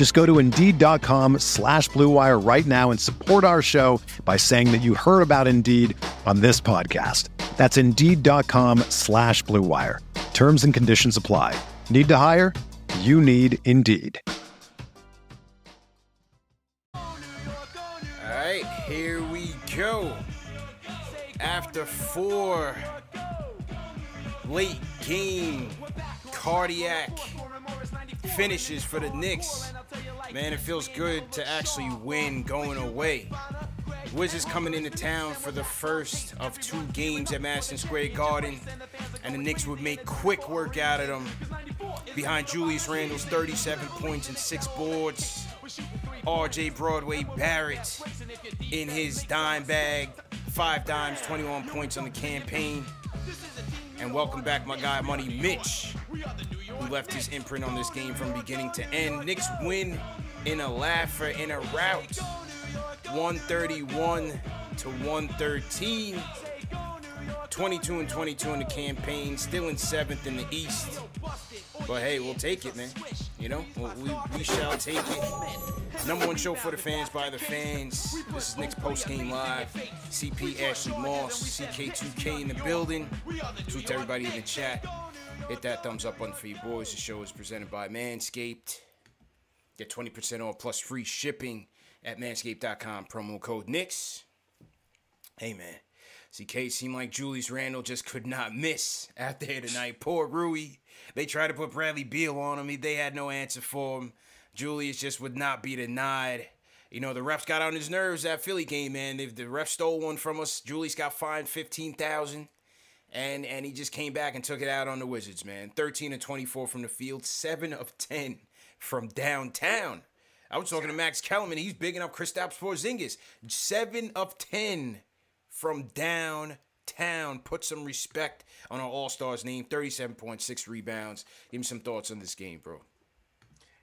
Just go to Indeed.com slash BlueWire right now and support our show by saying that you heard about Indeed on this podcast. That's Indeed.com slash BlueWire. Terms and conditions apply. Need to hire? You need Indeed. All right, here we go. After four late game cardiac finishes for the Knicks, man, it feels good to actually win going away. Wizards coming into town for the first of two games at Madison Square Garden, and the Knicks would make quick work out of them behind Julius Randle's 37 points and six boards. RJ Broadway Barrett in his dime bag, five dimes, 21 points on the campaign. And welcome back, my guy Money Mitch, who left his imprint on this game from beginning to end. Knicks win in a laugher, in a rout, 131 to 113. 22 and 22 in the campaign, still in seventh in the East. But hey, we'll take it, man. You know, we, we shall take it. Number one show for the fans by the fans. This is Knicks Post Game Live. CP Ashley Moss, CK2K in the building. Truth to everybody in the chat. Hit that thumbs up button for you boys. The show is presented by Manscaped. Get 20% off plus free shipping at manscaped.com. Promo code Knicks. Hey, man. CK seemed like Julius Randle just could not miss out there tonight. Poor Rui. They tried to put Bradley Beal on him. They had no answer for him. Julius just would not be denied. You know, the refs got on his nerves that Philly game, man. If the ref stole one from us, Julius got fined 15000 and and he just came back and took it out on the Wizards, man. 13 and 24 from the field, 7 of 10 from downtown. I was talking to Max Kellerman. He's bigging up Kristaps Porzingis. 7 of 10 from downtown. Put some respect on our All Stars name. 37.6 rebounds. Give me some thoughts on this game, bro.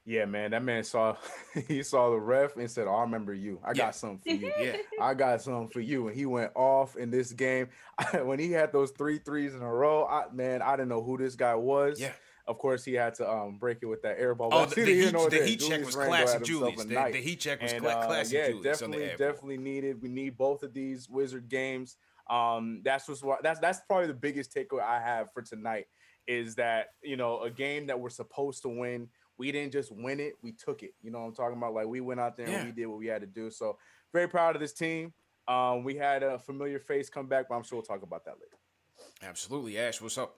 Yeah, man, that man saw he saw the ref and said, oh, "I remember you. I got something for you. Yeah. I got something for you." And he went off in this game. when he had those three threes in a row, I, man, I didn't know who this guy was. Yeah. Of course, he had to um, break it with that air ball. Oh, the, the heat, the heat check was classic Julius. The, the heat check was And, cla- uh, classic yeah, Julius definitely, definitely needed. We need both of these Wizard games. Um, that's what's what that's that's probably the biggest takeaway I have for tonight is that you know a game that we're supposed to win. We didn't just win it; we took it. You know what I'm talking about? Like we went out there Yeah. and we did what we had to do. So very proud of this team. Um, we had a familiar face come back, but I'm sure we'll talk about that later. Absolutely. Ash, what's up?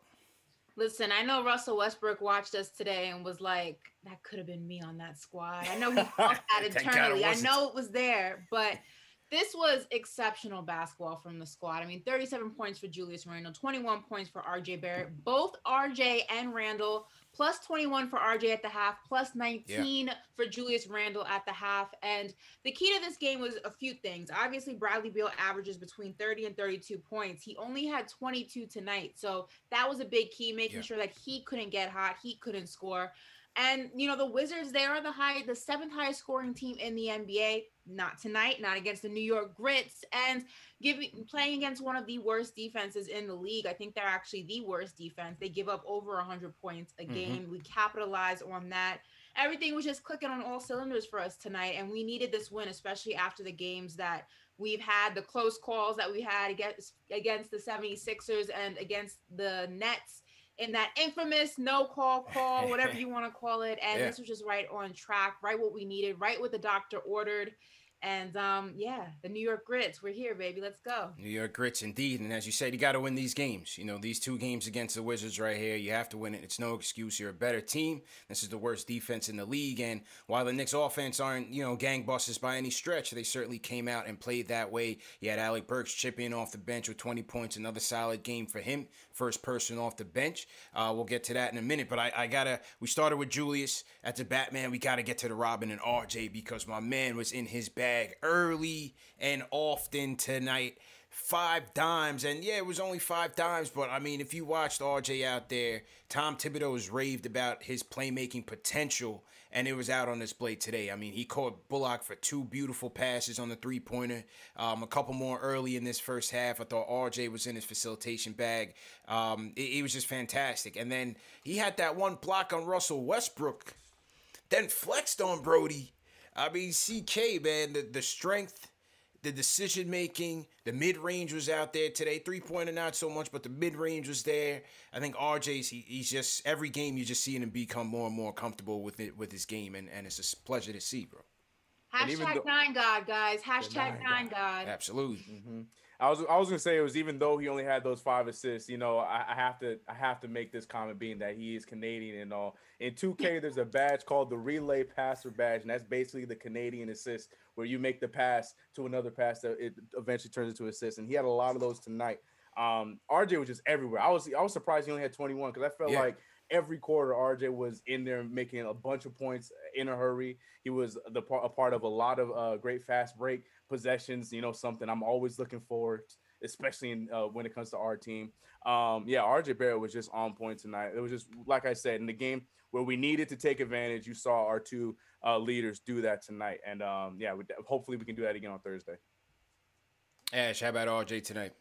Listen, I know Russell Westbrook watched us today and was like, that could have been me on that squad. I know he felt that Thank God it internally. I know it was there, but this was exceptional basketball from the squad. I mean, 37 points for Julius Randle, 21 points for RJ Barrett. Mm-hmm. Both RJ and Randle, plus 21 for RJ at the half, plus 19 for Julius Randle at the half. And the key to this game was a few things. Obviously, Bradley Beal averages between 30 and 32 points. He only had 22 tonight. So that was a big key, making Yeah. sure that he couldn't get hot, he couldn't score. And you know, the Wizards, they are the high, the seventh highest scoring team in the NBA. Not tonight, not against the New York Grits, and giving playing against one of the worst defenses in the league. I think they're actually the worst defense. They give up over 100 points a Mhm. game. We capitalize on that. Everything was just clicking on all cylinders for us tonight, and we needed this win, especially after the games that we've had, the close calls that we had against against the 76ers and against the Nets in that infamous no call call, whatever you want to call it. And Yeah. this was just right on track, right what we needed, right what the doctor ordered. And um, yeah, the New York Grits, we're here, baby. Let's go. New York Grits, indeed. And as you said, you got to win these games. You know, these two games against the Wizards right here, you have to win it. It's no excuse. You're a better team. This is the worst defense in the league. And while the Knicks' offense aren't, you know, gangbusters by any stretch, they certainly came out and played that way. You had Alec Burks chipping off the bench with 20 points. Another solid game for him. First person off the bench. Uh, we'll get to that in a minute. But I, I got to, we started with Julius at the Batman. We got to get to the Robin and RJ because my man was in his bag early and often tonight. Five dimes, and yeah, it was only five dimes, but I mean, if you watched RJ out there, Tom Thibodeau has raved about his playmaking potential, and it was out on display today. I mean, he caught Bullock for two beautiful passes on the three pointer, um, a couple more early in this first half. I thought RJ was in his facilitation bag. Um, it, it was just fantastic, and then he had that one block on Russell Westbrook, then flexed on Brodie. I mean, CK, man, the, the strength the decision making, the mid range was out there today. Three pointer not so much, but the mid range was there. I think RJ's he, he's just every game you're just seeing him become more and more comfortable with it with his game, and, and it's a pleasure to see, bro. Hashtag though, nine God, guys. Hashtag nine, God. God. Absolutely. Mm-hmm. I was I was gonna say it was even though he only had those five assists, you know, I, I, have to I have to make this comment being that he is Canadian and all. In 2K, there's a badge called the relay passer badge, and that's basically the Canadian assist where you make the pass to another pass that it eventually turns into assist. And he had a lot of those tonight. Um, RJ was just everywhere. I was I was surprised he only had 21 because I felt yeah. like every quarter RJ was in there making a bunch of points in a hurry. He was the a part of a lot of uh, great fast break possessions. You know, something I'm always looking for, especially in, uh, when it comes to our team. Um, yeah, RJ Barrett was just on point tonight. It was just like I said in the game where we needed to take advantage. You saw our two uh, leaders do that tonight, and um, yeah, we, hopefully we can do that again on Thursday. Ash, how about RJ tonight?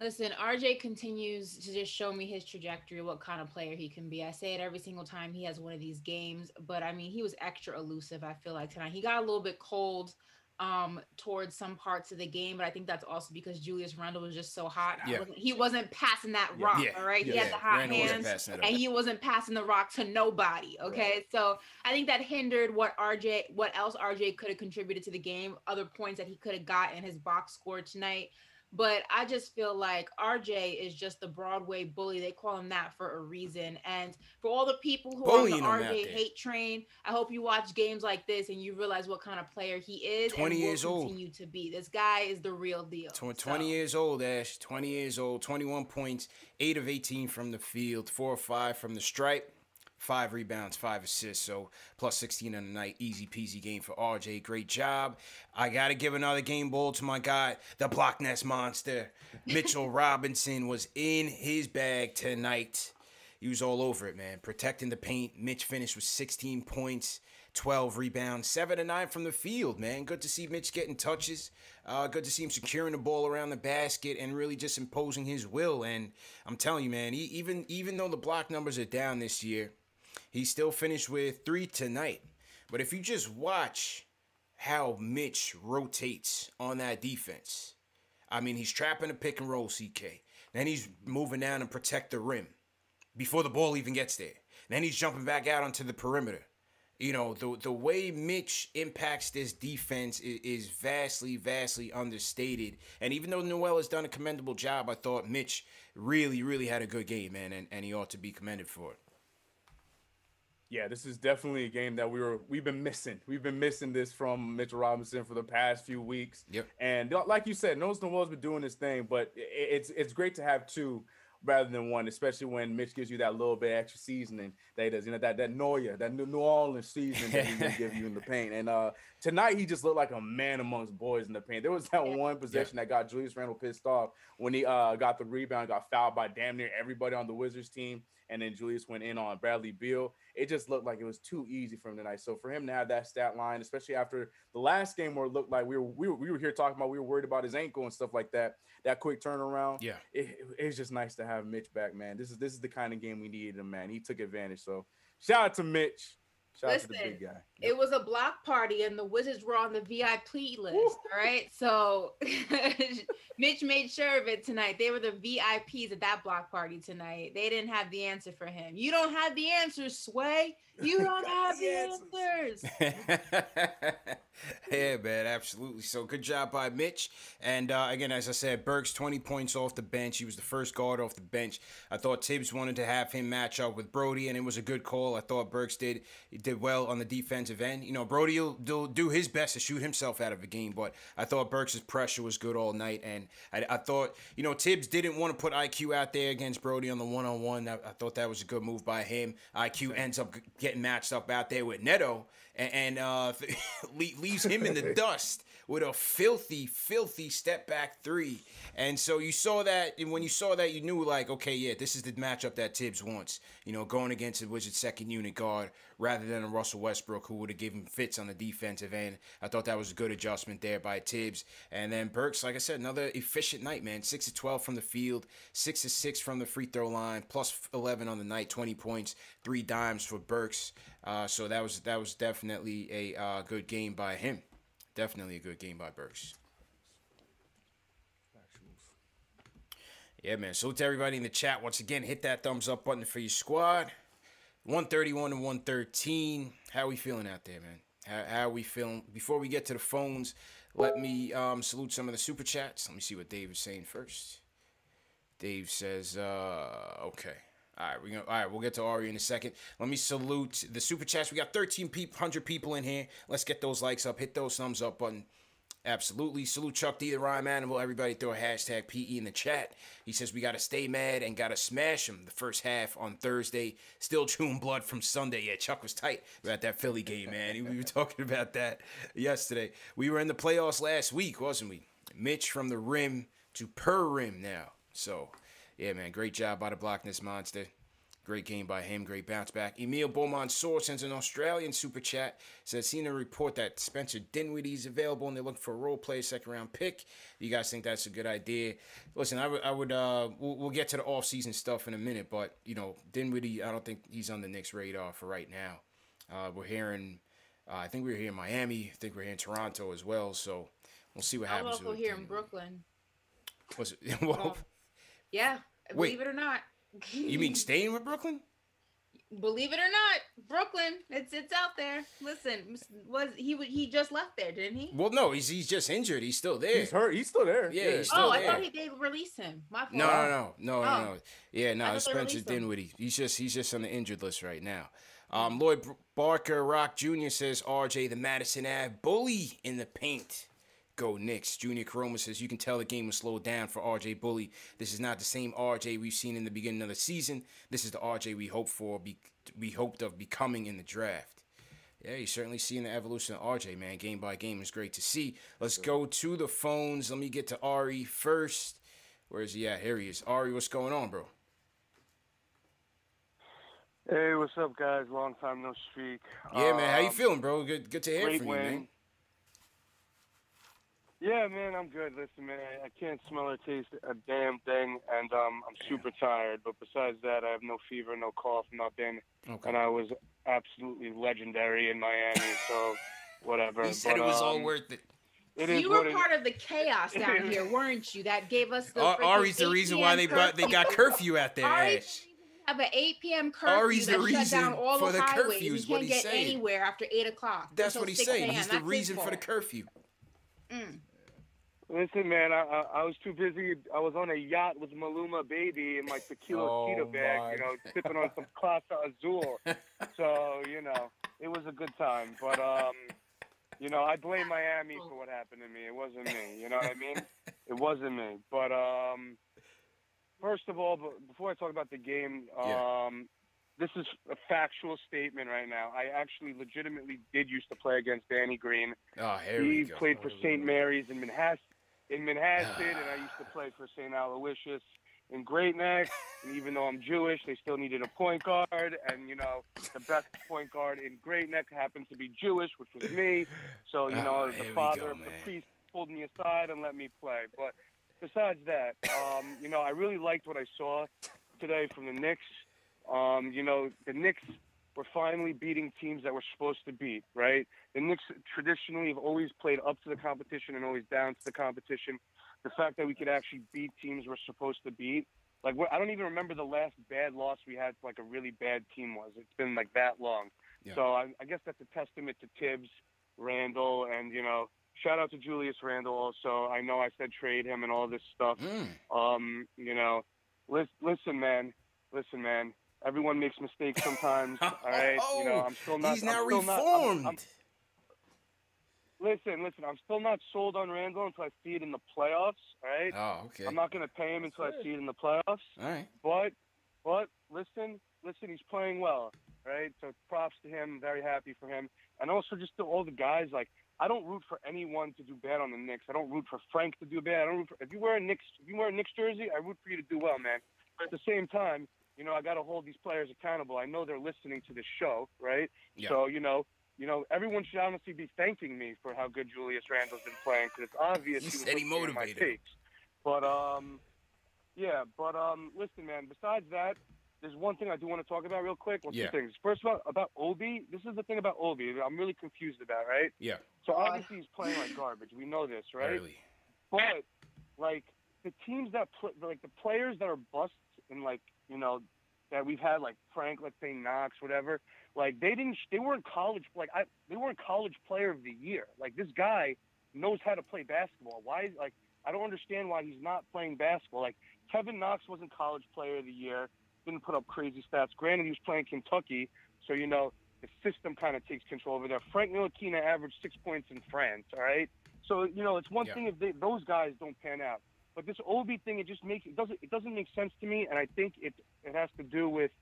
Listen, RJ continues to just show me his trajectory, what kind of player he can be. I say it every single time he has one of these games, but I mean, he was extra elusive. I feel like tonight he got a little bit cold um towards some parts of the game, but I think that's also because Julius Randle was just so hot. Yeah. Wasn't, he wasn't passing that rock, yeah. all right? Yeah. He had the hot Randle hands and he wasn't passing the rock to nobody. Okay. Right. So I think that hindered what RJ what else RJ could have contributed to the game, other points that he could have got in his box score tonight. But I just feel like RJ is just the Broadway bully. They call him that for a reason. And for all the people who Bullying are on the RJ hate train, I hope you watch games like this and you realize what kind of player he is. 20 and years old. Continue to be. This guy is the real deal. 20 so. years old, Ash. 20 years old. 21 points, eight of 18 from the field, four or five from the stripe five rebounds, five assists. So plus 16 on the night. Easy peasy game for RJ. Great job. I got to give another game ball to my guy, the Blockness Monster. Mitchell Robinson was in his bag tonight. He was all over it, man. Protecting the paint. Mitch finished with 16 points. 12 rebounds, 7 and 9 from the field, man. Good to see Mitch getting touches. Uh, good to see him securing the ball around the basket and really just imposing his will. And I'm telling you, man, he, even even though the block numbers are down this year, he still finished with three tonight. But if you just watch how Mitch rotates on that defense, I mean, he's trapping a pick and roll, CK. Then he's moving down and protect the rim before the ball even gets there. Then he's jumping back out onto the perimeter. You know, the the way Mitch impacts this defense is, is vastly, vastly understated. And even though Noel has done a commendable job, I thought Mitch really, really had a good game, man, and, and he ought to be commended for it yeah, this is definitely a game that we were we've been missing. We've been missing this from Mitchell Robinson for the past few weeks. Yep. And like you said, Noah Noel's been doing this thing, but it's it's great to have two rather than one, especially when Mitch gives you that little bit extra seasoning that he does. You know that that NOLA, that New Orleans seasoning that he give you in the paint. And uh tonight he just looked like a man amongst boys in the paint. There was that one possession yeah. that got Julius Randle pissed off when he uh got the rebound, got fouled by damn near everybody on the Wizards team and then Julius went in on Bradley Beal. It just looked like it was too easy for him tonight. So for him to have that stat line, especially after the last game where it looked like we were we were, we were here talking about we were worried about his ankle and stuff like that, that quick turnaround. Yeah, it, it's just nice to have Mitch back, man. This is this is the kind of game we needed him, man. He took advantage. So shout out to Mitch. Shout Listen, out to the big guy. It was a block party, and the Wizards were on the VIP list. All right, so Mitch made sure of it tonight. They were the VIPs at that block party tonight. They didn't have the answer for him. You don't have the answers, Sway. You don't have the answers. yeah, man, absolutely. So good job by Mitch. And uh, again, as I said, Burks 20 points off the bench. He was the first guard off the bench. I thought Thibs wanted to have him match up with Brodie, and it was a good call. I thought Burks did did well on the defensive end. You know, Brodie will do, do his best to shoot himself out of a game, but I thought Burks' pressure was good all night. And I, I thought, you know, Thibs didn't want to put IQ out there against Brodie on the one on one. I thought that was a good move by him. IQ ends up getting matched up out there with Neto and, and uh, leaves him in the dust with a filthy, filthy step back three. And so you saw that, and when you saw that, you knew like, okay, yeah, this is the matchup that Thibs wants. You know, going against the Wizards' second unit guard rather than a Russell Westbrook who would have given fits on the defensive end. I thought that was a good adjustment there by Thibs. And then Burks, like I said, another efficient night, man. Six to twelve from the field, six to six from the free throw line, plus eleven on the night, twenty points, three dimes for Burks. Uh, so that was that was definitely a uh, good game by him. Definitely a good game by Burks. Yeah, man. So to everybody in the chat, once again, hit that thumbs up button for your squad. 131 and 113. How we feeling out there, man? How, how we feeling? Before we get to the phones, let me um, salute some of the super chats. Let me see what Dave is saying first. Dave says, uh, okay. All right, we're gonna, all right, we'll get to Ari in a second. Let me salute the super chats. We got 1,300 people in here. Let's get those likes up. Hit those thumbs up button. Absolutely. Salute Chuck D, the rhyme animal. Everybody throw a hashtag PE in the chat. He says we got to stay mad and got to smash him the first half on Thursday. Still chewing blood from Sunday. Yeah, Chuck was tight about that Philly game, man. We were talking about that yesterday. We were in the playoffs last week, wasn't we? Mitch from the rim to per rim now. So, yeah, man, great job by the Blockness Monster. Great game by him. Great bounce back. Emil Beaumont Soar sends an Australian super chat. Says, seen a report that Spencer Dinwiddie is available and they're looking for a role play second round pick. You guys think that's a good idea? Listen, I would, I would, uh, we'll, we'll get to the off season stuff in a minute, but, you know, Dinwiddie, I don't think he's on the Knicks radar for right now. Uh, we're hearing, uh, I think we're here in Miami. I think we're here in Toronto as well. So we'll see what happens. I'm also here in Brooklyn. Was it? well, yeah, believe it or not. You mean staying with Brooklyn? Believe it or not, Brooklyn, it's it's out there. Listen, was he he just left there, didn't he? Well, no, he's he's just injured. He's still there. He's hurt. He's still there. Yeah, yeah. he's still oh, there. I thought he they released him. My fault. No, no, no, no, oh. no. Yeah, no, it's Spencer Dinwiddie. He's just he's just on the injured list right now. Um, Lloyd Barker Rock Jr. says RJ the Madison Ave bully in the paint. Go Knicks. Junior Caroma says you can tell the game was slowed down for RJ Bully. This is not the same RJ we've seen in the beginning of the season. This is the RJ we hoped for, be, we hoped of becoming in the draft. Yeah, you're certainly seeing the evolution of RJ, man. Game by game is great to see. Let's go to the phones. Let me get to Ari first. Where is he at? Here he is. Ari, what's going on, bro? Hey, what's up, guys? Long time no speak. Yeah, man. How you um, feeling, bro? Good, good to hear from win. you, man. Yeah, man, I'm good. Listen, man, I can't smell or taste a damn thing, and um, I'm super tired. But besides that, I have no fever, no cough, nothing. Okay. And I was absolutely legendary in Miami, so whatever. He said but, it was um, all worth it. It you were part of the chaos down here, weren't you? That gave us the. Ari's the reason why they brought they got curfew out there. Ari's have an 8 p.m. curfew Ari's that the reason shut down all for the, the highways. curfew is you what can't get saying. anywhere after 8 o'clock. That's what he's saying. He's the reason for the curfew. Mm. Listen, man, I, I I was too busy. I was on a yacht with Maluma Baby in my tequila Oh, bag, my. you know, sipping on some Casa Azul. So you know, it was a good time. But um, you know, I blame Miami for what happened to me. It wasn't me. You know what I mean? It wasn't me. But um, first of all, before I talk about the game, Yeah. um, this is a factual statement right now. I actually legitimately did used to play against Danny Green. Oh, here he we go. played for St. Mary's in Manhasset, in Manhasset, and I used to play for St. Aloysius in Great Neck. And even though I'm Jewish, they still needed a point guard, and you know the best point guard in Great Neck happens to be Jewish, which was me. So you know Oh, the father go, of the priest pulled me aside and let me play. But besides that, um, you know I really liked what I saw today from the Knicks. Um, you know the Knicks we're finally beating teams that we're supposed to beat, right? The Knicks traditionally have always played up to the competition and always down to the competition. The fact that we could actually beat teams we're supposed to beat, like I don't even remember the last bad loss we had to like a really bad team was. It's been like that long. Yeah. So I, I guess that's a testament to Thibs, Randle, and you know, shout out to Julius Randle also. I know I said trade him and all this stuff. Mm. Um, you know, listen, listen, man, listen, man. Everyone makes mistakes sometimes. all right, you know, I'm still not. He's now I'm still not- I'm- reformed. I'm- listen, listen. I'm still not sold on Randle until I see it in the playoffs. All right. oh, okay. I'm not going to pay him until I see it in the playoffs. All right. But, but listen, listen. He's playing well. Right. So props to him. Very happy for him. And also just to all the guys. Like I don't root for anyone to do bad on the Knicks. I don't root for Frank to do bad. I don't root for if you wear a Knicks if you wear a Knicks jersey, I root for you to do well, man. But at the same time, you know, I got to hold these players accountable. I know they're listening to this show, right? Yeah. So you know, you know, everyone should honestly be thanking me for how good Julius Randle's been playing because it's obvious he was he listening to my motivated takes. But um, yeah, but um, listen, man. Besides that, there's one thing I do want to talk about real quick. Well, Yeah. two things. First of all, about Obi. This is the thing about Obi that I'm really confused about, right? Yeah. So obviously he's playing like garbage. We know this, right? Early. But like the teams that play, like the players that are busts and like you know that we've had like Frank, let's say Knox, whatever. Like they didn't, they weren't college. Like I, they weren't college player of the year. Like this guy knows how to play basketball. Why? Like I don't understand why he's not playing basketball. Like Kevin Knox wasn't college player of the year. Didn't put up crazy stats. Granted, he was playing Kentucky, so you know the system kind of takes control over there. Frank Ntilikina averaged six points in France. All right. So you know it's one Yeah. thing if they, those guys don't pan out. But this Obi thing, it just makes it doesn't it doesn't make sense to me, and I think it it has to do with,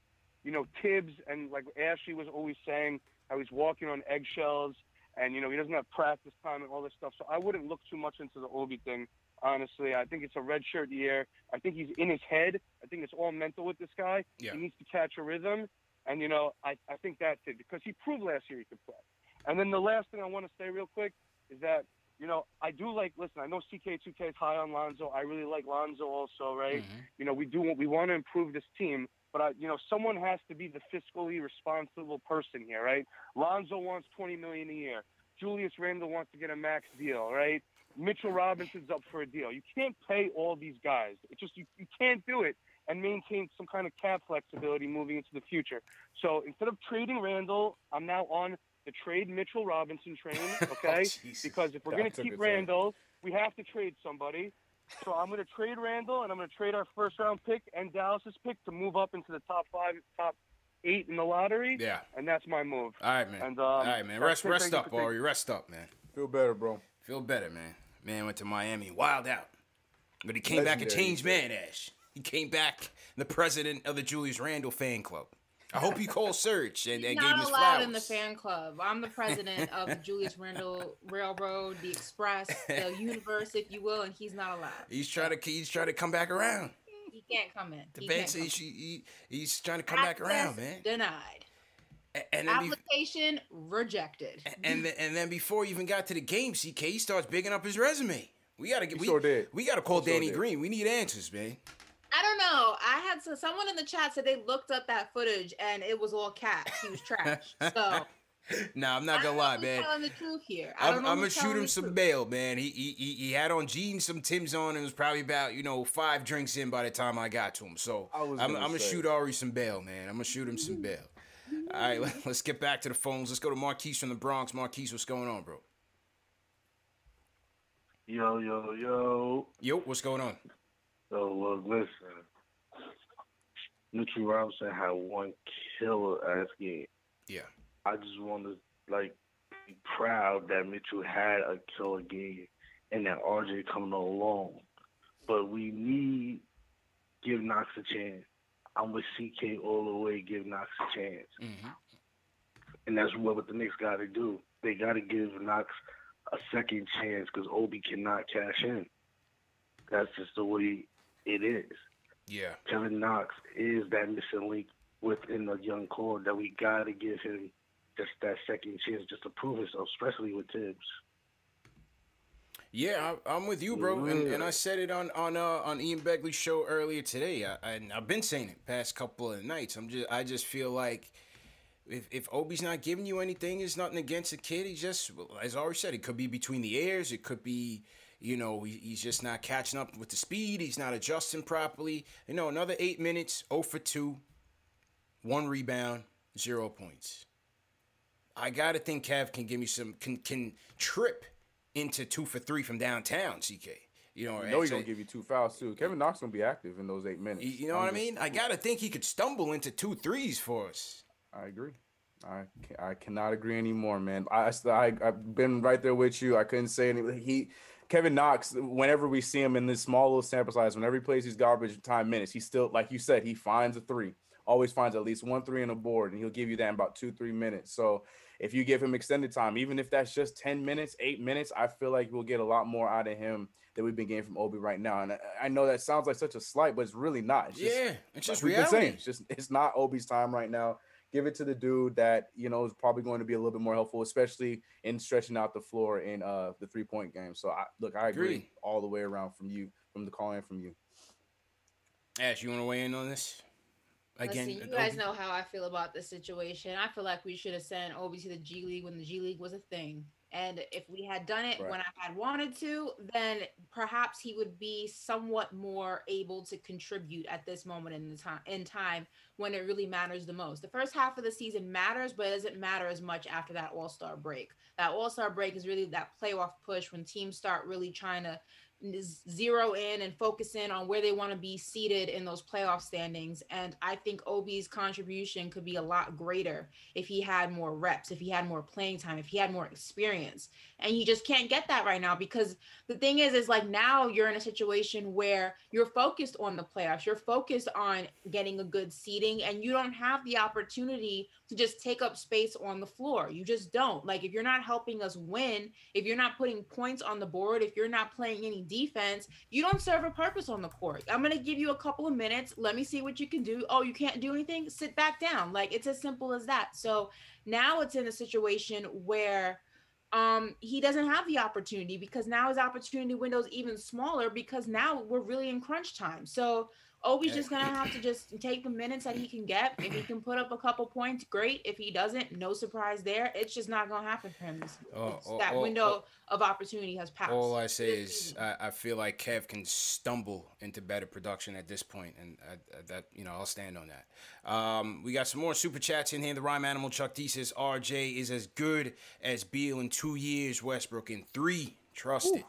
you know, Thibs and like Ashley was always saying how he's walking on eggshells, and you know he doesn't have practice time and all this stuff. So I wouldn't look too much into the Obi thing. Honestly, I think it's a red shirt year. I think he's in his head. I think it's all mental with this guy. Yeah. He needs to catch a rhythm, and you know I I think that's it because he proved last year he could play. And then the last thing I want to say real quick is that you know, I do like. Listen, I know CK2K is high on Lonzo. I really like Lonzo also, right? Mhm. You know, we do we want to improve this team, but I, you know, someone has to be the fiscally responsible person here, right? Lonzo wants 20 million a year. Julius Randle wants to get a max deal, right? Mitchell Robinson's up for a deal. You can't pay all these guys. It just you, you can't do it and maintain some kind of cap flexibility moving into the future. So instead of trading Randle, I'm now on the trade Mitchell Robinson train, okay? Jesus. because if we're going to keep a turn. Randle, we have to trade somebody. So I'm going to trade Randle, and I'm going to trade our first round pick and Dallas's pick to move up into the top five, top eight in the lottery. Yeah. And that's my move. All right, man. And, um, All right, man. Rest, it. rest you up, for Ari. Rest up, man. Feel better, bro. Feel better, man. Man went to Miami, wild out, but he came back a changed man. Ash. He came back the president of the Julius Randle fan club. I hope you called Serge and, and He's gave him not his allowed flowers. in the fan club. I'm the president of the Julius Randle Railroad, the Express, the universe, if you will, and he's not allowed. He's trying to he's trying to come back around. He can't come in. The He bank can't come says he, he, he's trying to come back around, man. Denied. A- And then, be, Application rejected. and then, and then before he even got to the game, CK he starts bigging up his resume. We gotta get He we, sure did. we gotta call He Danny did. Green. We need answers, man. I don't know. I had so, someone in the chat said they looked up that footage and it was all cat. He was trash. So Nah, I'm not gonna don't lie, know who's man. telling the truth here. I I'm, know I'm gonna shoot him some truth. bail, man. He, he he he had on jeans, some Tim's on, and was probably about you know five drinks in by the time I got to him. So I was I'm, gonna I'm gonna shoot Ari some bail, man. I'm gonna shoot him some bail. All right, let, let's get back to the phones. Let's go to Marquise from the Bronx. Marquise, what's going on, bro? Yo, yo, yo. Yo, what's going on? So, look, listen. Mitchell Robinson had one killer ass game. Yeah, I just want to, like, be proud that Mitchell had a killer game and that RJ coming along. But we need give Knox a chance. I'm with CK all the way. Give Knox a chance, hmm and that's what the Knicks got to do. They got to give Knox a second chance because Obi cannot cash in. That's just the way it is. yeah, Kevin Knox is that missing link within the young core that we got to give him just that second chance just to prove himself, especially with Thibs. yeah. I, I'm with you, bro. And, and I said it on on uh, on Ian Begley's show earlier today. I, I, and I've been saying it past couple of nights. I'm just I just feel like if if Obi's not giving you anything, it's nothing against the kid. He just, as I already said, it could be between the ears. It could be, you know, he, he's just not catching up with the speed. He's not adjusting properly. You know, another eight minutes, 0 for 2, one rebound, zero points. I gotta think Kev can give me some can can trip into two for three from downtown, CK. You know, You know he's gonna give you two fouls too. Kevin Knox gonna be active in those eight minutes. you, know I'm what I mean? I gotta think he could stumble into two threes for us. I agree. I I cannot agree anymore, man. I, I I've been right there with you. I couldn't say anything. He Kevin Knox. Whenever we see him in this small little sample size, whenever he plays these garbage time minutes, he still like you said, he finds a three. Always finds at least one three on the board, and he'll give you that in about two three minutes. So if you give him extended time, even if that's just ten minutes, eight minutes, I feel like we'll get a lot more out of him than we've been getting from Obi right now. And I, I know that sounds like such a slight, but it's really not. It's just, yeah, it's just like reality. saying, it's just it's not Obi's time right now. Give it to the dude that you know is probably going to be a little bit more helpful, especially in stretching out the floor in uh the three point game. So I look, I agree Agreed. all the way around from you, from the call in from you. Ash, you want to weigh in on this? Again, Listen, you guys Obi? know how I feel about this situation. I feel like we should have sent Obi to the G League when the G League was a thing. And if we had done it Right. when I had wanted to, then perhaps he would be somewhat more able to contribute at this moment in the time in time when it really matters the most. The first half of the season matters, but it doesn't matter as much after that All-Star break. That All-Star break is really that playoff push when teams start really trying to zero in and focus in on where they want to be seated in those playoff standings. And I think Obi's contribution could be a lot greater if he had more reps, if he had more playing time, if he had more experience. And you just can't get that right now because the thing is, is like now you're in a situation where you're focused on the playoffs, you're focused on getting a good seating, and you don't have the opportunity to just take up space on the floor. You just don't. Like if you're not helping us win, if you're not putting points on the board, if you're not playing any defense, you don't serve a purpose on the court. I'm going to give you a couple of minutes. Let me see what you can do. Oh, you can't do anything? Sit back down. Like it's as simple as that. So now it's in a situation where um he doesn't have the opportunity because now his opportunity window is even smaller because now we're really in crunch time. So Obi's just gonna have to just take the minutes that he can get. If he can put up a couple points, great. If he doesn't, no surprise there. It's just not gonna happen for him. Oh, oh, that oh, window of opportunity has passed. All I say is. I, I feel like Kev can stumble into better production at this point, and I, I- that you know I'll stand on that. Um, we got some more super chats in here. The rhyme animal Chuck D says RJ is as good as Beal in two years. Westbrook in three. Trust it.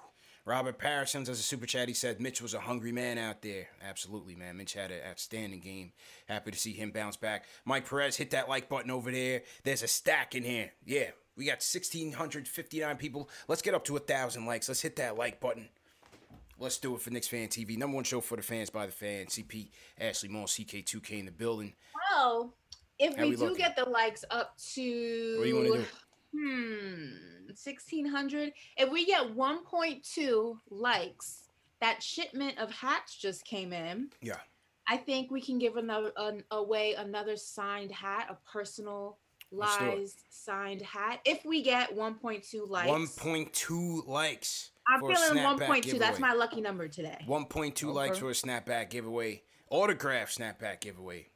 Robert Parsons as a super chat. He said Mitch was a hungry man out there. Absolutely, man. Mitch had an outstanding game. Happy to see him bounce back. Mike Perez hit that like button over there. There's a stack in here. Yeah, we got 1,659 people. Let's get up to a thousand likes. Let's hit that like button. Let's do it for Knicks Fan TV. Number one show for the fans by the fans. CP Ashley Moore, CK2K in the building. Well, if How we, we do get the likes up to What do you want to do? Hmm 1600 if we get 1.2 likes that shipment of hats just came in Yeah. i think we can give another an, away another signed hat a personalized Let's do it. signed hat if we get 1.2 likes 1.2 likes. i'm feeling 1.2 that's my lucky number today 1.2 likes for a snapback giveaway. Autograph snapback giveaway.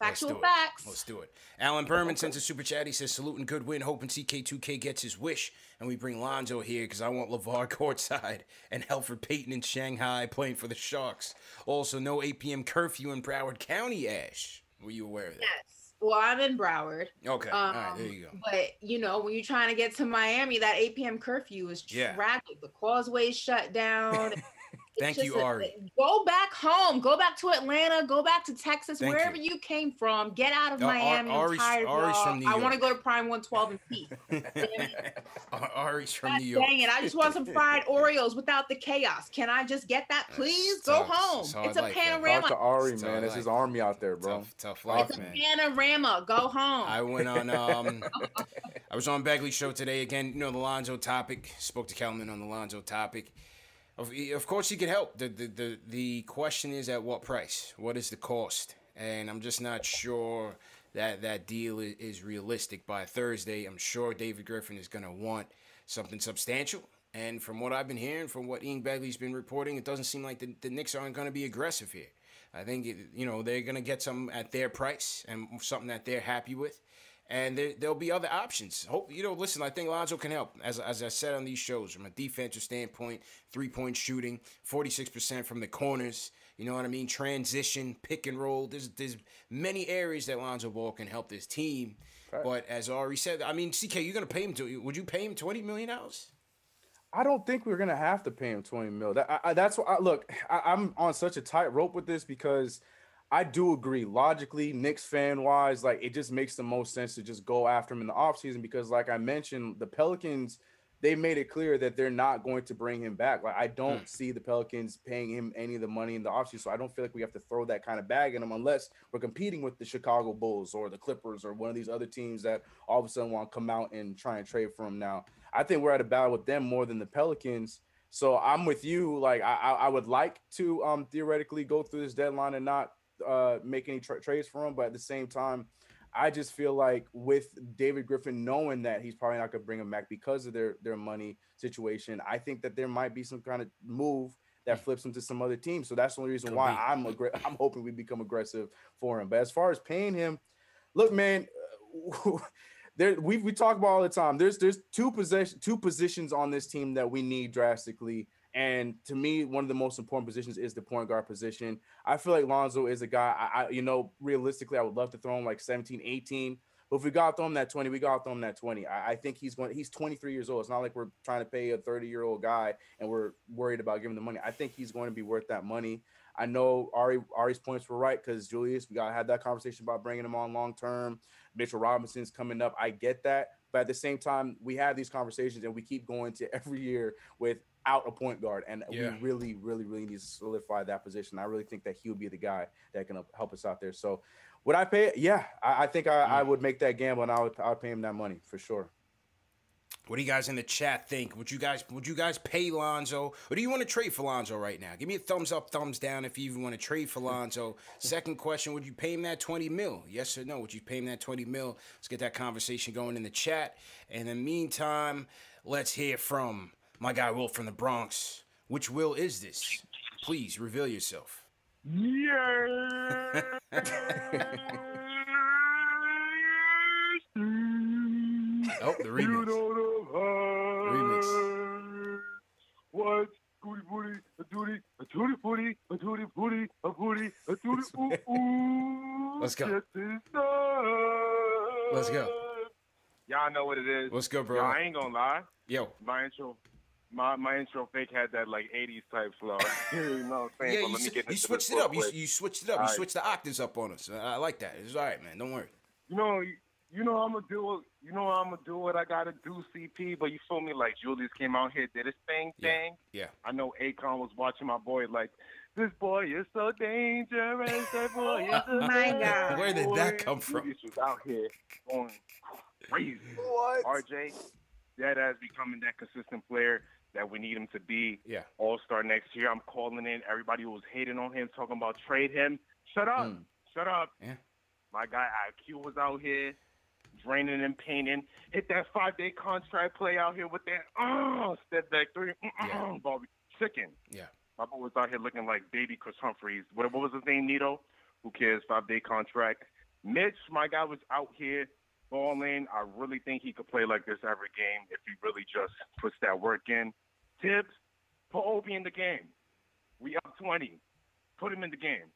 Let's factual do it. facts Let's do it. Alan Berman sends a super chat. He says, salute and good win. Hoping CK2K gets his wish. And we bring Lonzo here because I want LaVar courtside and Elfrid Payton in Shanghai playing for the Sharks. Also, no 8 p.m. curfew in Broward County, Ash. Were you aware of that? yes well i'm in broward Okay. All right, there Um, you go. But you know, when you're trying to get to Miami, that 8 p.m. curfew is Yeah. tragic. The causeway's shut down. It's Thank you, a- Ari. go back home. Go back to Atlanta. Go back to Texas, Thank wherever you. you. came from. Get out of No, Miami. I'm Ari's- tired of Ari's y'all. from New I want to go to Prime 112 and pee. Ar- Ari's from God New York. Dang it! I just want some fried Oreos without the chaos. Can I just get that, please? Go tough. home. That's how It's a like that. panorama. Talk to Ari, That's man. all I It's his army out there, bro. Tough, tough life, It's a man. panorama. Go home. I went on. Um, I was on Begley show today again. You know the Lonzo topic. Spoke to Kelman on the Lonzo topic. Of, of course, he could help. The, the the the question is at what price? What is the cost? And I'm just not sure that that deal is, is realistic by Thursday. I'm sure David Griffin is going to want something substantial. And from what I've been hearing, from what Ian Begley's been reporting, it doesn't seem like the, the Knicks aren't going to be aggressive here. I think it, you know they're going to get some at their price and something that they're happy with. And there, there'll be other options. Hope you know. Listen, I think Lonzo can help. As as I said on these shows, from a defensive standpoint, three point shooting, forty six percent from the corners. You know what I mean? Transition, pick and roll. There's there's many areas that Lonzo Ball can help this team. Right. But as Ari said, I mean, CK, you're gonna pay him to. Would you pay him twenty million dollars? I don't think we're gonna have to pay him twenty mil. That, I, I, that's what. I, look, I, am on such a tight rope with this because I do agree logically, Knicks fan wise, like it just makes the most sense to just go after him in the offseason because, like I mentioned, the Pelicans they made it clear that they're not going to bring him back. Like I don't mm. see the Pelicans paying him any of the money in the offseason. So I don't feel like we have to throw that kind of bag in him unless we're competing with the Chicago Bulls or the Clippers or one of these other teams that all of a sudden want to come out and try and trade for him now. I think we're at a battle with them more than the Pelicans. So I'm with you. Like I, I would like to um, theoretically go through this deadline and not uh, make any tra- trades for him, but at the same time, I just feel like with David Griffin knowing that he's probably not going to bring him back because of their their money situation, I think that there might be some kind of move that flips him to some other team. So that's the only reason why I'm aggr- I'm hoping we become aggressive for him. But as far as paying him, look, man. there we we talk about all the time. There's there's two possession two positions on this team that we need drastically. And to me, one of the most important positions is the point guard position. I feel like Lonzo is a guy, I, I you know, realistically, I would love to throw him like 17, 18. But if we got to throw him that 20, we got to throw him that 20. I, I, think he's going, he's 23 years old. It's not like we're trying to pay a 30 year old guy and we're worried about giving the money. I think he's going to be worth that money. I know Ari Ari's points were right because Julius, we got to have that conversation about bringing him on long term. Mitchell Robinson's coming up. I get that. But at the same time, we have these conversations and we keep going to every year without a point guard. And yeah. we really, really, really need to solidify that position. I really think that he would be the guy that can help us out there. So would I pay? Yeah, I, I think I, I, mm. would make that gamble and I would, I would pay him that money for sure. What do you guys in the chat think? Would you guys would you guys pay Lonzo? Or do you want to trade for Lonzo right now? Give me a thumbs up, thumbs down if you even want to trade for Lonzo. Second question, would you pay him that 20 mil? Yes or no? Would you pay him that 20 mil? Let's get that conversation going in the chat. And in the meantime, let's hear from my guy Will from the Bronx. Which Will is this? Please reveal yourself. Yeah. Oh, the remix. You know the remix. What? Booty booty, a duty, a duty booty, a duty booty, a booty, a duty ooh ooh. Let's go. Let's go. Y'all know what it is. Let's go, bro. Yo, I ain't gonna lie. Yo. My intro my, my intro fake had that like 80s type flow. you know what I'm saying? Yeah, you, you switched it up. You, you, switched it up. All you right. switched the octaves up on us. I like that. It's all right, man. Don't worry. You know, you know I'm gonna do it. You know I'm gonna do what I gotta do, CP. But you feel me? Like Julius came out here, did his thing, yeah. thing. Yeah. I know Akon was watching my boy. Like this boy is so dangerous. That boy is oh my god. Where did that come from? Julius was out here going crazy. What? RJ, that has becoming that consistent player that we need him to be. Yeah. All star next year. I'm calling in everybody who was hating on him, talking about trade him. Shut up. Mm. Shut up. Yeah. My guy IQ was out here draining and painting. Hit that five day contract play out here with that oh step back 3 yeah. Bobby chicken. Yeah. My boy was out here looking like baby Chris Humphreys. What, what was his name, Neto? Who cares? Five day contract. Mitch, my guy was out here balling. I really think he could play like this every game if he really just puts that work in. Thibs, put Obi in the game. We up 20. Put him in the game.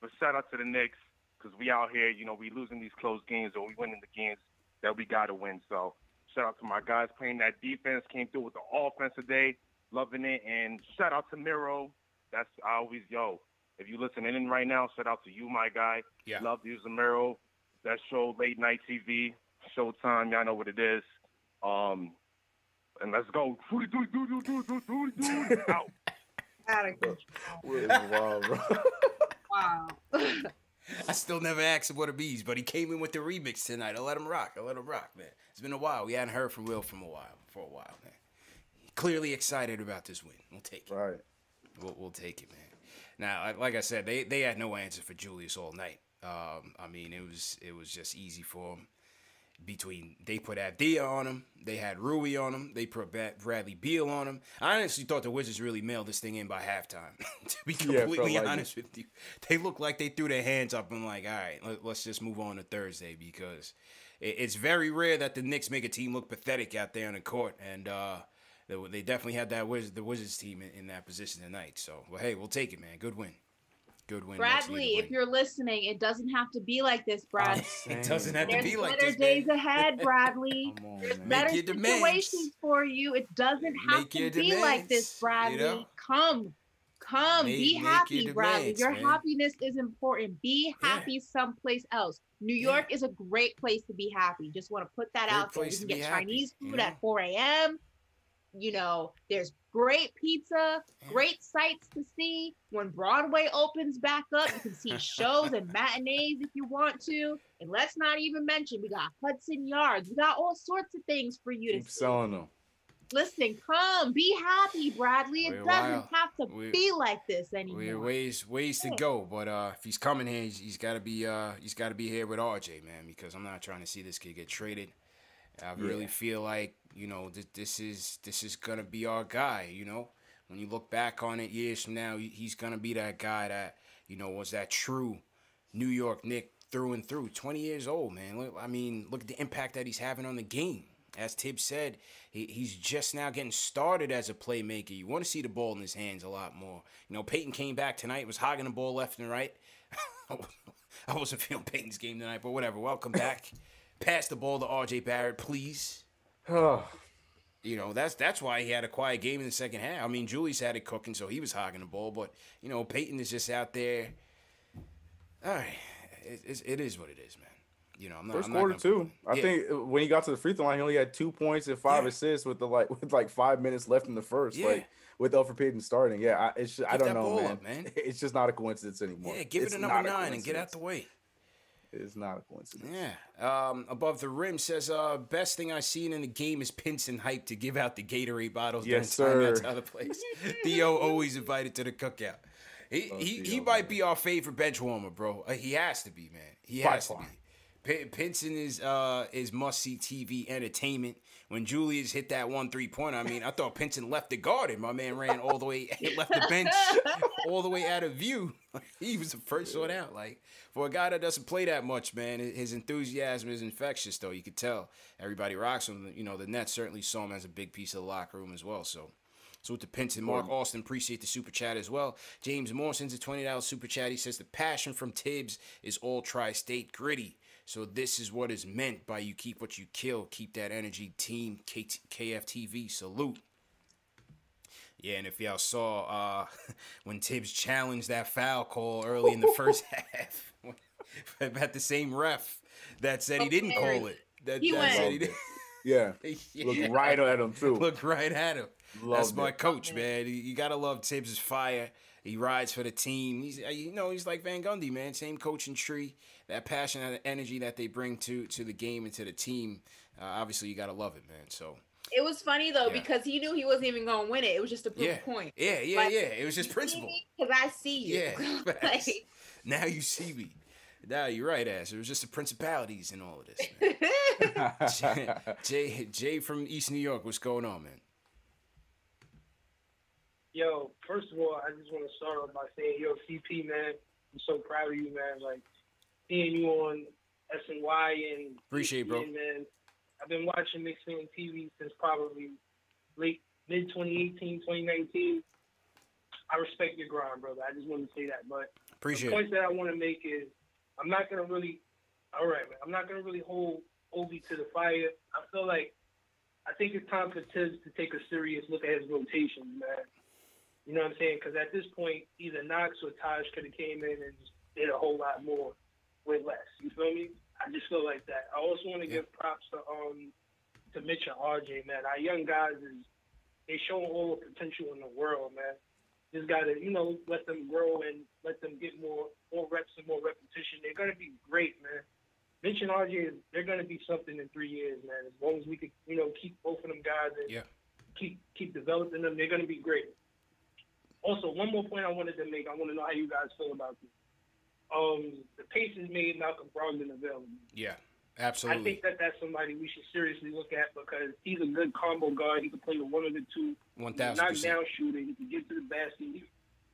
But shout out to the Knicks because we out here, you know, we losing these close games or we winning the games that we got to win. So shout out to my guys playing that defense, came through with the offense today, loving it. And shout out to Miro. That's always, yo, if you listening in right now, shout out to you, my guy. Yeah. Love using Miro. That show, late night TV, Showtime, y'all know what it is. Um, and let's go. Out. Wow, bro. wow. I still never asked him what it means, but he came in with the remix tonight. I let him rock. I let him rock, man. It's been a while. We hadn't heard from Will from a while, for a while, man. Clearly excited about this win. We'll take it. Right. We'll, we'll take it, man. Now, like I said, they they had no answer for Julius all night. Um, I mean, it was it was just easy for him between they put Avdija on him, they had Rui on him, they put Bradley Beal on him. I honestly thought the Wizards really mailed this thing in by halftime. to be completely yeah, like honest it. with you, they looked like they threw their hands up and like, all right, let, us just move on to Thursday because it, it's very rare that the Knicks make a team look pathetic out there on the court, and uh, they, they definitely had that Wiz, the Wizards team in, in that position tonight. So, well, hey, we'll take it, man. Good win. Good win. Bradley, if you're listening, it doesn't have to be like this, Brad. it doesn't have to be like this. better days ahead, Bradley. Come on, There's man. better your demands. situations for you. It doesn't have Make to your be like this, Bradley. you know? Come, come, Make- be make happy, your Bradley. demands, Your man. happiness is important. Be Yeah. happy someplace else. New Yeah. York is a great place to be happy. Just want to put that Great out there. You can get be happy, Chinese food know? at 4 a.m. You know, there's great pizza, great sights to see. When Broadway opens back up, you can see shows and matinees if you want to. And let's not even mention we got Hudson Yards. We got all sorts of things for you to Keep see. selling them. Listen, come, be happy, Bradley. It We're doesn't have to We're- be like this anymore. We're ways ways to go, but uh, if he's coming here, he's, he's got to be uh, he's got to be here with RJ, man, because I'm not trying to see this kid get traded. I really feel like you know th- this is this is gonna be our guy. You know, when you look back on it years from now, he's gonna be that guy that you know was that true New York Nick through and through. 20 years old, man. Look, I mean, look at the impact that he's having on the game. As Thibs said, he, he's just now getting started as a playmaker. You want to see the ball in his hands a lot more. You know, Payton came back tonight, was hogging the ball left and right. I wasn't feeling Payton's game tonight, but whatever. Welcome back. Pass the ball to RJ Barrett, please. You know, that's that's why he had a quiet game in the second half. I mean, Julius had it cooking, so he was hogging the ball, but you know, Payton is just out there. All right, it, it is what it is, man. You know, I'm not. first I'm quarter gonna- too. I Yeah. think when he got to the free throw line, he only had two points and five Yeah. assists with the like with like five minutes left in the first. Yeah. Like with Elfrid Payton starting. Yeah, I, it's just, I don't know, man. up, man. It's just not a coincidence anymore. Yeah, give It's it a number nine and get out the way. It's not a coincidence. Yeah. Um, above the rim says, uh, best thing I've seen in the game is Pinson hype to give out the Gatorade bottles Yes, during timeouts sir. to other place. Theo always invited to the cookout. He, Love he, he might man. be our favorite bench warmer, bro. Uh, he has to be, man. He By has to far. be. P- Pinson is uh is must see TV entertainment. When Julius hit that one three pointer, I mean, I thought Pinson left the garden. My man ran all the way, left the bench, all the way out of view. he was the first one out. Like for a guy that doesn't play that much, man, his enthusiasm is infectious. Though you could tell everybody rocks him. You know, the Nets certainly saw him as a big piece of the locker room as well. So. So with the Pinson, Mark Austin, appreciate the super chat as well. James Morrison's a twenty dollars super chat. He says the passion from Thibs is all tri-state gritty. So this is what is meant by you keep what you kill. Keep that energy, team. K- KFTV salute. Yeah, and if y'all saw uh, when Thibs challenged that foul call early in the first half, about the same ref that said he didn't call it. That, He that went. said he didn't. Yeah. Yeah. Look right at him too. Look right at him. That's my it. coach, man. You- You gotta love Thibs' fire. He rides for the team. He's, uh, you know, he's like Van Gundy, man. Same coaching tree. That passion and energy that they bring to to the game and to the team. Uh, obviously, you gotta love it, man. So It was funny though Yeah. because he knew he wasn't even going to win it. It was just a proof yeah, point. yeah, yeah, Like, yeah. It was just principle. Because I see you. Yeah, Like. Now you see me. Now you're right, ass. It was just the principalities in all of this, man. Jay, Jay from East New York, what's going on, man? Yo, first of all, I just want to start off by saying, yo, CP, man, I'm so proud of you, man. Like, seeing you on SNY and Appreciate bro. Man. I've been watching Knicks Fan TV since probably late mid 2018, 2019. I respect your grind, brother. I just want to say that. But Appreciate the it. point that I want to make is I'm not gonna really all right, man. I'm not gonna really hold Obi to the fire. I feel like I think it's time for Thibs to take a serious look at his rotations, man. You know what I'm saying? Because at this point, either Knox or Taj could have came in and just did a whole lot more with less. You feel me? I just feel like that. I also want to Yeah. give props to um to Mitch and RJ, man. Our young guys is they show all the potential in the world, man just gotta, you know, let them grow and let them get more more reps and more repetition. They're gonna be great, man. Mitch and RJ, they're gonna be something in three years, man. As long as we could, you know, keep both of them guys and Yeah. keep keep developing them, they're gonna be great. Also, one more point I wanted to make. I want to know how you guys feel about this. Um, the Pacers made Malcolm Brogdon available. Yeah, absolutely. I think that that's somebody we should seriously look at because he's a good combo guard. He can play with one of the two. One thousand percent. knockdown shooter. He can get to the basket. He,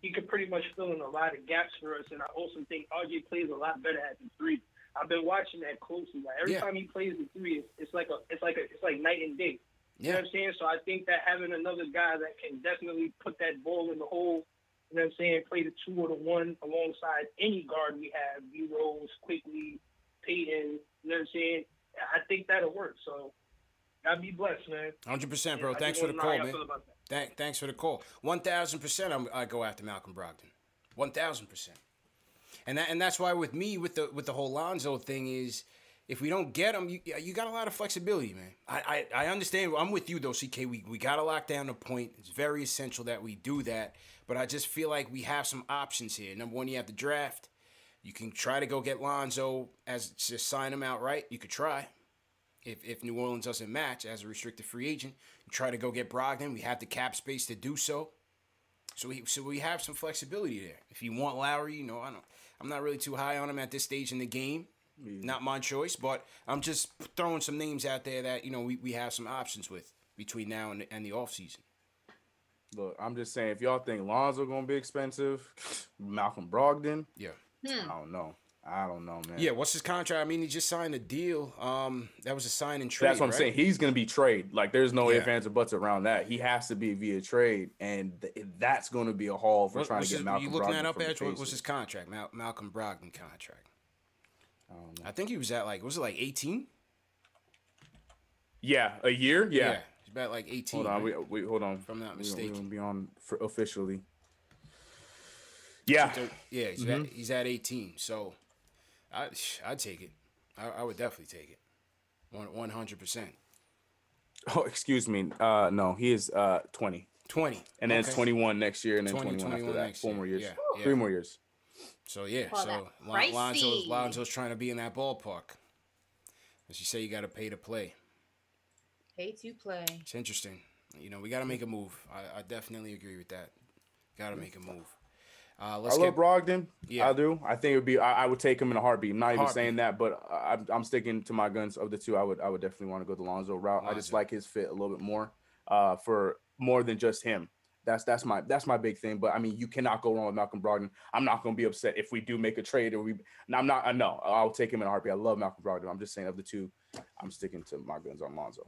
he could pretty much fill in a lot of gaps for us. And I also think RJ plays a lot better at the three. I've been watching that closely. Like every Yeah. time he plays the three, it's, it's like a it's like a it's like night and day. You know Yeah. what I'm saying? So I think that having another guy that can definitely put that ball in the hole, you know what I'm saying, play the two or the one alongside any guard we have, B Rose, Quickley, Payton, you know what I'm saying? I think that'll work. So I'd be blessed, man. Hundred percent, bro. I Thanks for the call, know how y'all man. Thank, thanks for the call. One thousand percent, I'm I go after Malcolm Brogdon. One thousand percent. And that and that's why with me with the with the whole Lonzo thing is, if we don't get him, you you got a lot of flexibility, man. I I, I understand. I'm with you though, CK. We we got to lock down the point. It's very essential that we do that. But I just feel like we have some options here. Number one, you have the draft. You can try to go get Lonzo as just sign him out, right? You could try if, if New Orleans doesn't match as a restricted free agent, you try to go get Brogdon. We have the cap space to do so. So we so we have some flexibility there. If you want Lowry, you know, I don't I'm not really too high on him at this stage in the game. Mm. Not my choice, but I'm just throwing some names out there that, you know, we, we have some options with between now and the, and the offseason. Look, I'm just saying, if y'all think Lonzo gonna be expensive, Malcolm Brogdon, Yeah. Hmm. I don't know. I don't know, man. Yeah, what's his contract? I mean, he just signed a deal. Um, that was a sign and trade. That's what I'm right? saying. He's gonna be trade. Like, there's no Yeah. ifs, ands, or buts around that. He has to be via trade, and th- that's gonna be a haul for What- trying to get his- Malcolm you looking Brogdon that up, Edge? What's his contract? Mal- Malcolm Brogdon contract. I don't know. I think he was at like was it like 18? Yeah, a year. Yeah. he's about like 18. Hold on. right? We, we hold on. If I'm not We- mistaken. We, will be on for officially. Yeah. Thir- Yeah, he's, Mm-hmm. at, he's at 18. So I I'd take it. I, I would definitely take it. One 100 percent. Oh, excuse me. Uh, no, he is uh 20, 20. and then it's 21 next year, and then 20, 21 after that. Four year. more years. Yeah, yeah. Three more years. So yeah, Call so that Lon- Lonzo's. Lonzo's trying to be in that ballpark. As you say, you got to pay to play. Pay to play. It's interesting. You know, we got to make a move. I, I definitely agree with that. Got to make a move. Uh, let's I get love Brogdon. Yeah. I do. I think it would be. I, I would take him in a heartbeat. I'm not even Heartbeat. saying that, but I, I'm- I'm sticking to my guns. Of the two, I would. I would definitely want to go the Lonzo route. I just like his fit a little bit more. Uh, for more than just him. That's that's my that's my big thing. But I mean, you cannot go wrong with Malcolm Brogdon. I'm not going to be upset if we do make a trade or we. And I'm not. I know. I'll take him in a heartbeat. I love Malcolm Brogdon. I'm just saying of the two, I'm sticking to my guns on Lonzo.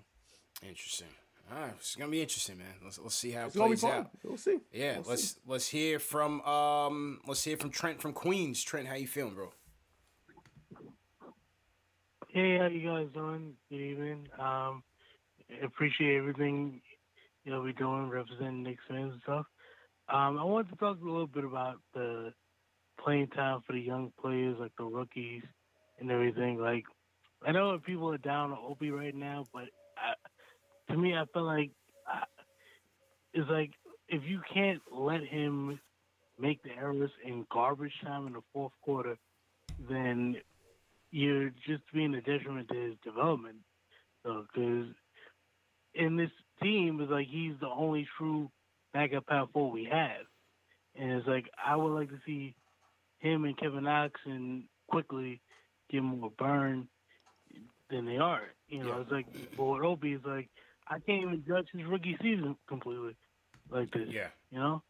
Interesting. All right, it's gonna be interesting, man. Let's let's see how it It's gonna plays out. We'll see. Yeah, We'll let's see. let's hear from um let's hear from Trent from Queens. Trent, how you feeling, bro? Hey, how you guys doing? Good evening. Um, appreciate everything you know we're doing, representing Knicks fans and stuff. Um, I wanted to talk a little bit about the playing time for the young players, like the rookies and everything. Like, I know people are down on Obi right now, but I, to me, I feel like I, it's like if you can't let him make the errors in garbage time in the fourth quarter, then you're just being a detriment to his development. So, because in this team, it's like he's the only true backup power forward we have, and it's like I would like to see him and Kevin Knox and Quickley get more burn than they are. You know, Yeah. it's like with Obi, it's like I can't even judge his rookie season completely like this. Yeah. You know,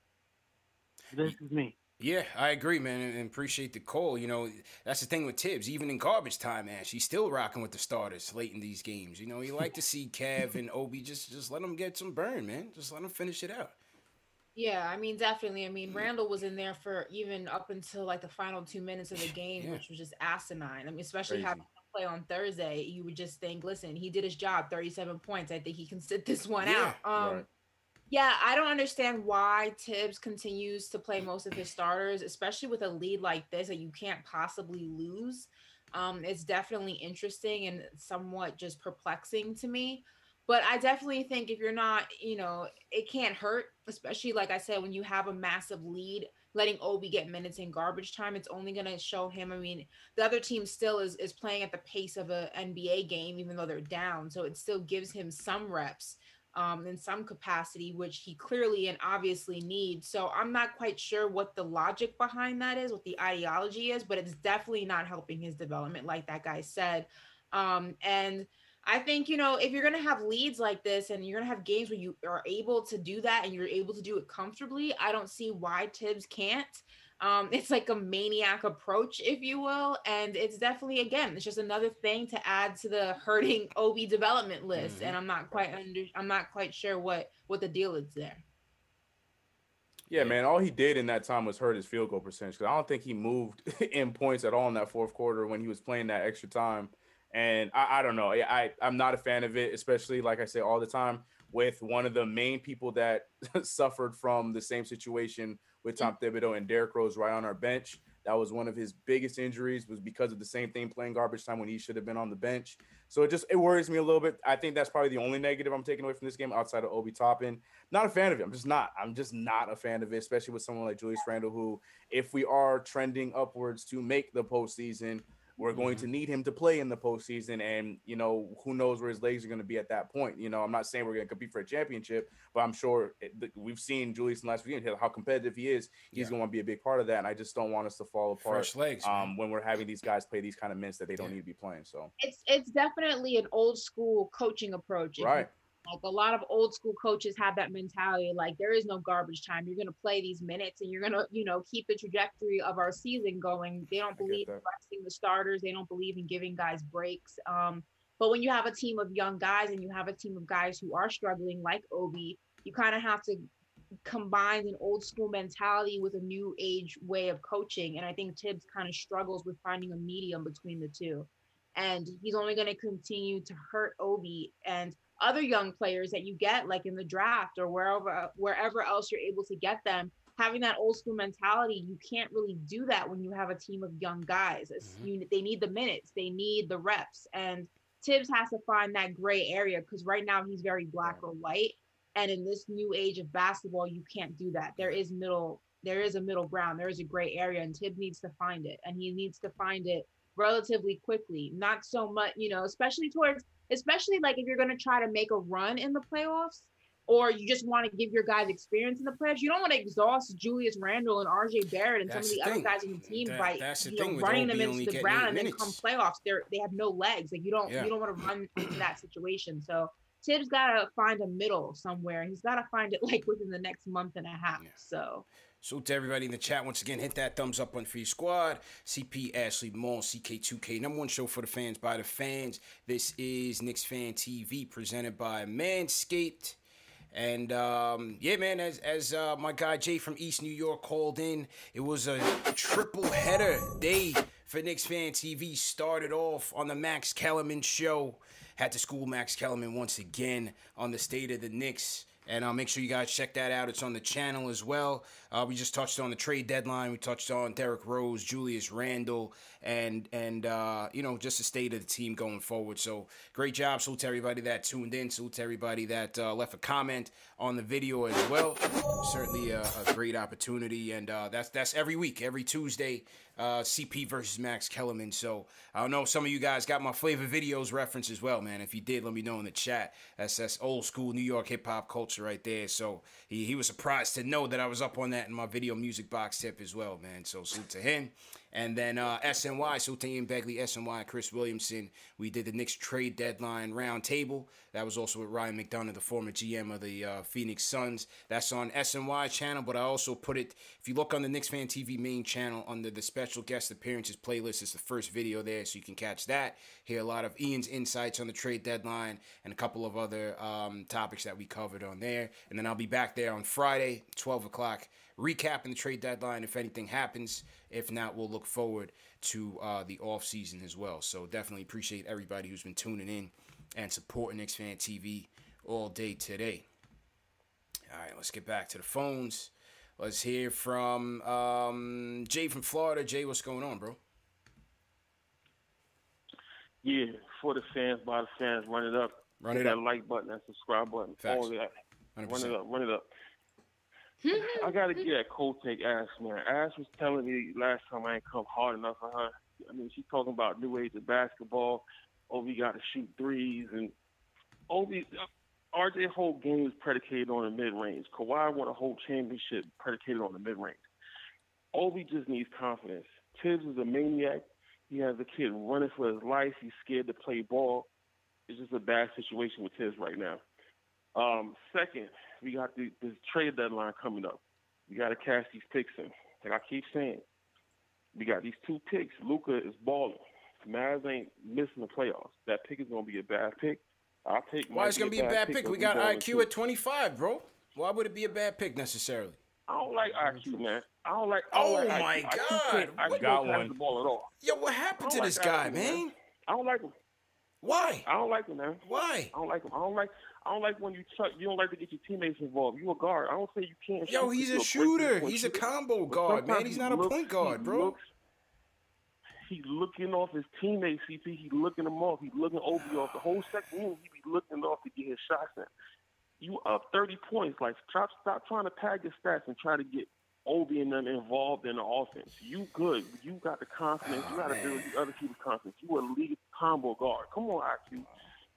this is me. Yeah, I agree, man, and, and appreciate the call. You know, that's the thing with Thibs. Even in garbage time, man, he's still rocking with the starters late in these games. You know, you like to see Kev and Obi just just let them get some burn, man. Just let them finish it out. Yeah, I mean, definitely. I mean, mm. Randle was in there for even up until like the final two minutes of the game, Yeah. which was just asinine. I mean, especially Crazy. having him play on Thursday, you would just think, listen, he did his job, 37 points. I think he can sit this one Yeah, out. Um, right. Yeah, I don't understand why Thibs continues to play most of his starters, especially with a lead like this that you can't possibly lose. Um, it's definitely interesting and somewhat just perplexing to me. But I definitely think if you're not, you know, it can't hurt, especially like I said, when you have a massive lead, letting Obi get minutes in garbage time, it's only gonna show him. I mean, the other team still is is playing at the pace of a NBA game, even though they're down. So it still gives him some reps um, in some capacity, which he clearly and obviously needs. So I'm not quite sure what the logic behind that is, what the ideology is, but it's definitely not helping his development, like that guy said. Um, and I think, you know, if you're going to have leads like this and you're going to have games where you are able to do that and you're able to do it comfortably, I don't see why Thibs can't. Um, it's like a maniac approach, if you will, and it's definitely again, it's just another thing to add to the hurting Obi development list. Mm-hmm. And I'm not quite under, I'm not quite sure what what the deal is there. Yeah, man. All he did in that time was hurt his field goal percentage because I don't think he moved in points at all in that fourth quarter when he was playing that extra time. And I, I don't know. I, I'm not a fan of it, especially like I say all the time with one of the main people that suffered from the same situation with Tom mm-hmm. Thibodeau and Derrick Rose right on our bench. That was one of his biggest injuries was because of the same thing playing garbage time when he should have been on the bench. So it just it worries me a little bit. I think that's probably the only negative I'm taking away from this game outside of Obi Toppin. Not a fan of it. I'm just not. I'm just not a fan of it, especially with someone like Julius Randle, who, if we are trending upwards to make the postseason, we're going Mm-hmm. to need him to play in the postseason. And, you know, who knows where his legs are going to be at that point. You know, I'm not saying we're going to compete for a championship, but I'm sure it, the, we've seen Julius in the last few games, how competitive he is. He's Yeah. going to be a big part of that. And I just don't want us to fall apart Fresh legs, um, when we're having these guys play these kind of minutes that they don't need to be playing. So, It's it's definitely an old school coaching approach. If right. Like a lot of old school coaches have that mentality, like there is no garbage time. You're gonna play these minutes, and you're gonna, you know, keep the trajectory of our season going. They don't believe in resting the starters. They don't believe in giving guys breaks. Um, but when you have a team of young guys and you have a team of guys who are struggling, like Obi, you kind of have to combine an old school mentality with a new age way of coaching. And I think Thibs kind of struggles with finding a medium between the two. And he's only going to continue to hurt Obi and other young players that you get, like in the draft or wherever wherever else you're able to get them. Having that old school mentality, you can't really do that when you have a team of young guys. It's- mm-hmm. you, they need the minutes, they need the reps, and Thibs has to find that gray area because right now he's very black or white. And in this new age of basketball, you can't do that. There is middle, there is a middle ground, there is a gray area, and Thibs needs to find it, and he needs to find it relatively quickly. Not so much, you know, especially towards, especially like if you're going to try to make a run in the playoffs, or you just want to give your guys experience in the playoffs. You don't want to exhaust Julius Randle and RJ Barrett and That's some of the the other guys on the team That- by the you know, running them into the ground, and then come playoffs, they're they have no legs. Like you don't Yeah. you don't want to run into that situation. So Thibs got to find a middle somewhere. He's got to find it like within the next month and a half. Yeah. So Salute to everybody in the chat. Once again, hit that thumbs up on Free Squad. CP Ashley Mall, CK2K. Number one show for the fans by the fans. This is Knicks Fan TV presented by Manscaped. And um, yeah, man, as as uh, my guy Jay from East New York called in, it was a triple header day for Knicks Fan TV. Started off on the Max Kellerman show. Had to school Max Kellerman once again on the state of the Knicks. And uh, make sure you guys check that out. It's on the channel as well. Uh, we just touched on the trade deadline. We touched on Derrick Rose, Julius Randle, and and uh, you know just the state of the team going forward. So great job. Salute to everybody that tuned in. Salute to everybody that uh, left a comment on the video as well. Certainly a, a great opportunity, and uh, that's that's every week, every Tuesday. Uh, CP versus Max Kellerman. So I don't know some of you guys got my flavor videos reference as well, man. If you did, let me know in the chat. That's that's old school New York hip hop culture right there. So he, he was surprised to know that I was up on that in my video music box tip as well, man. So salute to him. And then uh, SNY, Ian Begley, SNY, Chris Williamson. We did the Knicks trade deadline roundtable. That was also with Ryan McDonough, the former GM of the uh, Phoenix Suns. That's on SNY channel, but I also put it, if you look on the Knicks Fan TV main channel under the special guest appearances playlist, it's the first video there, so you can catch that. Hear a lot of Ian's insights on the trade deadline and a couple of other um, topics that we covered on there. And then I'll be back there on Friday, 12 o'clock, recapping the trade deadline if anything happens. If not, we'll look forward to uh, the off season as well. So definitely appreciate everybody who's been tuning in and supporting Knicks Fan TV all day today. All right, let's get back to the phones. Let's hear from um, Jay from Florida. Jay, what's going on, bro? Yeah, for the fans, by the fans, run it up. Run Hit it that up. like button, that subscribe button, Facts. all that. Run 100%. it up, run it up. Mm-hmm. I gotta mm-hmm. get that cold take Ash, man. Ash was telling me last time I ain't come hard enough for her. I mean, she's talking about new age of basketball. Obi got to shoot threes, and Obi, uh, RJ whole game is predicated on the mid range. Kawhi won a whole championship predicated on the mid range. Obi just needs confidence. Thibs is a maniac. He has a kid running for his life. He's scared to play ball. It's just a bad situation with Thibs right now. Um, second, we got the, this trade deadline coming up. We got to cash these picks in. like I keep saying, we got these two picks. Luka is balling. Mavs ain't missing the playoffs. That pick is gonna be a bad pick. I'll take. Why it's gonna be a bad pick? but We got IQ too. at 25, bro. Why would it be a bad pick necessarily? I don't like IQ, man. I don't like. I don't Oh like my IQ. IQ God. can't- IQ What- don't Got one. the ball at all. Yo, what happened to like this guy, IQ, man? I don't like him. Why? I don't like him, man. Why? I don't like him. I don't like. I don't like when you try, you don't like to get your teammates involved. You a guard. I don't say you can't. Yo, he's a shooter. He's a combo guard, man. He's he not a looks- point guard, bro. looks- He's looking off his teammates, CP. He's looking them off. He's looking Obi off. The whole second unit, he be looking off to get his shots in. You up 30 points. Like, stop, stop trying to pad your stats and try to get Obi and them involved in the offense. You good. You got the confidence. You got to build the other people's confidence. You a lead combo guard. Come on, IQ.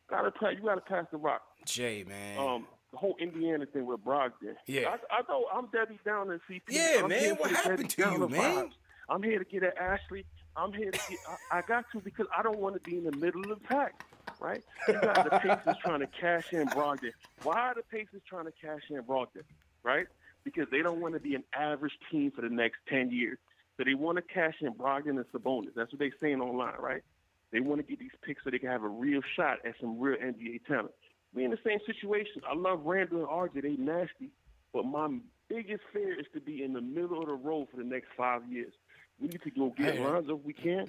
Gotta pass. You got to pass the rock. Jay, man. Um, the whole Indiana thing with Brogdon. Yeah. I, I know I'm Debbie Down in CP. Yeah, I'm man, what happened to you, man? vibes. I'm here to get at Ashley. I'm here to get. I, I got to because I don't want to be in the middle of the pack, right? You got the Pacers trying to cash in Brogdon. Why are the Pacers trying to cash in Brogdon, right? Because they don't want to be an average team for the next ten years. So they want to cash in Brogdon and Sabonis. That's what they're saying online, right? They want to get these picks so they can have a real shot at some real NBA talent. We in the same situation. I love Randle and RJ. They nasty, but my biggest fear is to be in the middle of the road for the next five years. We need to go get Hey. Lonzo if we can.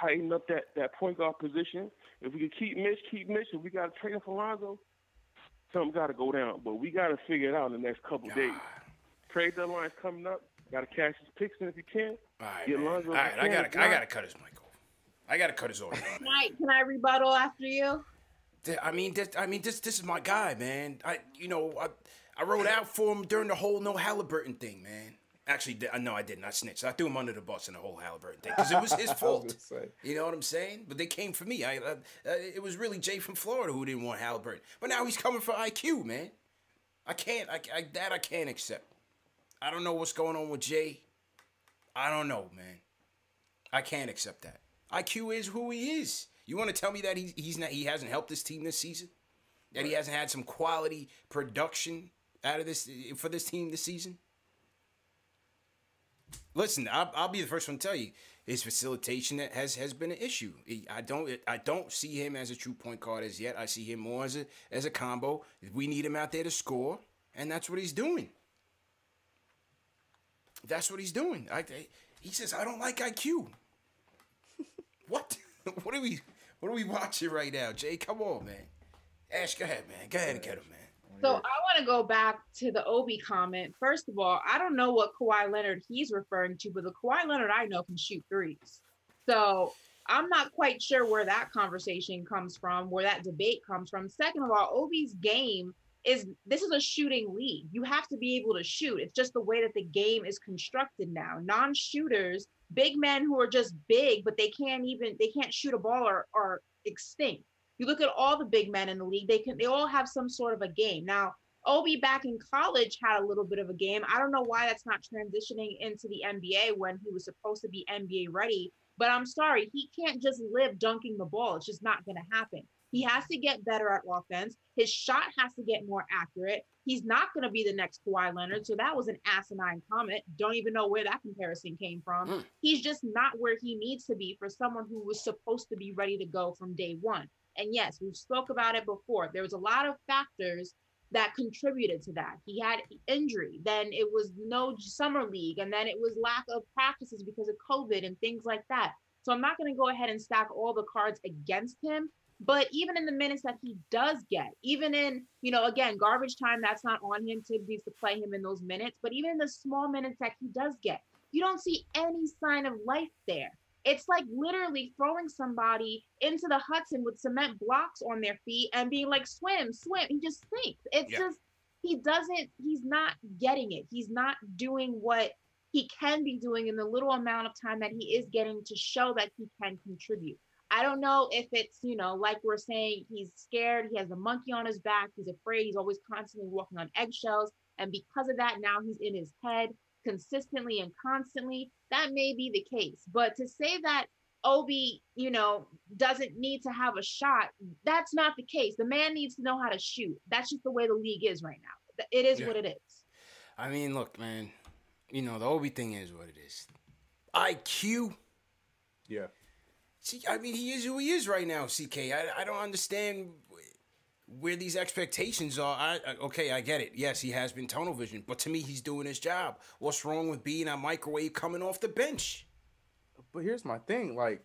Tighten up that, that point guard position. If we can keep Mitch, keep Mitch. If we got to trade him for Lonzo, something got to go down. But we got to figure it out in the next couple days. Trade deadline's coming up. Got to cash his picks in if you can. All right, Get. Lonzo All if right, you I gotta, I gotta cut his mic off. I gotta cut his audio. Can I, can I rebuttal after you? I mean, this, I mean, this, this is my guy, man. I, you know, I, I wrote out for him during the whole no Halliburton thing, man. Actually, di- no, I didn't. I snitched. I threw him under the bus in the whole Halliburton thing because it was his I fault. You know what I'm saying? But they came for me. I, uh, uh, it was really Jay from Florida who didn't want Halliburton. But now he's coming for IQ, man. I can't. I, I that I can't accept. I don't know what's going on with Jay. I don't know, man. I can't accept that. IQ is who he is. You want to tell me that he's he's not he hasn't helped this team this season? That he hasn't had some quality production out of this for this team this season? Listen, I'll, I'll be the first one to tell you his facilitation has has been an issue. I don't I don't see him as a true point guard as yet. I see him more as a as a combo. We need him out there to score, and that's what he's doing. That's what he's doing. I, he says I don't like IQ. what? what are we what are we watching right now, Jay? Come on, man. Ash, go ahead, man. Go ahead and get him, man. So I want to go back to the Obi comment. First of all, I don't know what Kawhi Leonard he's referring to, but the Kawhi Leonard I know can shoot threes. So I'm not quite sure where that conversation comes from, where that debate comes from. Second of all, Obi's game is this is a shooting league. You have to be able to shoot. It's just the way that the game is constructed now. Non-shooters, big men who are just big, but they can't even they can't shoot a ball are, are extinct. You look at all the big men in the league, they can they all have some sort of a game. Now, Obi back in college had a little bit of a game. I don't know why that's not transitioning into the NBA when he was supposed to be NBA ready, but I'm sorry, he can't just live dunking the ball. It's just not going to happen. He has to get better at offense. His shot has to get more accurate. He's not going to be the next Kawhi Leonard. So that was an asinine comment. Don't even know where that comparison came from. Mm. He's just not where he needs to be for someone who was supposed to be ready to go from day one. And yes, we've spoke about it before. There was a lot of factors that contributed to that. He had injury, then it was no summer league, and then it was lack of practices because of COVID and things like that. So I'm not going to go ahead and stack all the cards against him. But even in the minutes that he does get, even in, you know, again, garbage time, that's not on him. Thibs needs to play him in those minutes. But even in the small minutes that he does get, you don't see any sign of life there. It's like literally throwing somebody into the Hudson with cement blocks on their feet and being like, swim, swim. He just sinks. It's Yeah. just, he doesn't, he's not getting it. He's not doing what he can be doing in the little amount of time that he is getting to show that he can contribute. I don't know if it's, you know, like we're saying, he's scared, he has a monkey on his back, he's afraid, he's always constantly walking on eggshells. And because of that, now he's in his head consistently and constantly. That may be the case. But to say that Obi, you know, doesn't need to have a shot, that's not the case. The man needs to know how to shoot. That's just the way the league is right now. It is Yeah. what it is. I mean, look, man. you know, the Obi thing is what it is. IQ. Yeah. See, I mean, he is who he is right now, CK. I, I don't understand where these expectations are. I, okay, I get it. Yes, he has been tunnel vision, but to me, he's doing his job. What's wrong with being a microwave coming off the bench? But here's my thing, like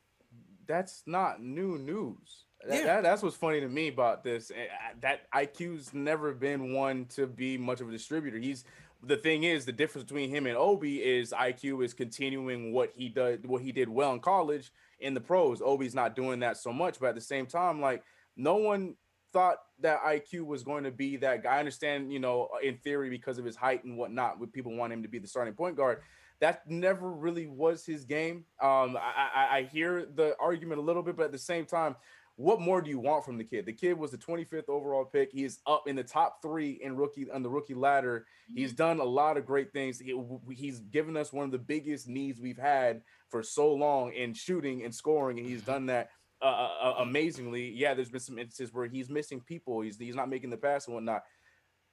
that's not new news. That, Yeah. that- that's what's funny to me about this. eh, That IQ's never been one to be much of a distributor. He's the thing is the difference between him and Obi is IQ is continuing what he does, what he did well in college in the pros. Obi's not doing that so much, but at the same time, like no one thought that IQ was going to be that guy. I understand, you know, uh, in theory because of his height and whatnot, with people want him to be the starting point guard. That never really was his game. Um, I, I, I hear the argument a little bit, but at the same time, what more do you want from the kid? The kid was the 25th overall pick. He is up in the top three in rookie on the rookie ladder. He's mm-hmm. done a lot of great things. He- he's given us one of the biggest needs we've had for so long in shooting and scoring, and he's mm-hmm. done that uh, uh, amazingly. Yeah, there's been some instances where he's missing people. He's he's not making the pass and whatnot.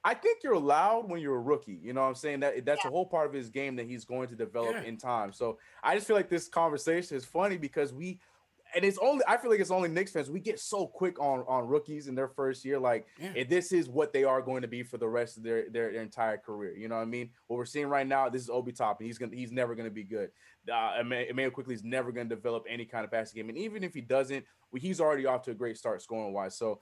I think you're allowed when you're a rookie. You know what I'm saying? That that's a whole part of his game that he's going to develop Yeah. in time. So I just feel like this conversation is funny because we and it's only I feel like it's only Knicks fans. We get so quick on on rookies in their first year. Like Yeah. if this is what they are going to be for the rest of their, their their entire career. You know what I mean? What we're seeing right now, this is Obi Toppin. He's gonna he's never gonna be good. Uh, Emma- Immanuel Quickley is never gonna develop any kind of passing game. And even if he doesn't, well, he's already off to a great start scoring wise. So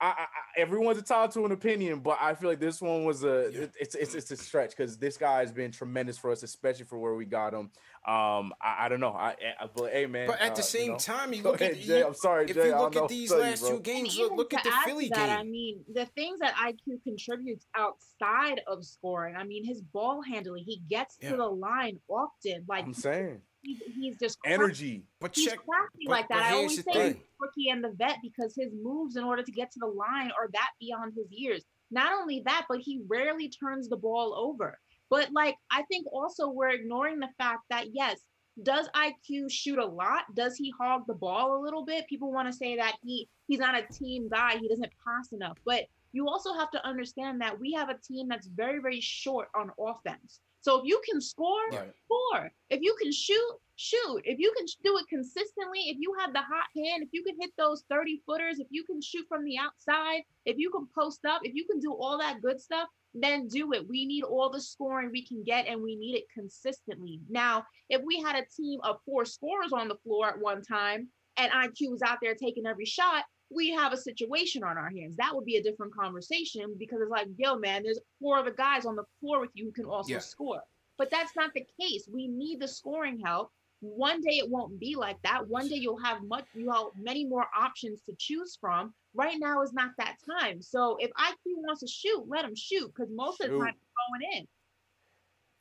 I, I, I- everyone's entitled to an opinion, but I feel like this one was a Yeah. it- it's, it's it's a stretch because this guy has been tremendous for us, especially for where we got him. Um, I, I don't know. I, I but hey man, But at uh, the same you know. time, you look at Jay, you, I'm sorry, if Jay. you look at these tell you, last bro. two games, look, look at the Philly that, I mean, the things that IQ contributes outside of scoring. I mean, his ball handling. He gets Yeah. to the line often. Like I'm saying he's, he's just energy. But He's check, but- like that. I always say thing. rookie and the vet because his moves in order to get to the line are that beyond his years. Not only that, but he rarely turns the ball over. But like, I think also we're ignoring the fact that yes, does IQ shoot a lot? Does he hog the ball a little bit? People want to say that he he's not a team guy. He doesn't pass enough. But you also have to understand that we have a team that's very very short on offense. So if you can score, Right. score. If you can shoot, shoot. If you can do it consistently, if you have the hot hand, if you can hit those 30 footers, if you can shoot from the outside, if you can post up, if you can do all that good stuff, then do it. We need all the scoring we can get and we need it consistently. Now, if we had a team of four scorers on the floor at one time and IQ was out there taking every shot, we have a situation on our hands. That would be a different conversation because it's like, yo, man, there's four other guys on the floor with you who can also Yeah. score. But that's not the case. We need the scoring help. One day it won't be like that. One day you'll have much you have many more options to choose from. Right now is not that time. So if IQ wants to shoot, let him shoot because most of the Shoot. time it's going in.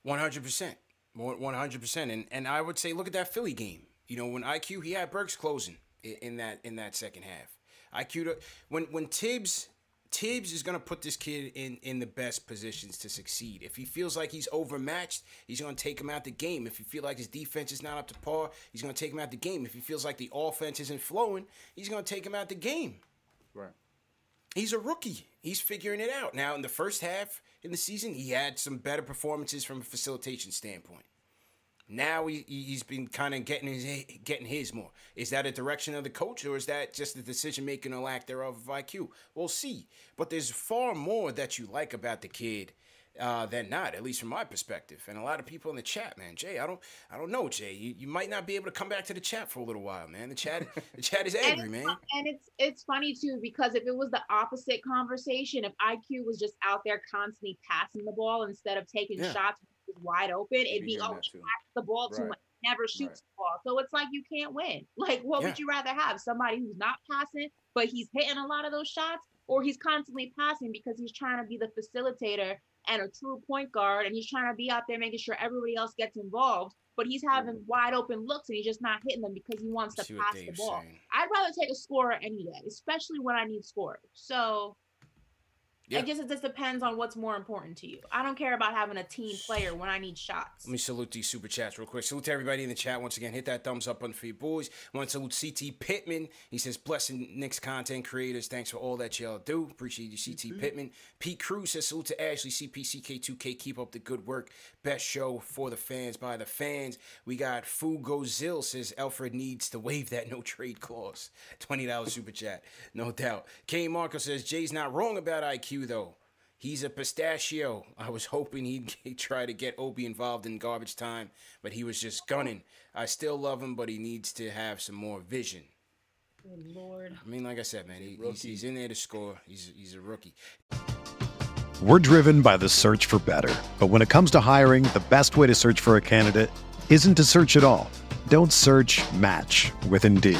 One hundred percent, one hundred percent, and and I would say look at that Philly game. You know when IQ he had Burks closing in that in that second half. IQ to, when when Thibs Thibs is gonna put this kid in in the best positions to succeed. If he feels like he's overmatched, he's gonna take him out the game. If he feel like his defense is not up to par, he's gonna take him out the game. If he feels like the offense isn't flowing, he's gonna take him out the game. Right. He's a rookie. He's figuring it out. Now, in the first half in the season, he had some better performances from a facilitation standpoint. Now he, he- he's been kind of getting his getting his more. Is that a direction of the coach, or is that just the decision making or lack thereof of IQ? We'll see. But there's far more that you like about the kid uh, than not, at least from my perspective. And a lot of people in the chat, man, Jay, I don't, I don't know, Jay. You, you might not be able to come back to the chat for a little while, man. The chat, the chat is angry, and man. and it's it's funny too because if it was the opposite conversation, if IQ was just out there constantly passing the ball instead of taking Yeah. shots was wide open, it'd be oh, he the ball too Right. much, never shoots Right. the ball. So it's like you can't win. Like, what Yeah. would you rather have? Somebody who's not passing, but he's hitting a lot of those shots, or he's constantly passing because he's trying to be the facilitator and a true point guard, and he's trying to be out there making sure everybody else gets involved. But he's having wide open looks and he's just not hitting them because he wants to pass the ball. saying. I'd rather take a scorer any day, especially when I need scoring. So Yeah. I guess it just depends on what's more important to you. I don't care about having a team player when I need shots. Let me salute these super chats real quick. Salute to everybody in the chat once again. Hit that thumbs up button for your boys. want to salute CT Pittman. He says, blessing Knicks content creators. Thanks for all that y'all do. Appreciate you, CT mm-hmm. Pittman. Pete Cruz says, salute to Ashley, CPCK2K. Keep up the good work. Best show for the fans by the fans. We got Foo Fugozil says, Alfred needs to waive that no trade clause. $20 super chat. No doubt. K Marco says, Jay's not wrong about IQ though. He's a pistachio. I was hoping he'd try to get Obi involved in garbage time, but he was just gunning. I still love him, but he needs to have some more vision. Good lord. I mean, like I said, man, he, he's, he's in there to score. He's he's a rookie. We're driven by the search for better. But when it comes to hiring, the best way to search for a candidate isn't to search at all. Don't search match with Indeed.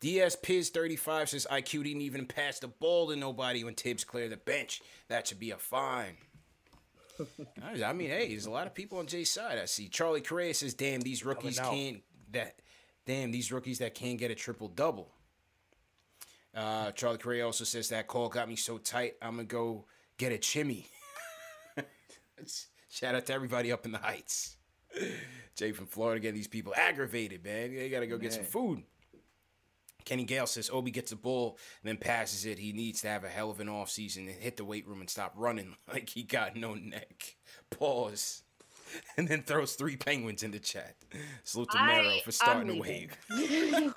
DS Piz 35 says IQ didn't even pass the ball to nobody when Thibs cleared the bench. That should be a fine. I mean, hey, there's a lot of people on Jay's side. I see Charlie Correa says, "Damn, these rookies can't that. Damn, these rookies that can't get a triple double." Uh, Charlie Correa also says that call got me so tight. I'm gonna go get a chimney. Shout out to everybody up in the heights. Jay from Florida getting these people aggravated, man. They gotta go get some food. Kenny Gale says Obi gets the ball and then passes it. He needs to have a hell of an offseason and hit the weight room and stop running like he got no neck. Pause. And then throws three penguins in the chat. Salute to Mero for starting the wave.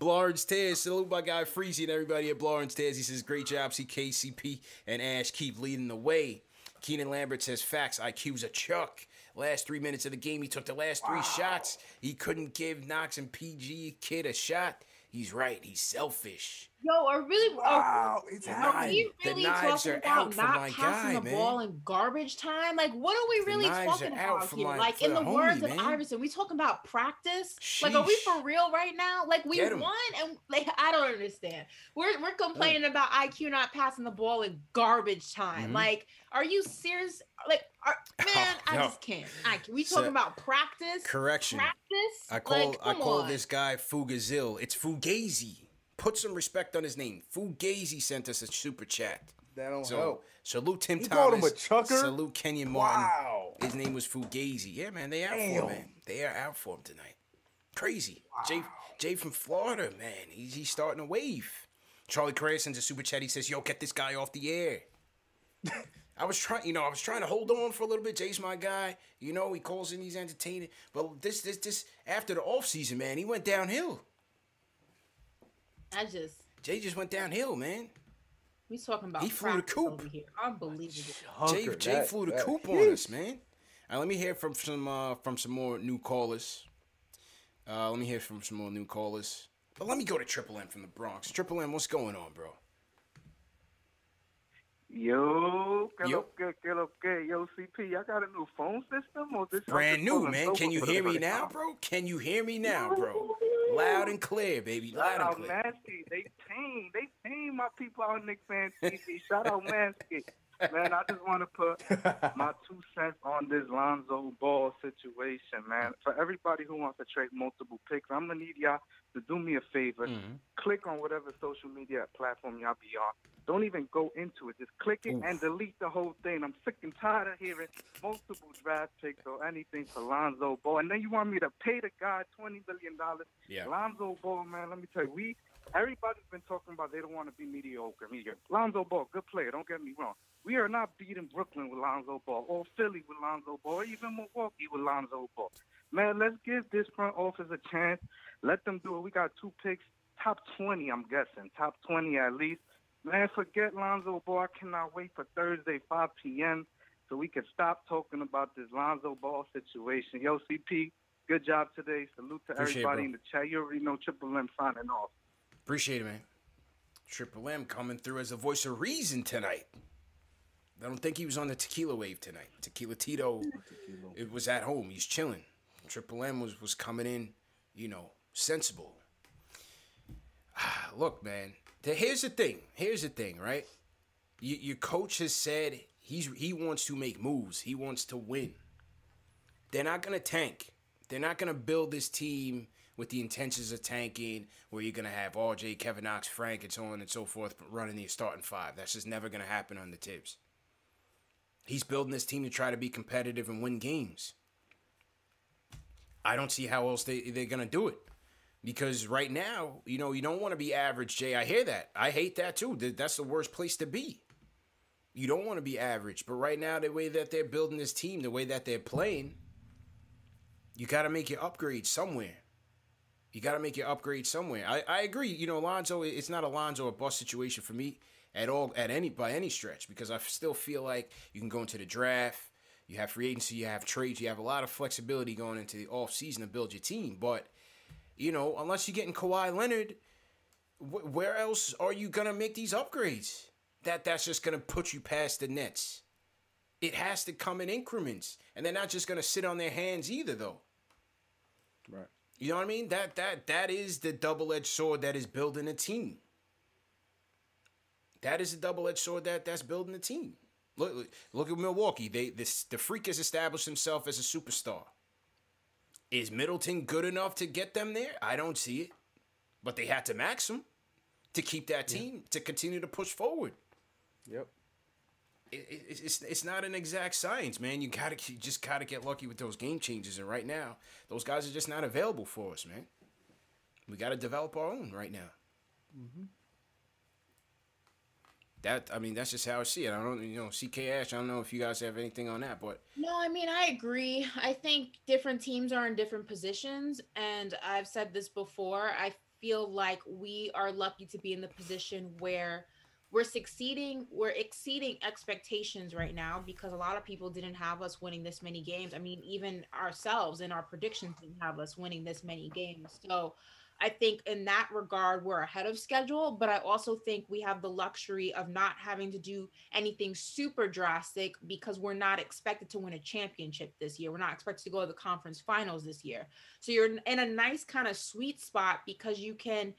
Blarns Tears, salute my guy Freezy and everybody at Blarns Tears. He says, great job, CKCP and Ash keep leading the way. Keenan Lambert says, facts, IQ's a chuck. Last three minutes of the game, he took the last three shots. He couldn't give Knox and PG kid a shot. He's right, he's selfish. Yo, are really Wow, are, it's are happening. we The really knives talking are about out for not passing guy, the ball in garbage time? Like, what are we really talking about here? my- like, in the the, words homie, of. Iverson, we talking about practice? Like, are we for real right now? Like, we won, and like, I don't understand. We're we're complaining about IQ not passing the ball in garbage time. Mhm. Like, are you serious? Like, are, oh, man, I no. just can't. I can't. We So- talking about practice? Correction. Practice? I call Like, I call on. this guy Fugazil. It's Fugazi. Put some respect on his name. Fugazi sent us a super chat. That don't So help. salute Tim You Thomas. called him a chucker? Salute Kenyon Martin. Wow. His name was Fugazi. Yeah, man, they out for him, man. They are out for him tonight. Crazy. Jay Jay from Florida, man. He's, he's starting a wave. Charlie Correa sends a super chat. He says, "Yo, get this guy off the air." I was trying, you know, I was trying to hold on for a little bit. Jay's my guy. You know, he calls in, he's entertaining. But this, this, this, after the offseason, man, he went downhill. I just Jay just went downhill, man. we talking about He flew the practice coop. over here. Unbelievable. Jay, Hunker, Jay that- flew the that- coop on us, man. All right, let me hear from some uh, from some more new callers. Uh, let me hear from some more new callers. But let me go to Triple M from the Bronx. Triple M, what's going on, bro? Yo, que Yo. lo que, que lo que, yo, CP, I got a new phone system or this? Brand new, man. Can you hear me now, bro? Can you hear me now, bro? Loud and clear, baby. Shout Loud and out clear. Mansky. They paying, they paying my people out on Knicks Fan TV. Shout out Mansky. Man, I just want to put my two cents on this Lonzo Ball situation, man. For everybody who wants to trade multiple picks, I'm gonna need y'all to do me a favor. Mhm. Click on whatever social media platform y'all be on. Don't even go into it. Just click it and delete the whole thing. I'm sick and tired of hearing multiple draft picks or anything for Lonzo Ball. And then you want me to pay the guy twenty million dollars. Yeah. Lonzo Ball, man. Let me tell you, we everybody's been talking about they don't want to be mediocre. Mediocre. Lonzo Ball, good player. Don't get me wrong. We are not beating Brooklyn with Lonzo Ball, or Philly with Lonzo Ball, or even Milwaukee with Lonzo Ball. Man, let's give this front office a chance. Let them do it. We got two picks, top 20, I'm guessing, top 20 at least. Man, forget Lonzo Ball. I cannot wait for Thursday, 5 p.m., so we can stop talking about this Lonzo Ball situation. Yo, CP, good job today. Salute to Appreciate everybody bro. in the chat. You already know Triple M signing off. Appreciate it, man. Triple M coming through as a voice of reason tonight. I don't think he was on the tequila wave tonight. Tequila Tito, it was at home. He's chilling. Triple M was was coming in, you know, sensible. Ah, Look, man. Here's the thing. Here's the thing, right? Your coach has said he's he wants to make moves. He wants to win. They're not gonna tank. They're not gonna build this team with the intentions of tanking, where you're gonna have RJ, Kevin Knox, Frank, and so on and so forth running the starting five. That's just never gonna happen on the Thibs. He's building this team to try to be competitive and win games. I don't see how else they, they're gonna do it. Because right now, you know, you don't want to be average, Jay. I hear that. I hate that too. That- That's the worst place to be. You don't want to be average. But right now, the way that they're building this team, the way that they're playing, you got to make your upgrade somewhere. You got to make your upgrade somewhere. I, I agree. You know, Alonzo, it's not Alonzo a bust situation for me at all, at any by any stretch, because I still feel like you can go into the draft, you have free agency, you have trades, you have a lot of flexibility going into the off season to build your team. But you know, unless you're getting Kawhi Leonard, wh- where else are you gonna make these upgrades? That that's just gonna put you past the Nets. It has to come in increments, and they're not just gonna sit on their hands either, though. Right. You know what I mean? That that that is the double-edged sword that is building a team. That is the double-edged sword that that's building a team. Look look- look at Milwaukee. They this the freak has established himself as a superstar. Is Middleton good enough to get them there? I don't see it. But they had to max him to keep that team to continue to push forward. Yep. It, it, it's it's not an exact science, man. You gotta you just gotta get lucky with those game changes, and right now, those guys are just not available for us, man. We gotta develop our own right now. Mm-hmm. That I mean, that's just how I see it. I don't, you know, CK Ash. I don't know if you guys have anything on that, but No, I mean, I agree. I think different teams are in different positions. And I've said this before. I feel like we are lucky to be in the position where we're succeeding, we're exceeding expectations right now because a lot of people didn't have us winning this many games. I mean, even ourselves in our predictions didn't have us winning this many games. So I think in that regard, we're ahead of schedule, but I also think we have the luxury of not having to do anything super drastic because we're not expected to win a championship this year. We're not expected to go to the conference finals this year. So you're in a nice kind of sweet spot because you can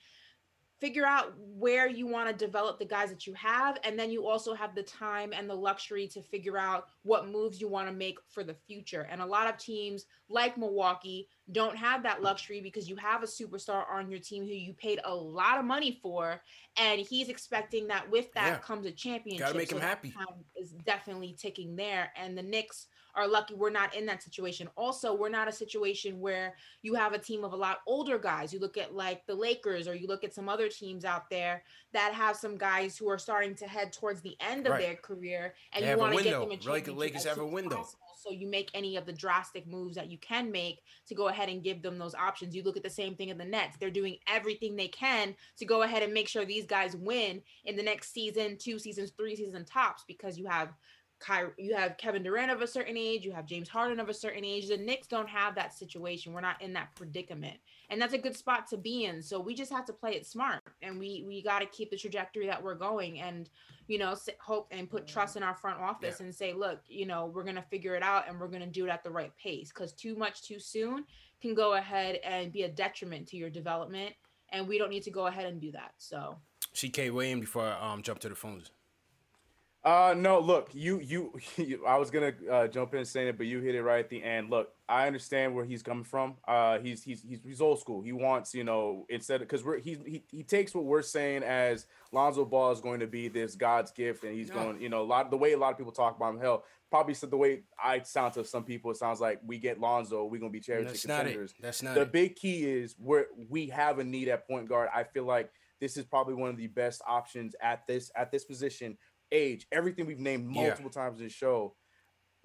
figure out where you want to develop the guys that you have and then you also have the time and the luxury to figure out what moves you want to make for the future and a lot of teams like Milwaukee don't have that luxury because you have a superstar on your team who you paid a lot of money for and he's expecting that with that Yeah. comes a championship Gotta make him happy. time is definitely ticking there and the Knicks are lucky we're not in that situation also we're not a situation where you have a team of a lot older guys. You look at like the Lakers or you look at some other teams out there that have some guys who are starting to head towards the end of Right. their career and They you want to get them a Like the Lakers have a window. possible. So you make any of the drastic moves that you can make to go ahead and give them those options. You look at the same thing in the Nets. They're doing everything they can to go ahead and make sure these guys win in the next season, two seasons, three seasons tops because you have You have Kevin Durant of a certain age, you have James Harden of a certain age. The Knicks don't have that situation. We're not in that predicament. And that's a good spot to be in. So we just have to play it smart and we we got to keep the trajectory that we're going and you know, s- hope and put trust in our front office and say, look, you know, we're going to figure it out and we're going to do it at the right pace cuz too much too soon can go ahead and be a detriment to your development and we don't need to go ahead and do that. So CK William before I um, jump to the phones. Uh no, look, you you, you I was gonna uh, jump in and saying it, but you hit it right at the end. Look, I understand where he's coming from. Uh, he's he's he's, he's old school. He wants you know instead of because we're he's, he he takes what we're saying as Lonzo Ball is going to be this God's gift, and he's No. going you know a lot the way a lot of people talk about him. Hell, probably said the way I sound to some people, it sounds like we get Lonzo, we're gonna be charity That's not it. contenders. That's not the it. big key is where we have a need at point guard. I feel like this is probably one of the best options at this at this position. Age, everything we've named Yeah. multiple times in the show,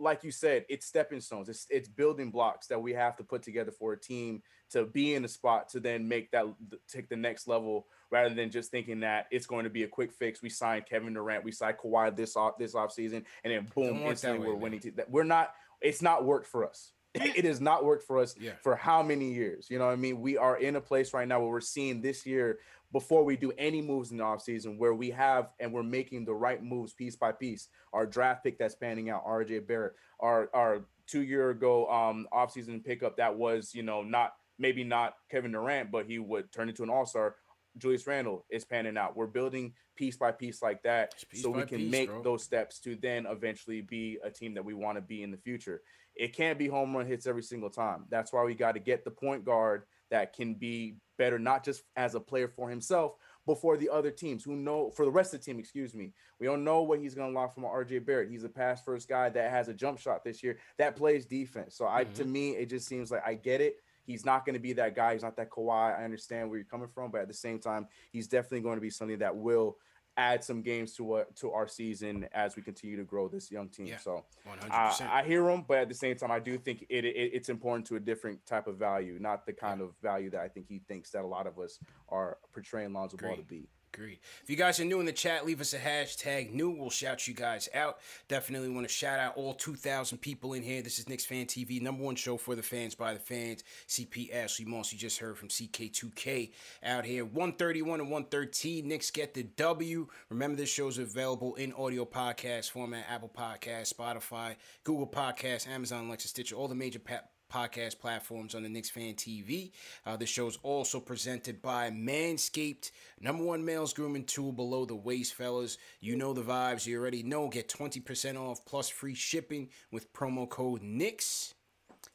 like you said, it's stepping stones. It's it's building blocks that we have to put together for a team to be in the spot to then make that take the next level rather than just thinking that it's going to be a quick fix. We signed Kevin Durant, we signed Kawhi this off this offseason, and then boom, Don't work that instantly way, we're man. winning. That we're not. It's not worked for us. it has not worked for us Yeah. for how many years? You know what I mean? We are in a place right now where we're seeing this year before we do any moves in the offseason where we have and we're making the right moves piece by piece. Our draft pick that's panning out, RJ Barrett, our our two year ago um offseason pickup that was, you know, not maybe not Kevin Durant, but he would turn into an all-star. Julius Randle is panning out. We're building piece by piece like that piece so we can piece, make bro. those steps to then eventually be a team that we want to be in the future. It can't be home run hits every single time. That's why we got to get the point guard that can be better, not just as a player for himself, but for the other teams who know for the rest of the team. Excuse me. We don't know what he's going to lock from RJ Barrett. He's a pass first guy that has a jump shot this year that plays defense. So I, to mm-hmm. me, it just seems like I get it. He's not going to be that guy. He's not that Kawhi. I understand where you're coming from, but at the same time, he's definitely going to be something that will add some games to uh, to our season as we continue to grow this young team. Yeah, so 100%. uh, I hear him, but at the same time, I do think it, it it's important to a different type of value, not the kind of value that I think he thinks that a lot of us are portraying Lonzo Ball to be. Agreed. If you guys are new in the chat, leave us a hashtag new. We'll shout you guys out. Definitely want to shout out all 2,000 people in here. This is Knicks Fan TV, number one show for the fans by the fans. CP Ashley Moss, you just heard from CK2K out here. 131 and 113. Knicks get the W. Remember, this show's available in audio podcast format Apple Podcast, Spotify, Google Podcasts, Amazon, Alexa, Stitcher, all the major pa- podcast platforms on the Knicks Fan TV. Uh, the show's also presented by Manscaped, number one male's grooming tool below the waist, fellas. You know the vibes. You already know. Get 20% off plus free shipping with promo code NICKS.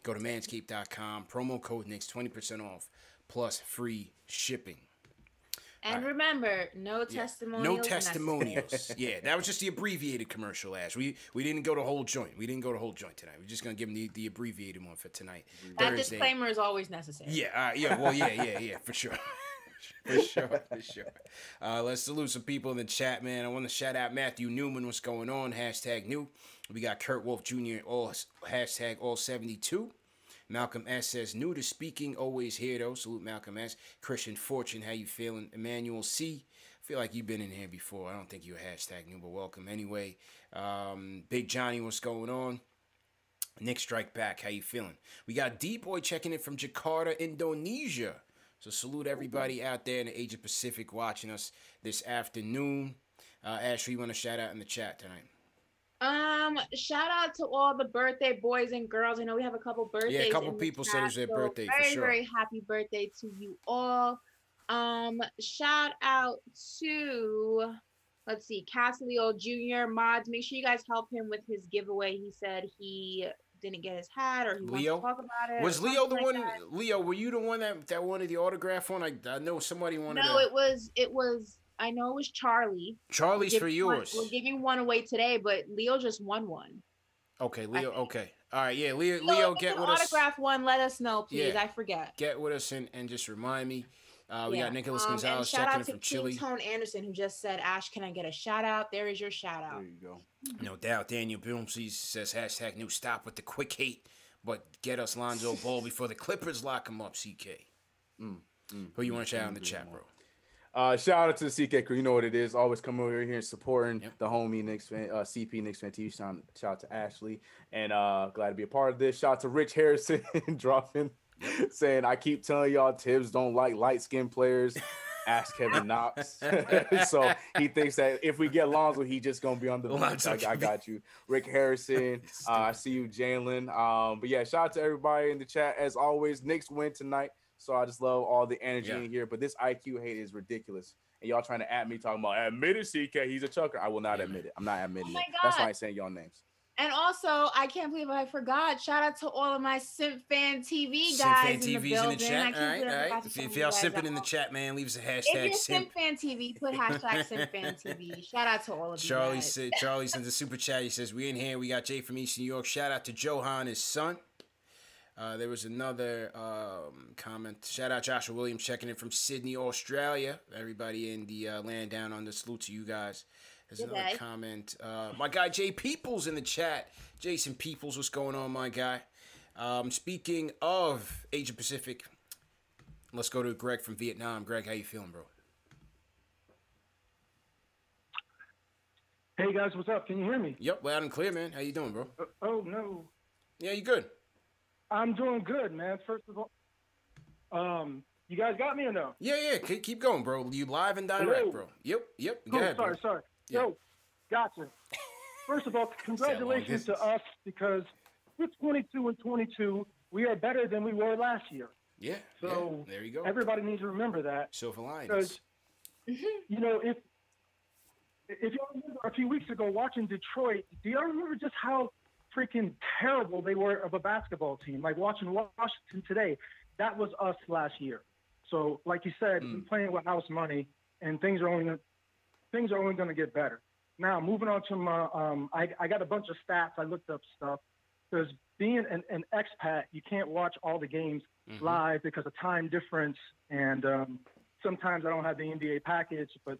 Go to manscaped.com, promo code NICKS, 20% off plus free shipping. And remember, no testimonials. No testimonials. yeah, that was just the abbreviated commercial, Ash. We we didn't go to whole joint. We didn't go to whole joint tonight. We're just gonna give them the, the abbreviated one for tonight. That Thursday. disclaimer is always necessary. Yeah, uh, yeah, well, yeah, yeah, yeah, for sure. for sure, for sure. Uh, let's salute some people in the chat, man. I want to shout out Matthew Newman. What's going on? Hashtag new. We got Kurt Wolf Jr. All hashtag all seventy two. Malcolm S says new to speaking, always here though. Salute Malcolm S. Christian Fortune, how you feeling? Emmanuel C. feel like you've been in here before. I don't think you're hashtag new, but welcome anyway. Um, Big Johnny, what's going on? Nick Strike Back, how you feeling? We got D Boy checking in from Jakarta, Indonesia. So salute everybody out there in the Asia Pacific watching us this afternoon. Uh, Ashley, you want to shout out in the chat tonight? Um, shout out to all the birthday boys and girls. I know we have a couple birthdays. couple in the people said it's was their so birthday, for Very, sure. very happy birthday to you all. Um, shout out to let's see, Casleo Jr. mods. Make sure you guys help him with his giveaway. He said he didn't get his hat or he Leo? wants to talk about it. Was Leo the something one? that. Leo, were you the one that, that wanted the autograph one? I, I know somebody wanted No, to. it was it was I know it was Charlie. Charlie's We're for giving one- yours. We're giving one away today, but Leo just won one. Okay, Leo. Okay. All right. Yeah, Leo. So Leo, get it's with an us. autograph one. Let us know, please. Yeah. I forget. Get with us and, and just remind me. Uh, we Yeah. got Nicholas Um, Gonzalez shout checking out in to from King Chile. Tone Anderson who just said, "Ash, can I get a shout out?" There is your shout out. There you go. No doubt. Daniel Boomsey says hashtag new stop with the quick hate, but get us Lonzo Ball before the Clippers lock him up. CK. Mm, Who you want to shout out in the chat, bro? Uh, shout out to the CK crew. You know what it is. Always coming over here and supporting the homie Knicks fan, uh, CP Knicks fan TV. Shout, shout out to Ashley and uh, glad to be a part of this. Shout out to Rich Harrison dropping, saying I keep telling y'all Thibs don't like light skinned players. Ask Kevin Knox. so he thinks that if we get Lonzo, he just gonna be on the bench. I, I got you, Rick Harrison. uh, I see you, Jalen. Um, but yeah, shout out to everybody in the chat as always. Knicks win tonight. So I just love all the energy Yeah. in here. But this IQ hate is ridiculous. And y'all trying to at me talking about admit it, CK. He's a chucker. I will not admit it. I'm not admitting Oh my it. That's why God. I saying y'all names. And also, I can't believe I forgot. Shout out to all of my Simp Fan TV Simp guys Fan in the TV's in building. the chat. All right, all right. If, if you y'all guys simping in the chat, man, leave us a If hashtag you're simp. Simp Fan TV, put hashtag Simp Fan TV. Shout out to all of you Charlie guys. said Charlie sends a super chat. He says, We in here, we got Jay from East New York. Shout out to Johan, his son. Uh, there was another um, comment. Shout out Joshua Williams checking in from Sydney, Australia. Everybody in the uh, land down under. Salute to you guys. There's Good another day. comment. Uh, my guy Jay Peoples in the chat. Jason Peoples, what's going on, my guy? Um, speaking of Asia Pacific, let's go to Greg from Vietnam. Greg, how you feeling, bro? Hey guys, what's up? Can you hear me? Yep, loud and clear, man. How you doing, bro? Uh, oh no, Yeah, you good? I'm doing good, man. First of all, um, you guys got me or no? Yeah, yeah. Keep, keep going, bro. You live and direct, Hello. bro. Yep, yep. Go Cool, ahead, sorry, bro. sorry. Yeah. Yo, gotcha. First of all, congratulations to us because we're 22 and 22. We are better than we were last year. Yeah. So yeah, there you go. everybody needs to remember that. Silver linings. Because you know, if if y'all remember a few weeks ago watching Detroit, do y'all remember just how freaking terrible they were of a basketball team? Like watching Washington today, that was us last year. So, like you said, we're playing with house money, and things are only things are only going to get better. Now, moving on to my, um, I, I got a bunch of stats. I looked up stuff because being an, an expat, you can't watch all the games Mm-hmm. live because of time difference, and um, sometimes I don't have the NBA package. But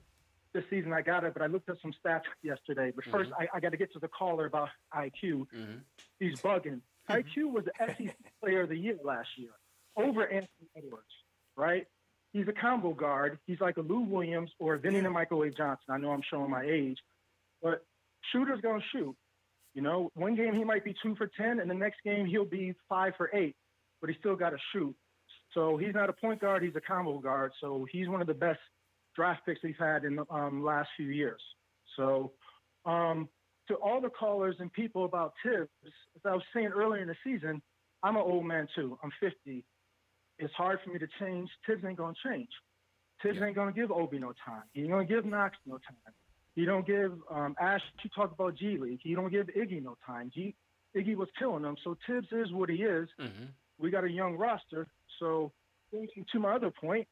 this season I got it. But I looked at some stats yesterday. But 1st Mm-hmm. I, I got to get to the caller about IQ. Mhm. He's bugging. IQ was the SEC Player of the Year last year over Anthony Edwards, right? He's a combo guard. He's like a Lou Williams or a Vinnie the Microwave Johnson. I know I'm showing my age, but shooter's gonna shoot. You know, one game he might be two for ten, and the next game he'll be five for eight, but he still got to shoot. So he's not a point guard; he's a combo guard. So he's one of the best draft picks we've had in the um, last few years. So um, to all the callers and people about Thibs, as I was saying earlier in the season, I'm an old man too. I'm 50. It's hard for me to change. Thibs ain't gonna change. Thibs ain't gonna give Obi no time. He ain't gonna give Knox no time. He don't give um, Ash. You talk about G League. He don't give Iggy no time. G, Iggy was killing him. So Thibs is what he is. Mm-hmm. We got a young roster. So to my other point,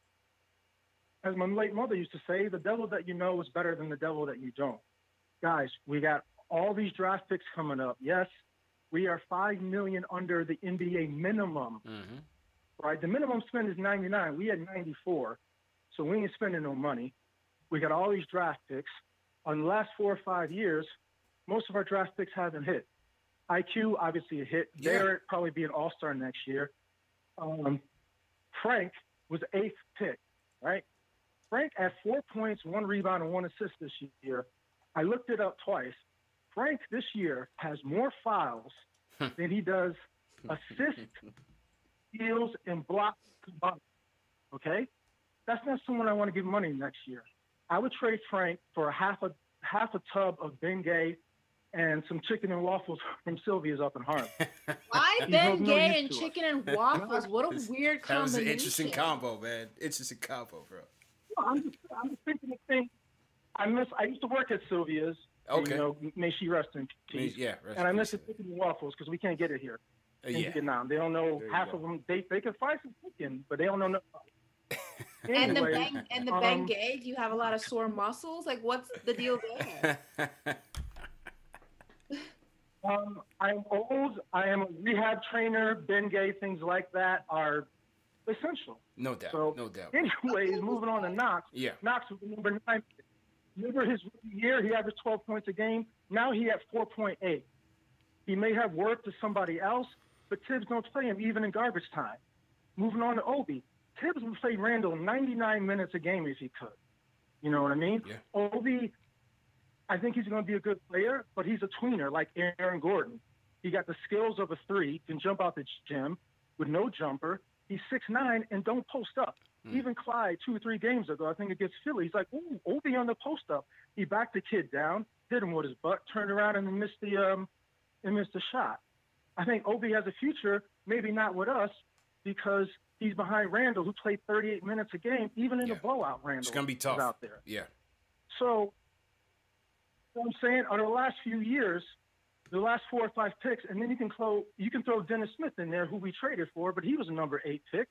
as my late mother used to say, the devil that you know is better than the devil that you don't. Guys, we got all these draft picks coming up. Yes, we are five million under the NBA minimum. Mm-hmm. Right, the minimum spend is 99. We had 94, so we ain't spending no money. We got all these draft picks. On the last four or five years, most of our draft picks haven't hit. IQ obviously a hit. Yeah. Barrett probably be an All Star next year. Um, Frank was eighth pick, right? Frank had four points, one rebound, and one assist this year. I looked it up twice. Frank this year has more fouls than he does assists, steals, and blocks combined. Okay, that's not someone I want to give money next year. I would trade Frank for a half a half a tub of Bengay and some chicken and waffles from Sylvia's up in Harlem. Why He's Ben no Gay use and chicken and waffles? What a weird That combination. was an interesting combo, man. Interesting combo, bro. Well, I'm just, I'm just thinking the thing. I miss. I used to work at Sylvia's. Okay. You know, may she rest in May- yeah, rest and I miss peace. the chicken and waffles because we can't get it here Uh, in yeah. Vietnam. They don't know half go. of them. They they can fry some chicken, but they don't know. No, And the bang and the um, Ben Gay, do you have a lot of sore muscles? Like, what's the deal there? Um, I'm old. I am a rehab trainer. Ben Gay, things like that are essential. no doubt. So, no doubt. anyways, moving on to Knox. Yeah. Knox was the number nine. Remember his year, he averaged 12 points a game. Now he at 4.8. He may have worked to somebody else, but Thibs don't play him even in garbage time. Moving on to Obi. Tibbs would play Randle 99 minutes a game if he could. You know what I mean? Yeah. Obi, I think he's going to be a good player, but he's a tweener like Aaron Gordon. He got the skills of a three, can jump out the gym with no jumper. He's six nine and don't post up. Even Clyde, two or three games ago, I think against Philly, he's like, "Ooh, Obi on the post up." He backed the kid down, hit him with his butt, turned around and missed the um, and missed the shot. I think Obi has a future, maybe not with us, because he's behind Randle, who played 38 minutes a game. Even in a blowout, Randle It's gonna be tough out there. Yeah. So, what I'm saying, over the last few years, the last four or five picks, and then you can throw you can throw Dennis Smith in there, who we traded for, but he was a number eight pick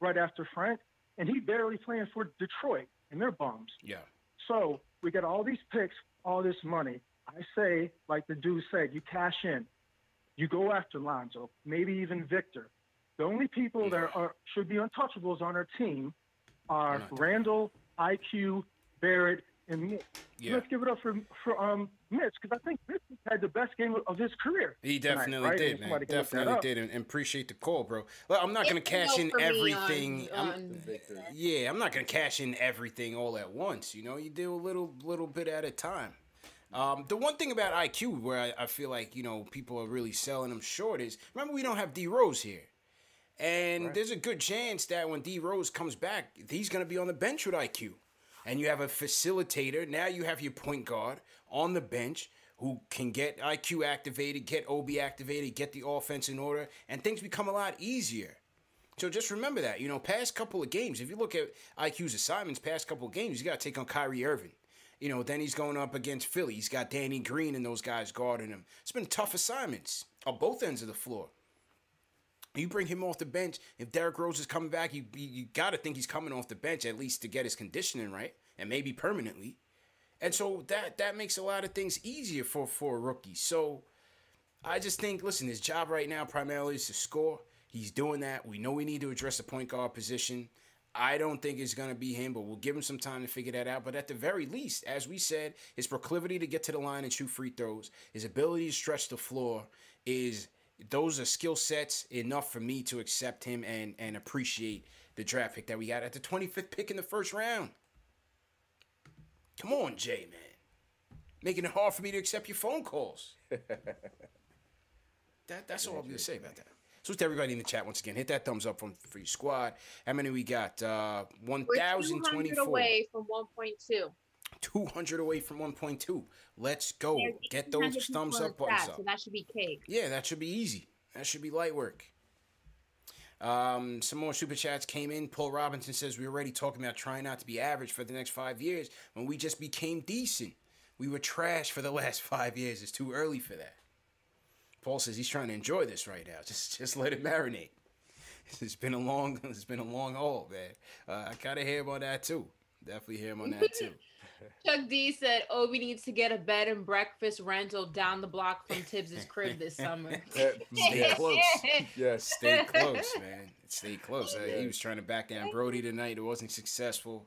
right after Frank, and he barely playing for Detroit, and they're bums. Yeah. So we got all these picks, all this money. I say, like the dude said, you cash in, you go after Lonzo, maybe even Victor. The only people that are should be untouchables on our team are Randle, IQ, Barrett, and Mitch. Yeah. Let's give it up for for um Mitch because I think Mitch had the best game of his career. He tonight, definitely right? did, man. somebody can look that Definitely did, and, and appreciate the call, bro. Look, I'm not gonna It's cash in for me on- everything. I'm- yeah, I'm not gonna cash in everything all at once. You know, you do a little, little bit at a time. Um, the one thing about IQ where I, I feel like you know people are really selling him short is remember we don't have D Rose here, and there's a good chance that when D Rose comes back, he's gonna be on the bench with IQ, and you have a facilitator. Now you have your point guard on the bench who can get IQ activated, get Obi activated, get the offense in order, and things become a lot easier. So just remember that, you know, past couple of games, if you look at IQ's assignments, past couple of games, he's got to take on Kyrie Irving. You know, then he's going up against Philly. He's got Danny Green and those guys guarding him. It's been tough assignments on both ends of the floor. You bring him off the bench. If Derrick Rose is coming back, you you, you got to think he's coming off the bench at least to get his conditioning right, and maybe permanently. And so that that makes a lot of things easier for for a rookie. So I just think, listen, his job right now primarily is to score. He's doing that. We know we need to address the point guard position. I don't think it's going to be him, but we'll give him some time to figure that out. But at the very least, as we said, his proclivity to get to the line and shoot free throws, his ability to stretch the floor is those are skill sets enough for me to accept him and and appreciate the draft pick that we got at the 25th pick in the first round. Come on, Jay, man. Making it hard for me to accept your phone calls. that, that's all I'm going to say about that. So to everybody in the chat once again, hit that thumbs up from for your squad. How many we got? Uh, We're 200 1,024. away from 1.2. 200 away from 1.2. Let's go. There's Get those thumbs up buttons chat, up. So that should be cake. Yeah, that should be easy. That should be light work. Um, some more super chats came in. Paul Robinson says we're already talking about trying not to be average for the next five years when we just became decent. We were trash for the last five years. It's too early for that. Paul says he's trying to enjoy this right now. Just just let it marinate. It's been a long it's been a long haul, man. Uh, I kind of hear him on that too. Definitely hear him on that too. Chuck D said Obi needs to get a bed and breakfast rental down the block from Thibs's crib this summer. Stay close. Yes. Stay close, man. Stay close. Uh, he was trying to back down Brodie tonight. It wasn't successful.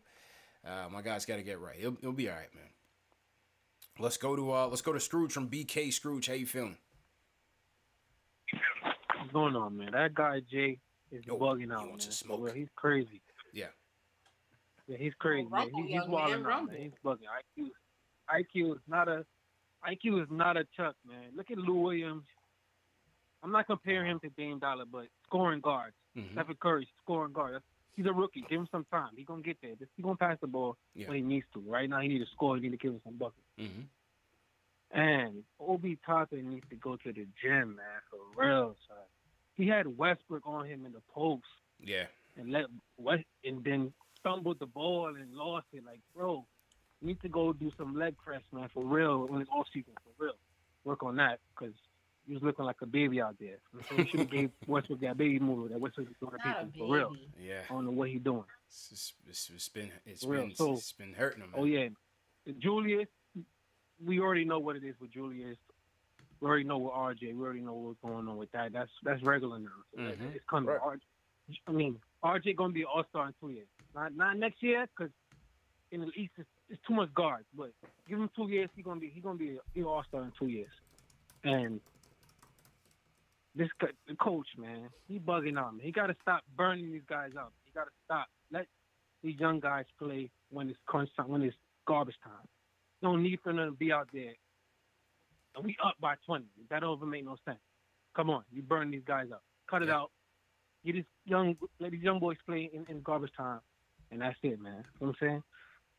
Uh, my guy's got to get right. He'll, he'll be all right, man. Let's go to uh, let's go to Scrooge from BK Scrooge. How you feeling? What's going on, man? That guy Jay is Yo, bugging out, he man. wants to smoke. real, He's crazy. Yeah. Yeah, he's crazy, man. rumble, He, he's young wilding man, out, man. He's bugging. IQ, IQ is not a, IQ is not a Chuck, man. Look at Lou Williams. I'm not comparing him to Dame Dolla, but scoring guards. Mhm. Stephen Curry, scoring guard. He's a rookie. Give him some time. He's gonna get there. He's gonna pass the ball Yeah. when he needs to. Right now, he needs to score. He need to give him some buckets. Mm-hmm. And Obi Toppin needs to go to the gym, man, for real, son. He had Westbrook on him in the post Yeah. and let West and then stumbled the ball and lost it. Like, bro, you need to go do some leg press, man, for real when it's off season, for real. Work on that because he was looking like a baby out there. So you should have gave Westbrook that baby move that Westbrook was doing Not a people for real. Yeah. I don't know what he's doing. It's, it's, it's, it's been it's For been So- it's been hurting him. Oh yeah, Julius. We already know what it is with Julius. We already know with RJ. We already know what's going on with that. That's that's regular now. So that- Mhm. It's coming. Right. RJ, I mean, RJ gonna be an All Star in two years. Not not next year because in the East it's, it's too much guards. But give him two years, he gonna be he gonna be an All Star in two years. And this co- the coach, man, he bugging on Man. He got to stop burning these guys up. He got to stop. Let these young guys play when it's crunch time, when it's garbage time. No need for them to be out there. And we up by 20. That don't even make no sense. Come on, you burn these guys up. Cut it Yeah. out. Get these young, let these young boys play in, in garbage time, and that's it, man. You know what I'm saying?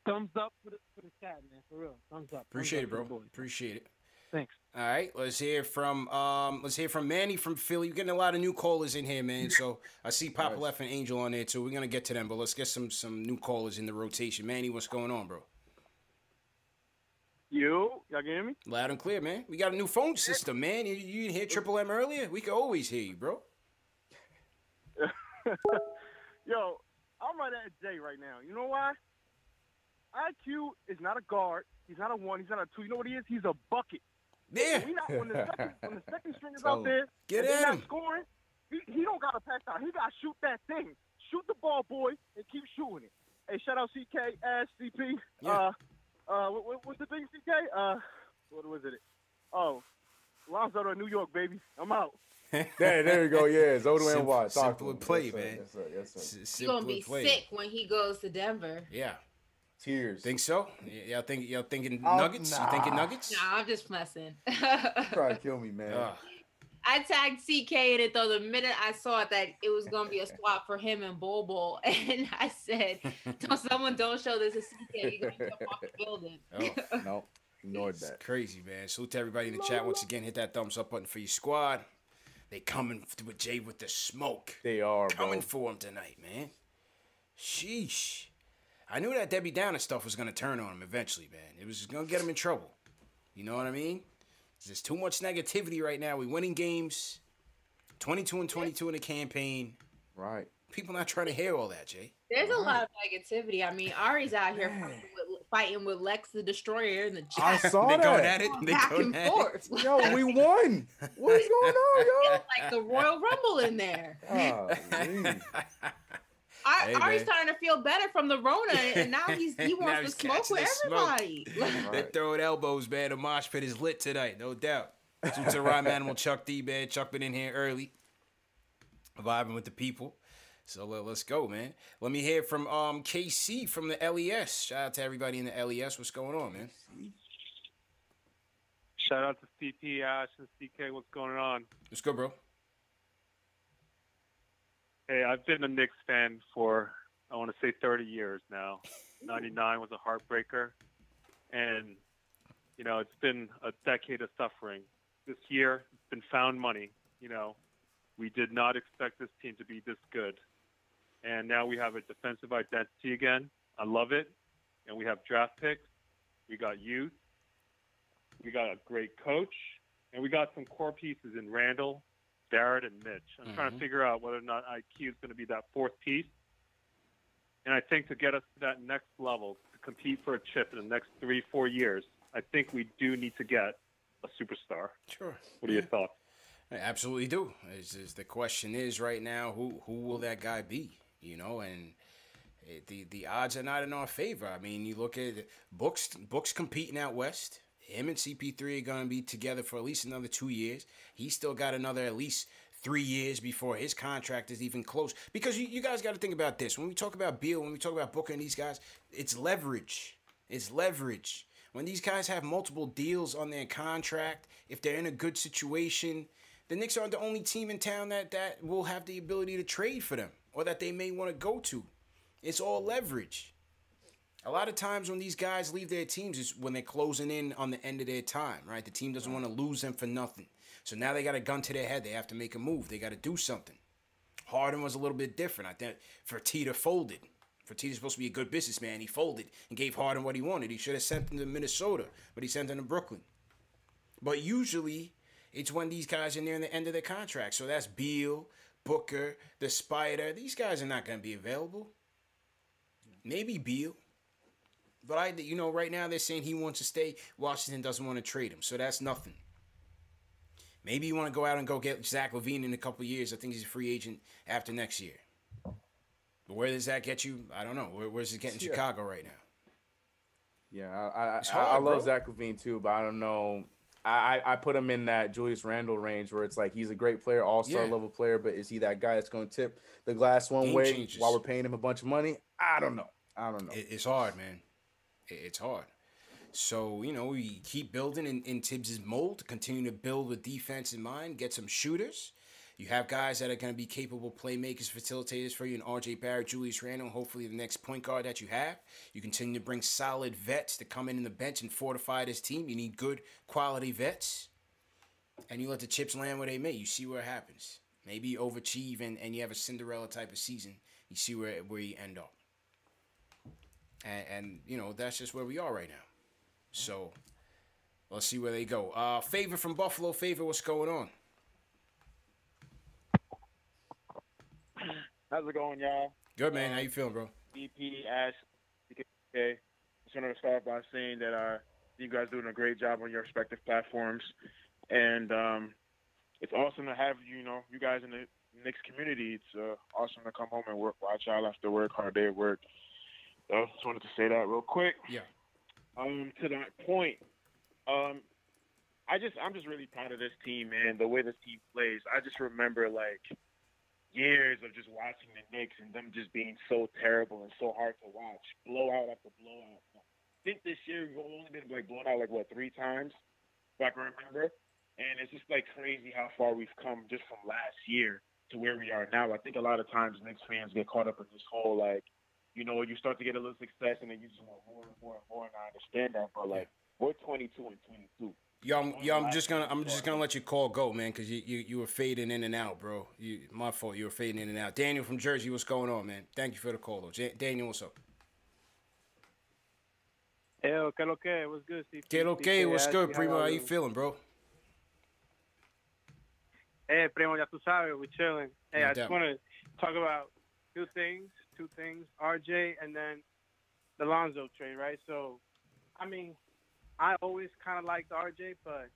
Thumbs up for the for the chat, man. For real. Thumbs up. Appreciate up it, for bro. Appreciate it. Thanks. All right, let's hear from um, let's hear from Manny from Philly. We're getting a lot of new callers in here, man. So I see Papa Nice. Left and Angel on there too. We're gonna get to them, but let's get some some new callers in the rotation. Manny, what's going on, bro? You, y'all can hear me? Loud and clear, man. We got a new phone system, man. You, you didn't hear Triple M earlier? We could always hear you, bro. Yo, I'm right at Jay right now. You know why? IQ is not a guard. He's not a one. He's not a two. You know what he is? He's a bucket. Yeah. We not, when, the second, when the second string is Tell out there, Get they're not him. scoring, he, he don't got to pass out. He got to shoot that thing. Shoot the ball, boy, and keep shooting it. Hey, shout out CK, Ash, CP. Yeah. Uh, uh, what, what- what's the thing, CK? Uh, what was it? Oh, Lonzo to New York, baby. I'm out. There, there you go. Yeah, Zodo and Simple- Watt. Talk simple to him. play, yes, man. Yes, sir. Yes, sir. S- You're gonna be play. sick when he goes to Denver. Yeah. Tears. Think so? Y- Y'all think y'all thinking Oh, Nuggets? You thinking. Nuggets? Nah, I'm just messing. Try to kill me, man. Ugh. I tagged CK in it though the minute I saw it, that it was gonna be a swap for him and Bol Bol, and I said, "Don't someone don't show this to CK. You're gonna jump off the building." Oh. no, ignored It's that. crazy, man. Salute to everybody in the chat once again. Hit that thumbs up button for your squad. They coming with Jay with the smoke. They are, bro. Coming for him tonight, man. Sheesh. I knew that Debbie Downer stuff was gonna turn on him eventually, man. It was gonna get him in trouble. You know what I mean? There's too much negativity right now. We winning games. 22 and 22 in the campaign. Right. People not trying to hear all that, Jay. There's a lot of negativity. I mean, Ari's out here fighting with, Lex the Destroyer in the chat. I saw They that. going at it. They back going and at it. forth. Yo, we won. What is going on, yo? It's like the Royal Rumble in there. Oh, Golly. Ar- Hey, Ari's starting to feel better from the Rona, and now he's he wants to smoke with the smoke. everybody. They're Right. throwing elbows, man. The mosh pit is lit tonight, no doubt. Salute to the rhyme animal Chuck D, man. Chuck been in here early, vibing with the people. So let, us go, man. Let me hear from um KC from the LES. Shout out to everybody in the LES. What's going on, man? Shout out to CP, Ash, and CK. What's going on? Let's go, bro. Hey, I've been a Knicks fan for, I want to say 30 years now. 99 was a heartbreaker. And, you know, it's been a decade of suffering. This year, it's been found money. You know, we did not expect this team to be this good. And now we have a defensive identity again. I love it. And we have draft picks. We got youth. We got a great coach. And we got some core pieces in Randle, Barrett, and Mitch. I'm trying to Mhm. figure out whether or not IQ is going to be that fourth piece. And I think to get us to that next level, to compete for a chip in the next three, four years, I think we do need to get a superstar. Sure. What are your thoughts? I absolutely do. It's just the question is right now, who who will that guy be? You know, and it, the the odds are not in our favor. I mean, you look at books books competing out west. Him and CP3 are going to be together for at least another two years. He's still got another at least three years before his contract is even close. Because you, you guys got to think about this. When we talk about Beal, when we talk about Booker and these guys, it's leverage. It's leverage. When these guys have multiple deals on their contract, if they're in a good situation, the Knicks aren't the only team in town that, that will have the ability to trade for them or that they may want to go to. It's all leverage. A lot of times when these guys leave their teams is when they're closing in on the end of their time, right? The team doesn't want to lose them for nothing. So now they got a gun to their head. They have to make a move. They got to do something. Harden was a little bit different. I think Fertitta folded. Fertitta's supposed to be a good businessman. He folded and gave Harden what he wanted. He should have sent him to Minnesota, but he sent him to Brooklyn. But usually, it's when these guys are nearing the end of their contract. So that's Beal, Booker, the Spider. These guys are not going to be available. Maybe Beal. But I, you know, right now they're saying he wants to stay. Washington doesn't want to trade him, so that's nothing. Maybe you want to go out and go get Zach LaVine in a couple years. I think he's a free agent after next year. But where does that get you? I don't know. Where, where's it getting Yeah. Chicago right now? Yeah, I I, I, I love bro. Zach LaVine too, but I don't know. I, I put him in that Julius Randle range where it's like he's a great player, all star Yeah. level player, but is he that guy that's going to tip the glass one Game way changers. while we're paying him a bunch of money? I don't know. I don't know. It, it's hard, man. It, it's hard. So, you know, we keep building in, in Thibs' mold, continue to build with defense in mind, get some shooters. You have guys that are going to be capable playmakers, facilitators for you in RJ Barrett, Julius Randle, hopefully the next point guard that you have. You continue to bring solid vets to come in in the bench and fortify this team. You need good quality vets. And you let the chips land where they may. You see where it happens. Maybe you overachieve and, and you have a Cinderella type of season. You see where where you end up. And, and you know, that's just where we are right now. So let's see where they go. Uh favor from Buffalo, favor, what's going on? How's it going, y'all? Good man, how you feeling, bro? BP Ash. Okay. Just wanted to start by saying that uh, you guys doing a great job on your respective platforms, and um, it's awesome to have you know you guys in the Knicks community. It's uh, awesome to come home and work, watch y'all after work, hard day at work. So just wanted to say that real quick. Yeah. Um, to that point, um, I just I'm just really proud of this team, man. The way this team plays. I just remember like years of just watching the Knicks and them just being so terrible and so hard to watch, blowout after blowout. I think this year we've only been like blown out like what three times, if I can remember. And it's just like crazy how far we've come just from last year to where we are now. I think a lot of times Knicks fans get caught up in this whole like, you know, you start to get a little success and then you just want more and more and more. And I understand that, but like we're 22 and 22. Yo, I'm, yo, I'm just gonna, I'm just gonna let your call go, man, because you, you, you were fading in and out, bro. You, my fault. You were fading in and out. Daniel from Jersey, what's going on, man? Thank you for the call, though. J- Daniel, what's up? Yo, que lo que? What's good, Steve? Get okay, what's good, Primo? How you feeling, bro? Hey, Primo, ya tú sabes, we chilling. Hey, No I just want to talk about two things, two things, RJ and then the Lonzo trade, right? So, I mean, I always kind of liked RJ, but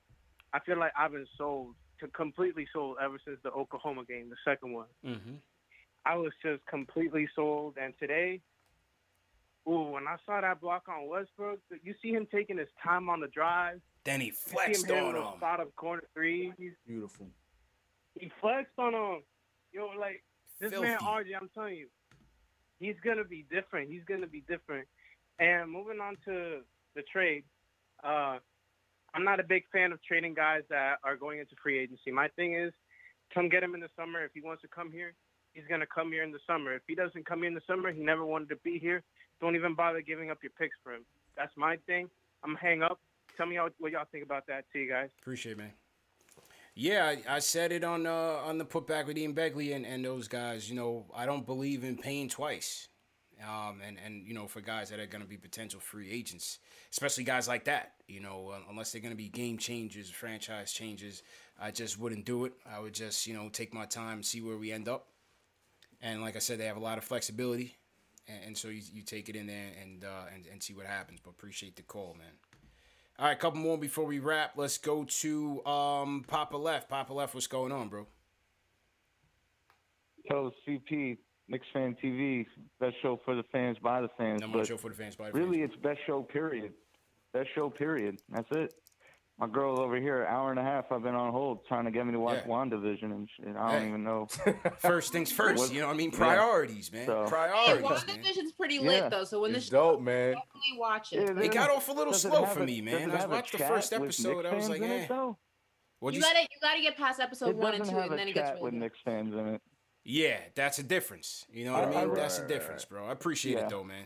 I feel like I've been sold, to completely sold ever since the Oklahoma game, the second one. Mm-hmm. I was just completely sold. And today, ooh, when I saw that block on Westbrook, you see him taking his time on the drive. Then he You see flexed him on him. spot up corner threes. Beautiful. He flexed on him. Yo, like this man RJ, I'm telling you, he's gonna be different. He's gonna be different. And moving on to the trade, uh, I'm not a big fan of trading guys that are going into free agency. My thing is, come get him in the summer. If he wants to come here, he's gonna come here in the summer. If he doesn't come here in the summer, he never wanted to be here. Don't even bother giving up your picks for him. That's my thing. I'm hang up. Tell me how, what y'all think about that. See you guys. Appreciate it, man. Yeah, I, I said it on uh, on the putback with Ian Begley and, and those guys. You know, I don't believe in paying twice. Um, and, and, you know, for guys that are going to be potential free agents, especially guys like that, you know, unless they're going to be game changers, franchise changes, I just wouldn't do it. I would just, you know, take my time, see where we end up. And like I said, they have a lot of flexibility. And, and so you, you take it in there and, uh, and, and see what happens. But appreciate the call, man. All right, a couple more before we wrap. Let's go to um, Papa Left. Papa Left, what's going on, bro? Yo, CP, Knicks Fan TV, best show for the fans by the fans. Number one show for the fans by the really, it's best show period. Best show period. That's it. My girl over here, hour and a half, I've been on hold trying to get me to watch Yeah. WandaVision and shit. I don't Hey. even know. First things first, What- you know what I mean? Yeah. Priorities, man. So- Priorities, man. WandaVision's pretty lit Yeah. though, so when It's the show dope, man. definitely watch it. Yeah, It got off a little slow for a- me, man. I watched the first episode. I was like, in it. What'd you you gotta you gotta get past episode one and two, and then a it gets chat really with good. Knicks fans in it. Yeah, that's a difference. You know what I mean? right, that's a right, difference, bro. I appreciate Yeah. it, though, man.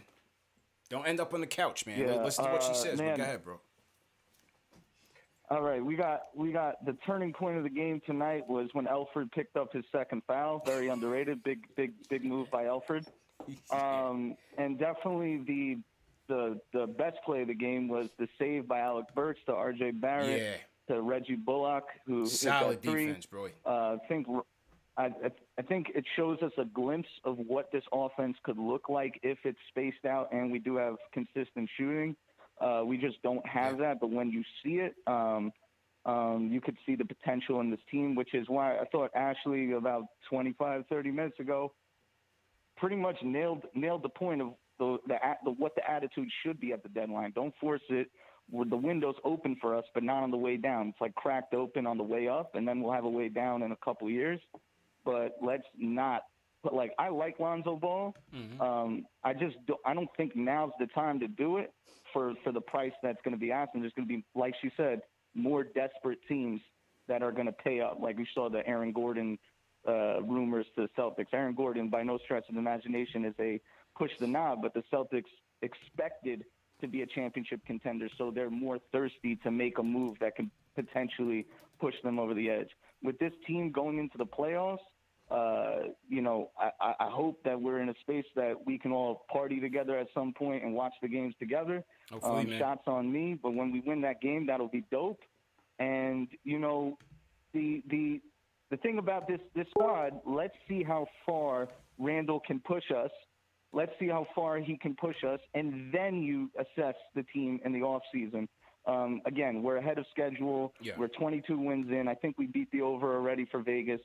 Don't end up on the couch, man. Yeah, Listen to what she uh, says. but man. Go ahead, bro. All right, we got we got the turning point of the game tonight was when Elfrid picked up his second foul. Very underrated, big big big move by Elfrid. Um, and definitely the the the best play of the game was the save by Alec Burks to R.J. Barrett Yeah. to Reggie Bullock, who Solid that three. defense, bro. Uh, I think I, I think it shows us a glimpse of what this offense could look like if it's spaced out and we do have consistent shooting. Uh, we just don't have that, but when you see it, um, um, you could see the potential in this team, which is why I thought Ashley about 25, 30 minutes ago pretty much nailed nailed the point of the, the, the what the attitude should be at the deadline. Don't force it. The window's open for us, but not on the way down. It's like cracked open on the way up, and then we'll have a way down in a couple years. But let's not. But like I like Lonzo Ball. Mm-hmm. Um, I just do, I don't think now's the time to do it for for the price that's going to be asked. And there's going to be, like she said, more desperate teams that are going to pay up. Like we saw the Aaron Gordon uh, rumors to the Celtics. Aaron Gordon, by no stretch of the imagination, is a push the knob, but the Celtics expected to be a championship contender, so they're more thirsty to make a move that can potentially push them over the edge. With this team going into the playoffs, uh, you know, I, I hope that we're in a space that we can all party together at some point and watch the games together. Hopefully, um, man. shots on me, but when we win that game, that'll be dope. And you know, the the the thing about this this squad, let's see how far Randle can push us. Let's see how far he can push us, and then you assess the team in the off season. Um, again, we're ahead of schedule. Yeah. We're 22 wins in. I think we beat the over already for Vegas.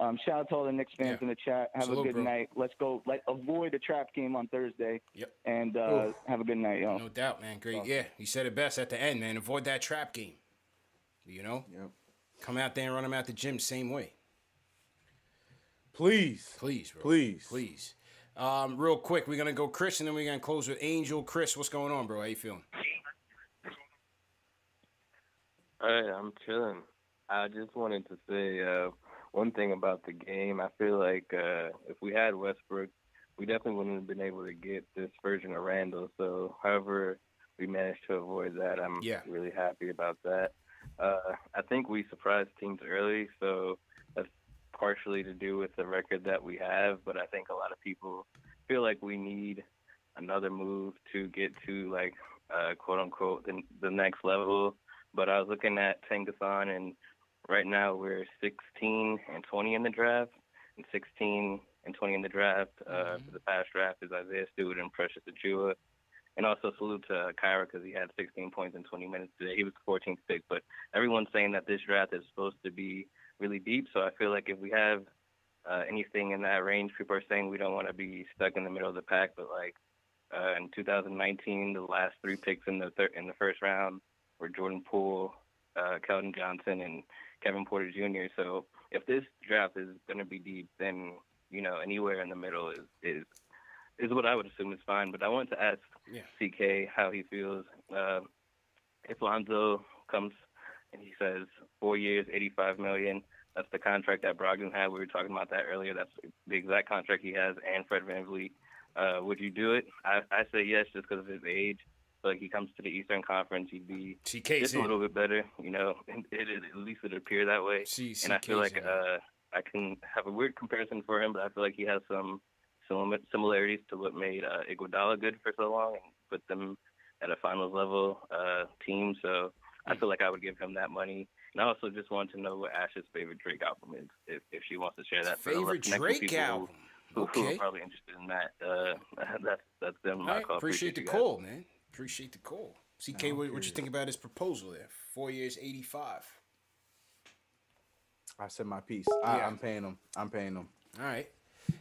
Um, shout out to all the Knicks fans in the chat. Have Salute, a good bro. night. Let's go. Let avoid the trap game on Thursday. Yep. And uh, have a good night, y'all. No doubt, man. Great. Yeah, you said it best at the end, man. Avoid that trap game. You know? Yep. Come out there and run them out the gym same way. Please. Please, bro. Please. Please. Um, real quick, we're gonna go Chris and then we're gonna close with Angel. Chris, what's going on, bro? How you feeling? Hey, I'm chilling. I just wanted to say uh, one thing about the game. I feel like uh, if we had Westbrook, we definitely wouldn't have been able to get this version of Randle. So, however, we managed to avoid that. I'm Yeah. really happy about that. Uh, I think we surprised teams early, so that's partially to do with the record that we have. But I think a lot of people feel like we need another move to get to like uh, quote unquote the, the next level. But I was looking at Tankathon, and right now we're 16 and 20 in the draft, and 16 and 20 in the draft uh, for the past draft is Isaiah Stewart and Precious Achiuwa. And also salute to Kyra because he had 16 points in 20 minutes today. He was the 14th pick, but everyone's saying that this draft is supposed to be really deep. So I feel like if we have uh, anything in that range, people are saying we don't want to be stuck in the middle of the pack. But like uh, in 2019, the last three picks in the thir- in the first round were Jordan Poole, uh, Keldon Johnson, and Kevin Porter Jr. So if this draft is going to be deep, then you know anywhere in the middle is is is what I would assume is fine. But I wanted to ask Yeah. CK how he feels uh, if Lonzo comes and he says four years, 85 million. That's the contract that Brogdon had. We were talking about that earlier. That's the exact contract he has, and Fred VanVleet. Uh, would you do it? I, I say yes, just because of his age. So, like he comes to the Eastern Conference, he'd be just a little bit better. You know, it, it, at least it appear that way. C- and I feel like uh, I can have a weird comparison for him, but I feel like he has some sim- similarities to what made uh, Iguodala good for so long and put them at a finals level uh, team. So I feel like I would give him that money. And I also just want to know what Ash's favorite Drake album is, if, if she wants to share that. Favorite next Drake who- album? Who, who Okay. are probably interested in that. Uh, that's that's them. All my right, call. appreciate the call, man. Appreciate the call. CK, what, what you think about his proposal there? Four years, 85. I said my piece. I, Yeah. I'm paying them. I'm paying them. All right.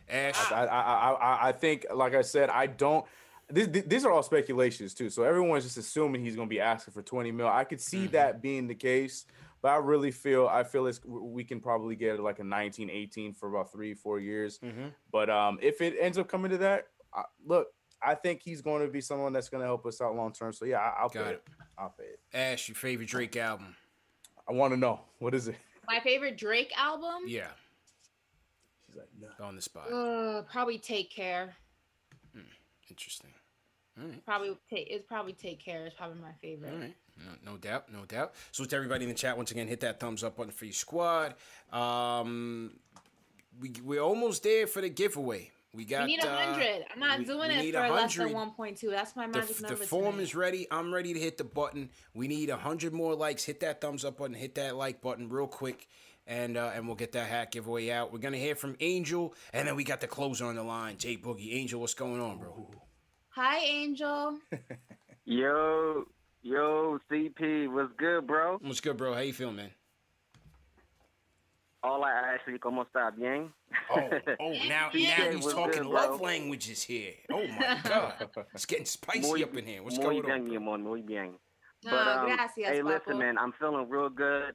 Ash. I, I, I, I, I think, like I said, I don't. This, these are all speculations too. So everyone's just assuming he's going to be asking for 20 mil. I could see that being the case, but I really feel I feel it's we can probably get like a 19, 18 for about three, four years. But um, if it ends up coming to that, I, look, I think he's going to be someone that's going to help us out long term. So yeah, I, I'll Got pay it. it. I'll pay it. Ash, your favorite Drake album? I want to know what is it. My favorite Drake album? Yeah. She's like, no. On the spot. Uh, probably Take Care. Interesting. All right. Probably take. It's probably Take Care. It's probably my favorite. All right. No, no doubt, no doubt. So to everybody in the chat, once again, hit that thumbs up button for your squad. Um, we we're almost there for the giveaway. We got. we need a uh, hundred. I'm not we- doing we it need for less than 1.2. That's my The, magic the number. The form tonight. is ready. I'm ready to hit the button. We need a hundred more likes. Hit that thumbs up button. Hit that like button real quick, and uh, and we'll get that hat giveaway out. We're gonna hear from Angel, and then we got the closer on the line, Jay Boogie. Angel, what's going on, bro? Hi, Angel. Yo, yo, CP, what's good, bro? What's good, bro? How you feeling, man? Hola, Ashley, ¿cómo está bien? Oh, oh, now, CK, now he's talking good, love bro? languages here. Oh my God, it's getting spicy Muy- up in here. What's muy going bien, on? mi amor, muy bien. No, But um, gracias, hey, guapo. listen, man, I'm feeling real good.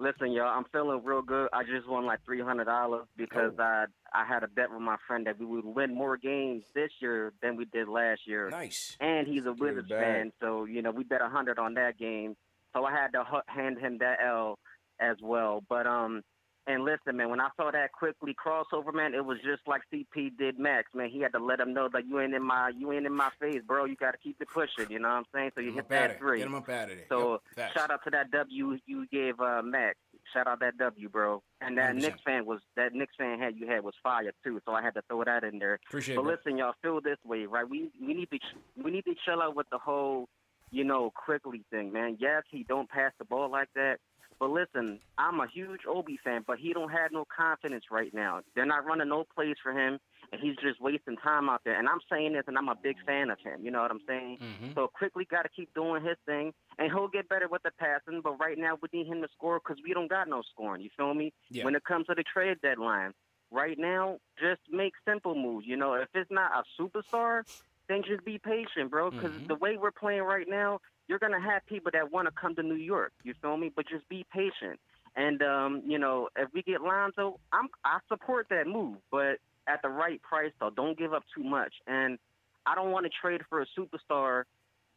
Listen, y'all, I'm feeling real good. I just won like three hundred dollars because Oh. I I had a bet with my friend that we would win more games this year than we did last year. Nice. And he's a Wizards bag. fan, so you know we bet a hundred on that game. So I had to hand him that L as well. But um, And listen, man, when I saw that Quickley crossover, man, it was just like CP did Max, man. He had to let him know that you ain't in my you ain't in my face, bro. You got to keep it pushing. You know what I'm saying? So you Get hit that three. Get him up out of there. So Yep, shout out to that W you gave uh, Max. Shout out that W, bro. And that 100%. Knicks fan was that Knicks fan had you had was fire too. So I had to throw that in there. Appreciate it, But listen, y'all feel this way, right? We we need to we need to chill out with the whole, you know, Quickley thing, man. Yes, he don't pass the ball like that. But listen, I'm a huge Obi fan, but he don't have no confidence right now. They're not running no plays for him, and he's just wasting time out there. And I'm saying this, and I'm a big fan of him. You know what I'm saying? Mm-hmm. So Quickley got to keep doing his thing, and he'll get better with the passing. But right now, we need him to score because we don't got no scoring. You feel me? Yeah. When it comes to the trade deadline, right now, just make simple moves. You know, if it's not a superstar, then just be patient, bro. Because Mhm. the way we're playing right now, you're gonna have people that want to come to New York. You feel me? But just be patient. And um, you know, if we get Lonzo, I'm I support that move, but at the right price though. Don't give up too much. And I don't want to trade for a superstar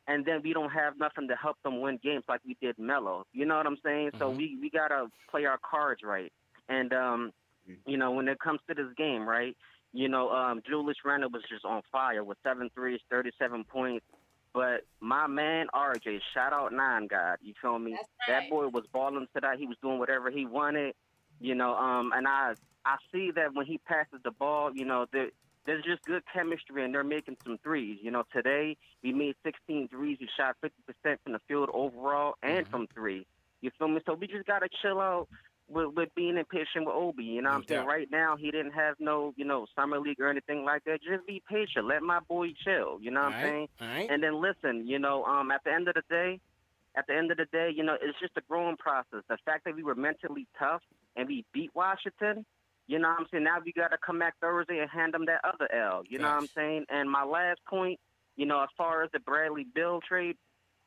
and then we don't have nothing to help them win games like we did Melo. You know what I'm saying? So Mhm. we we gotta play our cards right. And um, you know, when it comes to this game, right? You know, um, Julius Randle was just on fire with seven threes, 37 points. But my man RJ, shout out Nine God. You feel me? That boy was balling today. He was doing whatever he wanted. You know, um, and I I see that when he passes the ball, you know, there, there's just good chemistry and they're making some threes. You know, today we made 16 threes. We shot 50% from the field overall and from three. You feel me? So we just gotta chill out with, with being impatient with Obi. You know what I'm saying? Right now he didn't have no, you know, summer league or anything like that. Just be patient. Let my boy chill. You know what I'm All right, saying? all right. And then listen, you know, um, at the end of the day, at the end of the day, you know, it's just a growing process. The fact that we were mentally tough and we beat Washington, you know what I'm saying? Now we got to come back Thursday and hand them that other L. You know what I'm saying? And my last point, you know, as far as the Bradley Beal trade,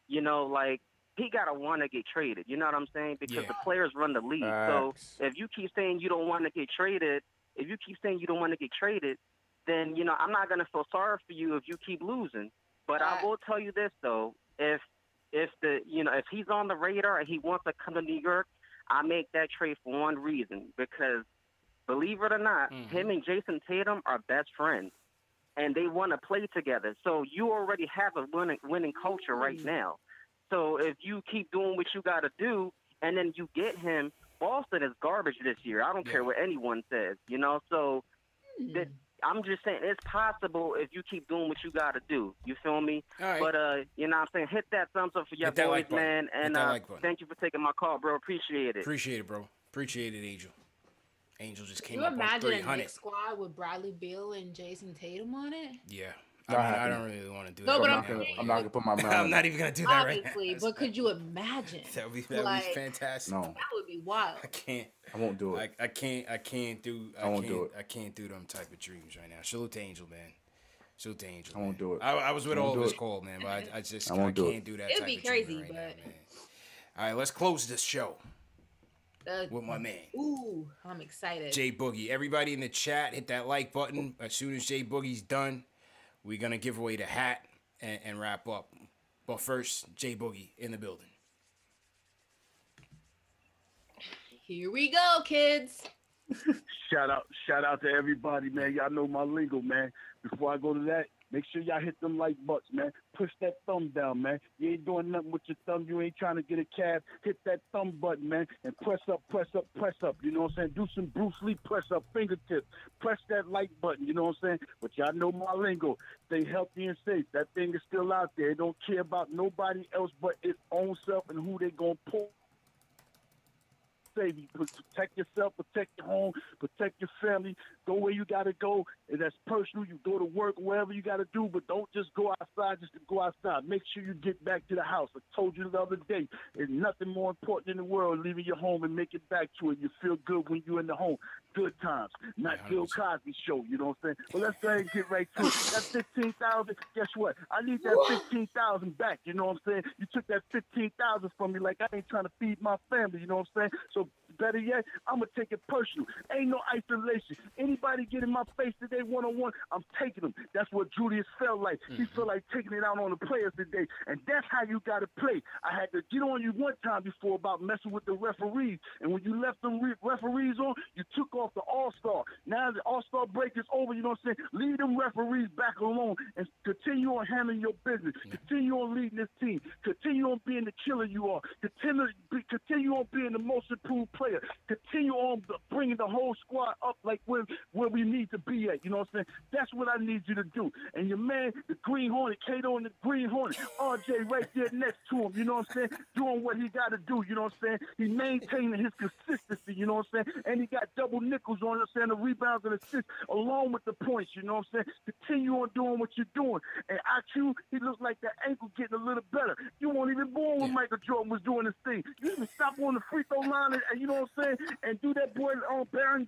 you know, like he got to want to get traded. You know what I'm saying? Because Yeah. the players run the league. So if you keep saying you don't want to get traded, if you keep saying you don't want to get traded, then you know I'm not gonna feel sorry for you if you keep losing. But I will tell you this though, if if the you know if he's on the radar and he wants to come to New York, I make that trade for one reason because believe it or not, mm-hmm. him and Jayson Tatum are best friends. And they want to play together. So you already have a winning winning culture right mm-hmm. now. So if you keep doing what you got to do, and then you get him, Boston is garbage this year. I don't care what anyone says, you know. So that, I'm just saying it's possible if you keep doing what you got to do. You feel me? All right. But uh, you know, what I'm saying hit that thumbs up for your Hit boys, like man, and that uh, like thank you for taking my call, bro. Appreciate it. Appreciate it, bro. Appreciate it, Angel. Angel just came you up on imagine a 300. Knicks squad with Bradley Beal and Jayson Tatum on it? Yeah. Not I, mean, I don't really want to do No, that. but I'm now, gonna- I'm not gonna put my money I'm not even gonna do that right now. Obviously, but could you imagine? That would be that would Like, be fantastic. No, That would be wild. I can't. I won't do it. I, I can't. I can't do. I, I won't can't, do it. I can't do them type of dreams right now. Salute to Angel, man. Salute to Angel. I won't do it. I, I was with I all this do call, man, but I, I just I I, won't do can't it. do that. It'd type be of dreaming crazy, right but now, man. All right, let's close this show uh, with my man. ooh, I'm excited. Jay Boogie. Everybody in the chat, hit that like button. As soon as Jay Boogie's done, we're gonna give away the hat and, and wrap up. But first, Jay Boogie in the building. Here we go, kids. Shout out, shout out to everybody, man. Y'all know my lingo, man. Before I go to that, make sure y'all hit them like buttons, man. Push that thumb down, man. You ain't doing nothing with your thumb. You ain't trying to get a cab. Hit that thumb button, man, and press up, press up, press up. You know what I'm saying? Do some Bruce Lee press up fingertips. Press that like button. You know what I'm saying? But y'all know my lingo. Stay healthy and safe. That thing is still out there. It don't care about nobody else but its own self and who they gonna pull Protect yourself, protect your home, protect your family. Go where you got to go. And that's personal. You go to work, wherever you got to do, but don't just go outside just to go outside. Make sure you get back to the house. I told you the other day, there's nothing more important in the world leaving your home and making back to it. You feel good when you're in the home. Good times, not Bill Cosby show. You know what I'm saying? Well, let's go ahead and get right to it. That fifteen thousand. Guess what? I need that fifteen thousand back. You know what I'm saying? You took that fifteen thousand from me like I ain't trying to feed my family. You know what I'm saying? So better yet, I'm gonna take it personal. Ain't no isolation. Anybody get in my face today one on one, I'm taking them. That's what Julius felt like. He mm-hmm. felt like taking it out on the players today, and that's how you gotta play. I had to get on you one time before about messing with the referees, and when you left them re- referees on, you took off the All Star. Now the All Star break is over. You know what I'm saying? Leave them referees back alone and continue on handling your business. Continue on leading this team. Continue on being the killer you are. Continue, be, continue on being the most improved player. Continue on bringing the whole squad up like where where we need to be at. You know what I'm saying? That's what I need you to do. And your man, the Green Hornet, Kato and the Green Hornet, RJ right there next to him. You know what I'm saying? Doing what he got to do. You know what I'm saying? He maintaining his consistency. You know what I'm saying? And he got double nickels on. You know what I'm saying? The rebounds and assists along with the points. You know what I'm saying? Continue on doing what you're doing. And IQ, he looks like that ankle getting a little better. You weren't even born when Michael Jordan was doing this thing. You even stop on the free throw line and, and you know And do that boy on Bryon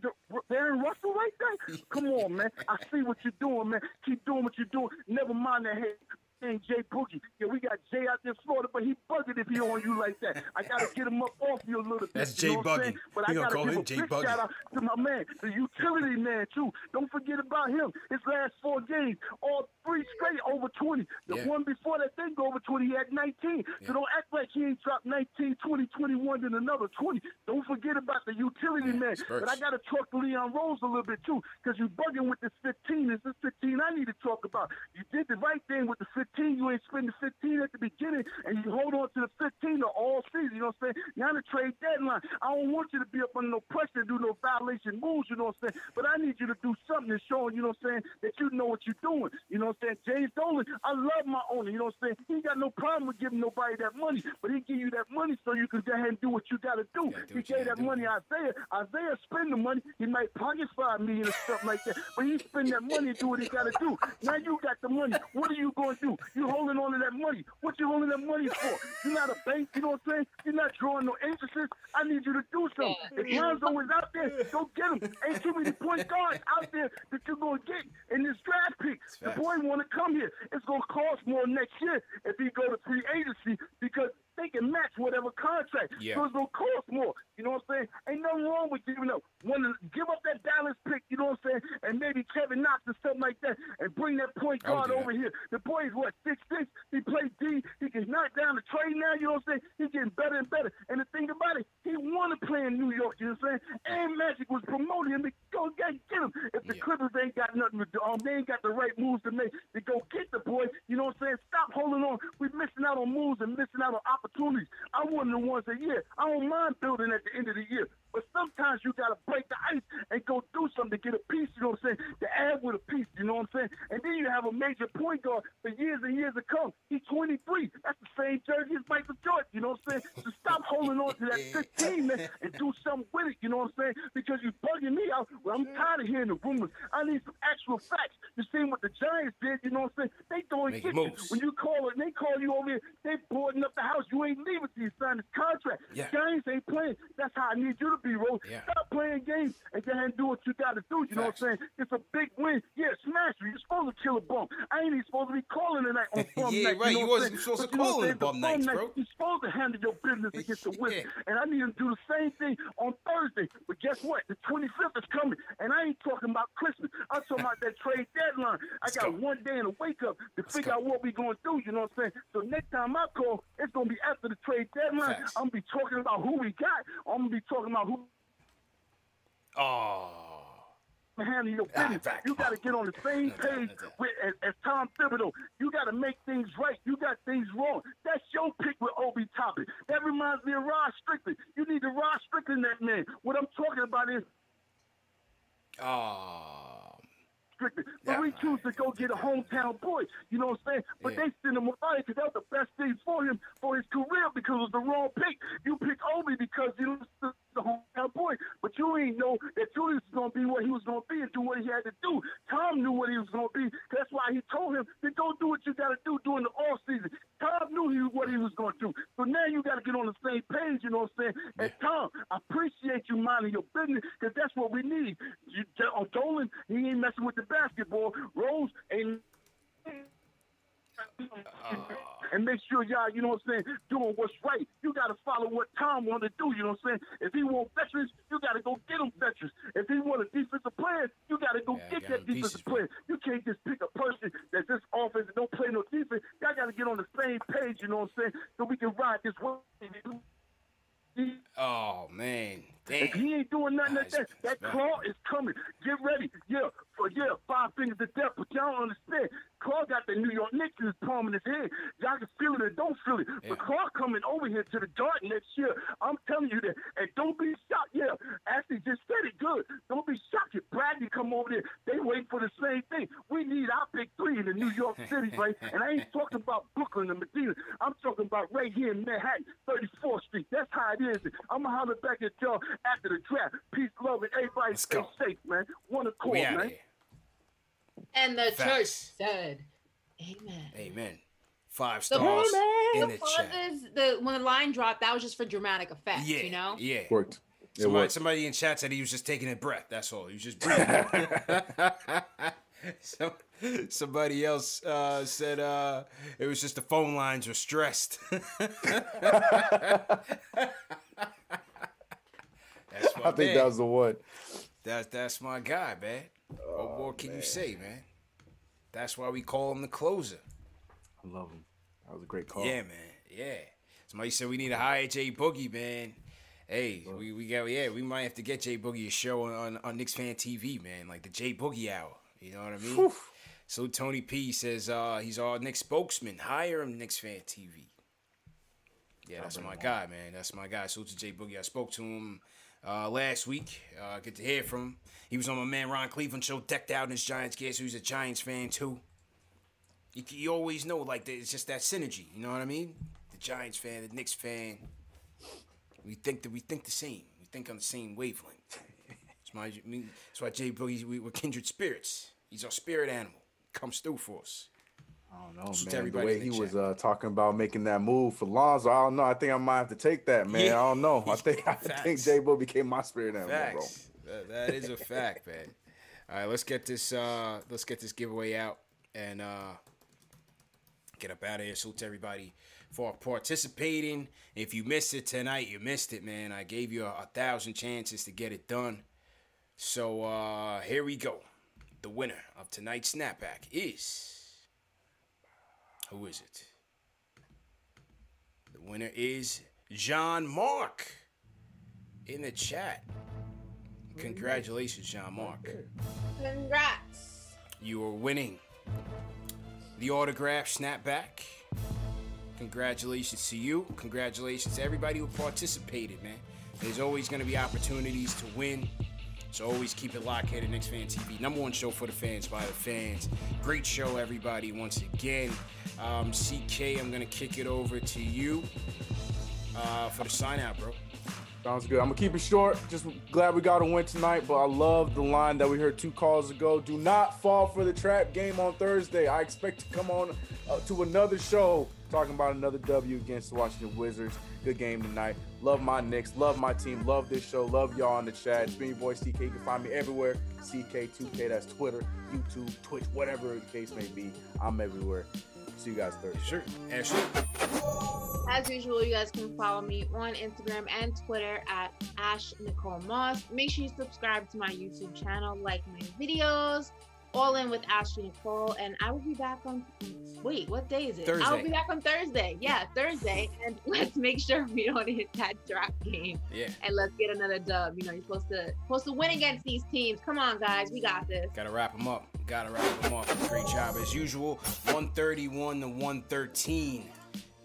Bryon Russell right there. Come on, man. I see what you're doing, man. Keep doing what you're doing. Never mind that head. Ain't Jay Boogie. Yeah, we got Jay out there in Florida, but he bugging if he on you like that. I gotta get him up off you a little bit. That's you Jay know what I'm Buggy. But We I gonna gotta call give him a Jay big Buggy. shout out to my man, the utility man too. Don't forget about him. His last four games, all three straight over 20. The Yeah. one before that didn't go over 20. He had 19. So don't act like he ain't dropped 19, 20, 21, then another 20. Don't forget about the utility man. But I gotta talk to Leon Rose a little bit too, because you bugging with this 15. Is this 15 I need to talk about? You did the right thing with the 15. You ain't spend the 15 at the beginning, and you hold on to the 15 to all season. You know what I'm saying? you Now the trade deadline. I don't want you to be up under no pressure to do no violation moves. You know what I'm saying? But I need you to do something that's showing. You know what I'm saying? That you know what you're doing. You know what I'm saying? James Dolan, I love my owner. You know what I'm saying? He ain't got no problem with giving nobody that money, but he give you that money so you can go ahead and do what you got to do. He gave that money Isaiah. Isaiah spend the money. He might pocket five million or something like that, but he spend that money and do what he got to do. Now you got the money. What are you going to do? You holding on to that money. What you holding that money for? You're not a bank. You know what I'm saying? You're not drawing no interest. I need you to do something. If Lonzo is out there, go get him. Ain't too many point guards out there that you're going to get in this draft pick. The boy want to come here. It's going to cost more next year if he go to free agency because they can match whatever contract. Yeah. So it's gonna cost more. You know what I'm saying? Ain't nothing wrong with giving up. Want to give up that Dallas pick, you know what I'm saying? And maybe Kevin Knox or something like that, and bring that point guard over here. The boy is what six six. He plays D. He can knock down the trade now. You know what I'm saying? He's getting better and better. And the thing about it, he want to play in New York. You know what I'm saying? And Magic was promoting him to go get get him. If the Clippers ain't got nothing to do, um, they ain't got the right moves to make to go get the boy. You know what I'm saying? Stop holding on. We're missing out on moves and missing out on opportunities. I'm one of the ones that yeah, I don't mind building at the end of the year. But sometimes you gotta break the ice and go do something to get a piece, you know what I'm saying? To add with a piece, you know what I'm saying? And then you have a major point guard for years and years to come. He's 23. That's the same jersey as Michael Jordan, you know what I'm saying? So stop holding on to that 15, man, and do something with it, you know what I'm saying? Because you're bugging me out. Well, I'm tired of hearing the rumors. I need some actual facts. You seen what the Giants did, you know what I'm saying? They throwing Making kitchen. When you call it, they call you over here, they boarding up the house. You ain't leaving till you sign this contract. Yeah. Giants ain't playing. That's how I need you to be, Rose. Yeah. Stop playing games and go ahead and do what you got to do. You know what I'm saying? It's a big win. Yeah, smash you. You're supposed to kill a bum. I ain't even supposed to be calling tonight on bum Yeah, night. right. You, You know what wasn't supposed to you call it bum nights, night, bro. You're supposed to handle your business against the Wizards. And I need to do the same thing on Thursday. But guess what? The 25th is coming. And I ain't talking about Christmas. I'm talking about that trade deadline. I got one day in a wake up to figure out what we going to do. You know what I'm saying? So next time I call, it's going to be after the trade deadline. Facts. I'm going to be talking about who we got. I'm going to be talking about who Oh. handle your Ah, business. fact. You got to get on the same page with as, as Tom Thibodeau. You got to make things right. You got things wrong. That's your pick with Obi Toppin. That reminds me of Rod Strickland. You need to Rod Strickland that man. What I'm talking about is Oh. Strickland. But we choose to go get a hometown boy. You know what I'm saying? But Yeah. they send him away because that was the best thing for him for his career because it was the wrong pick. You pick Obi because he was the, hometown boy. But you ain't know that Julius was going to be what he was going to be and do what he had to do. Tom knew what he was going to be. That's why he told him to go do what you got to do during the off season. Tom knew he, what he was going to do. So now you got to get on the same page, you know what I'm saying? And Tom, I appreciate you minding your business because that's what we need. You, on uh, Dolan, he ain't messing with the basketball. Rose ain't. and make sure y'all, you know what I'm saying, doing what's right. You got to follow what Tom want to do. You know what I'm saying? If he want veterans, you got to go get them veterans. If he want a defensive player, you got to go Yeah, get that defensive player. You can't just pick a person that this offense and don't play no defense. Y'all got to get on the same page. You know what I'm saying? So we can ride this one. Oh man, If he ain't doing nothing like that, that claw is coming. Get ready. Yeah, for yeah, five fingers to death, but y'all don't understand. Claw got the New York Knicks in his palm in his hand. Y'all can feel it or don't feel it. But Claw coming over here to the Garden next year. I'm telling you that. And don't be shocked. Yeah, actually just said it good. Don't be shocked if Bradley come over there. They wait for the same thing. We need our big three in the New York City, right? And I ain't talking about Brooklyn and Medina. I'm talking about right here in Manhattan, 34th Street. That's how it is. I'm gonna holler back at y'all after the draft. Peace, love, and everybody stay safe, man. One accord, We man. here. And the Facts. church said, Amen. Amen. Five The, stars in the the part chat. is the when the line dropped, that was just for dramatic effect, Yeah, you know? yeah. Worked. It Somebody, worked. somebody in chat said he was just taking a breath. That's all. He was just breathing. so, somebody else uh, said uh, it was just the phone lines were stressed. that's my I think man. that was the one. That's that's my guy, man. what more can you say, man? That's why we call him the closer. I love him. That was a great call. Yeah, man. Yeah. Somebody said we need to hire Jay Boogie, man. Hey, we, we got yeah, we might have to get Jay Boogie a show on, on, on Knicks Fan TV, man, like the Jay Boogie Hour. You know what I mean? So Tony P says uh, he's our Knicks spokesman. Hire him, Knicks Fan TV. Yeah, that's my guy, man. That's my guy. So to Jay Boogie, I spoke to him uh, last week. Uh, good to hear from him. He was on my man Ron Cleveland show, decked out in his Giants gear, so he's a Giants fan too. You, you always know, like, it's just that synergy. You know what I mean? The Giants fan, the Knicks fan. We think that we think the same. We think on the same wavelength. That's mean, that's why Jay Boogie, we, we're kindred spirits. He's our spirit animal. Comes through for us. I don't know, man. The way he was uh, talking about making that move for Lonzo, I don't know. I think I might have to take that, man. Yeah. I don't know. I think I think J Bo became my spirit animal, bro. That- that is a fact, man. All right, let's get this. Uh, let's get this giveaway out and uh, get up out of here. Salute to everybody for participating. If you missed it tonight, you missed it, man. I gave you a, a thousand chances to get it done. So uh, here we go. The winner of tonight's snapback is. Who is it? The winner is John Mark in the chat. Congratulations, John Mark. Congrats. You are winning the autograph snapback. Congratulations to you. Congratulations to everybody who participated, man. There's always going to be opportunities to win. So always keep it locked here to Knicks Fan TV. Number one show for the fans by the fans. Great show, everybody, once again. Um, CK, I'm going to kick it over to you uh, for the sign out, bro. Sounds good. I'm gonna keep it short. Just glad we got a win tonight, but I love the line that we heard two calls ago. Do not fall for the trap game on Thursday. I expect to come on uh, to another show talking about another W against the Washington Wizards. Good game tonight. Love my Knicks. Love my team. Love this show. Love y'all in the chat. It's been your boy CK. You can find me everywhere. CK2K. That's Twitter, YouTube, Twitch, whatever the case may be. I'm everywhere. See you guys Thursday. Sure. Ashley. As usual, you guys can follow me on Instagram and Twitter at Ash Nicole Moss. Make sure you subscribe to my YouTube channel, like my videos, all in with Ashley Nicole, and I will be back on. Wait, what day is it? I will be back on Thursday. Yeah, Thursday, and let's make sure we don't hit that drop game, Yeah. and let's get another dub. You know, you're supposed to supposed to win against these teams. Come on, guys, we got this. Gotta wrap them up. Gotta wrap them up. Great job as usual. 131 to 113.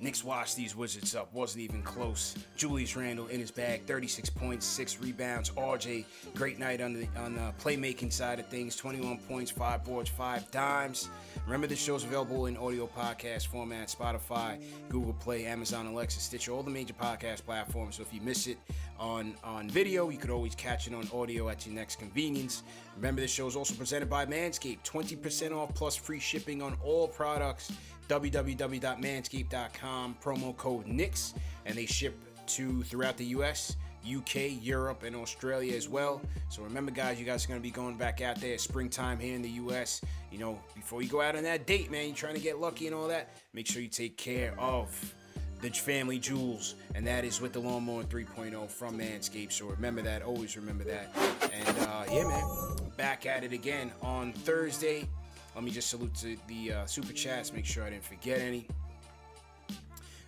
Knicks washed these Wizards up. Wasn't even close. Julius Randle in his bag. 36 points, six rebounds. RJ, great night on the on the playmaking side of things. 21 points, five boards, five dimes. Remember, this show's available in audio podcast format: Spotify, Google Play, Amazon Alexa, Stitcher, all the major podcast platforms. So if you miss it on on video, you could always catch it on audio at your next convenience. Remember, this show is also presented by Manscaped. 20% off plus free shipping on all products. www.manscaped.com. Promo code NIX, and they ship to throughout the U.S. UK, Europe, and Australia as well. So remember, guys, you guys are going to be going back out there. springtime here in the US. You know, before you go out on that date, man, you're trying to get lucky and all that. Make sure you take care of the family jewels, and that is with the Lawnmower 3.0 from Manscaped. So remember that. Always remember that. And uh, yeah, man, back at it again on Thursday. Let me just salute to the uh, super chats. Make sure I didn't forget any.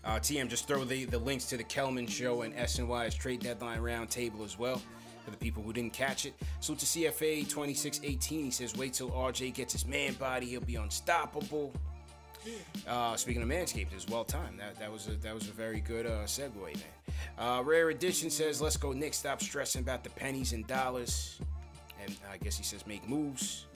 Uh, TM, just throw the, the links to the Kelman Show and SNY's trade deadline roundtable as well for the people who didn't catch it. So to CFA 2618, he says, wait till RJ gets his man body, he'll be unstoppable. Uh, speaking of Manscaped, it's well timed. That, that was a that was a very good uh, segue, man. Uh, Rare Edition says, let's go, Nick. Stop stressing about the pennies and dollars. And I guess he says, make moves.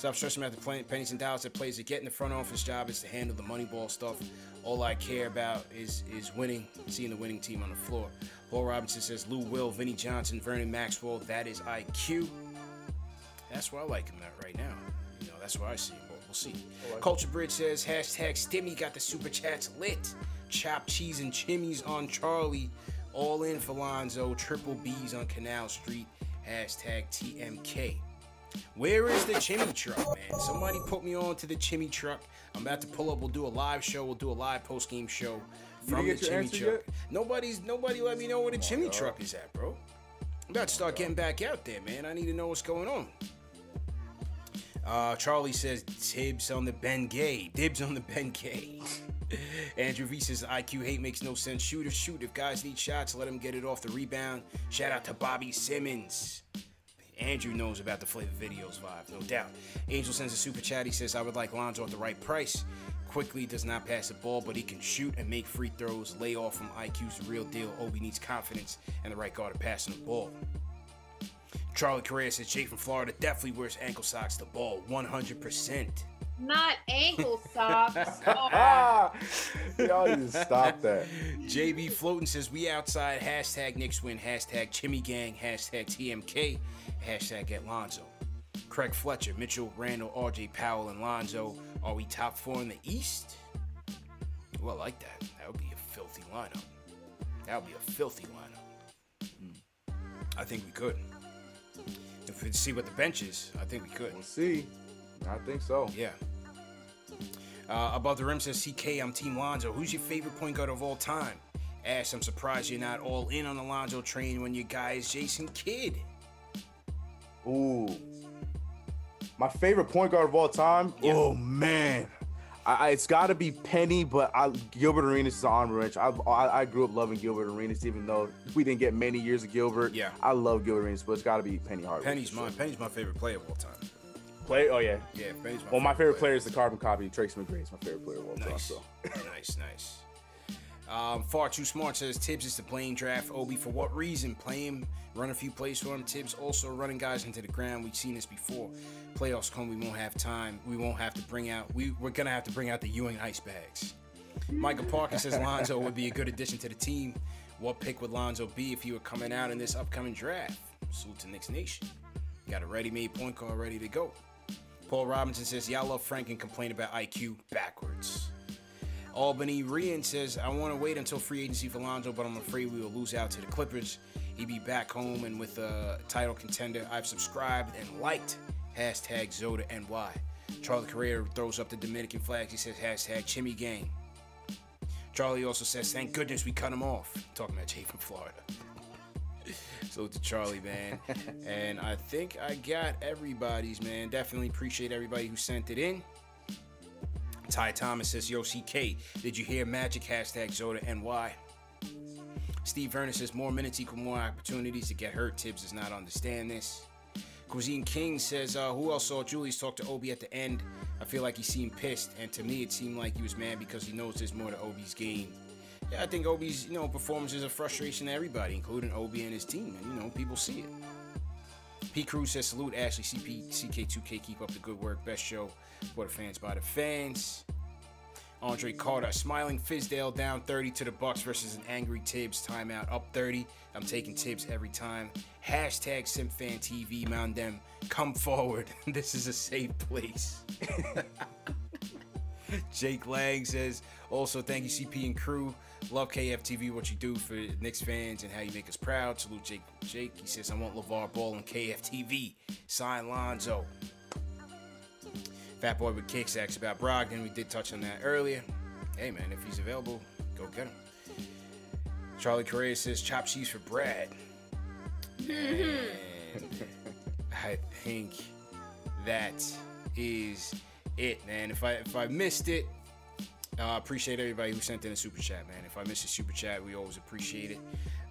Stop stressing about the pennies and dollars that plays to get in The front office job is to handle the money ball stuff. All I care about is is winning, seeing the winning team on the floor. Paul Robinson says Lou Will, Vinnie Johnson, Vernon Maxwell. That is IQ. That's where I like him at right now. You know, that's where I see him. But we'll see. Culture Bridge says hashtag Stimmy got the super chats lit. Chopped cheese and chimneys on Charlie. All in for Lonzo. Triple B's on Canal Street. Hashtag TMK. Where is the chimney truck, man? Somebody put me on to the chimney truck. I'm about to pull up. We'll do a live show. We'll do a live post game show from the chimney truck. Yet? Nobody's nobody let me know where the chimney God. truck is at, bro. I'm about to start getting back out there, man. I need to know what's going on. Uh, Charlie says Thibs on the Ben Gay. Dibs on the Ben Gay. Andrew V says IQ hate makes no sense. Shoot or shoot. If guys need shots, let them get it off the rebound. Shout out to Bobby Simmons. Andrew knows about the flavor videos vibe, no doubt. Angel sends a super chat. He says, I would like Lonzo at the right price. Quickley does not pass the ball, but he can shoot and make free throws. Lay off from IQ's the real deal. Obi needs confidence and the right guard to passing the ball. Charlie Correa says Jake from Florida definitely wears ankle socks to ball 100%. Not ankle socks. Y'all need to stop that. JB Floating says we outside. Hashtag Knicks win. Hashtag Chimmy Gang. Hashtag TMK. Hashtag at Lonzo. Craig Fletcher, Mitchell, Randle, RJ Powell, and Lonzo. Are we top four in the East? Well, I like that. That would be a filthy lineup. That would be a filthy lineup. Mm. I think we could. If we see what the bench is, I think we could. We'll see. I think so. Yeah. Uh, above the rim says CK, I'm Team Lonzo. Who's your favorite point guard of all time? Ash, I'm surprised you're not all in on the Lonzo train when your guy is Jason Kidd. Ooh. My favorite point guard of all time? Yeah. Oh, man. I, it's got to be Penny, but I, Gilbert Arenas is on wrench. I, I, I grew up loving Gilbert Arenas, even though we didn't get many years of Gilbert. Yeah, I love Gilbert Arenas, but it's got to be Penny Hardaway. Penny's my Penny's my favorite player of all time. Play? Oh yeah, yeah. Penny's my well, my favorite player. player is the carbon copy. Tracy McGrady is my favorite player of all nice. time. So nice, nice. Um, far too smart says Thibs is to blame draft Obi for what reason? Play him, run a few plays for him. Thibs also running guys into the ground. We've seen this before. Playoffs come, we won't have time. We won't have to bring out. We we're gonna have to bring out the Ewing ice bags. Michael Parker says Lonzo would be a good addition to the team. What pick would Lonzo be if he were coming out in this upcoming draft? Salute to Knicks Nation. Got a ready-made point guard ready to go. Paul Robinson says, Y'all love Frank and complain about IQ backwards. Albany Rian says, I want to wait until free agency for Lonzo, but I'm afraid we will lose out to the Clippers. He'd be back home and with a title contender. I've subscribed and liked hashtag Zoda NY. Charlie Correa throws up the Dominican flags. He says hashtag Chimmy Gang. Charlie also says, thank goodness we cut him off. Talking about Jay from Florida. So to Charlie, man. and I think I got everybody's, man. Definitely appreciate everybody who sent it in. Ty Thomas says, Yo, CK, did you hear Magic? Hashtag Zoda NY. Steve Vernon says, More minutes equal more opportunities to get hurt. Thibs does not understand this. Cuisine King says, uh, Who else saw Julius talk to Obi at the end? I feel like he seemed pissed, and to me, it seemed like he was mad because he knows there's more to Obi's game. Yeah, I think Obi's, you know, performance is a frustration to everybody, including Obi and his team, and you know, people see it. P. Cruz says, Salute Ashley, CP, CK2K, keep up the good work. Best show for the fans by the fans. Andre Carter, smiling Fizdale down 30 to the Bucks versus an angry Thibs timeout up 30. I'm taking Thibs every time. Hashtag SimFanTV, Mount them. Come forward. this is a safe place. Jake Lang says, also thank you CP and crew. Love KFTV, what you do for Knicks fans and how you make us proud. Salute Jake. Jake, he says, I want LaVar Ball on KFTV. Sign Lonzo. Fat Boy with Kicks asks about Brogdon. We did touch on that earlier. Hey, man, if he's available, go get him. Charlie Correa says, chop cheese for Brad. Mm-hmm. And I think that is it, man. If I if I missed it, uh, appreciate everybody who sent in a super chat, man. If I missed a super chat, we always appreciate it.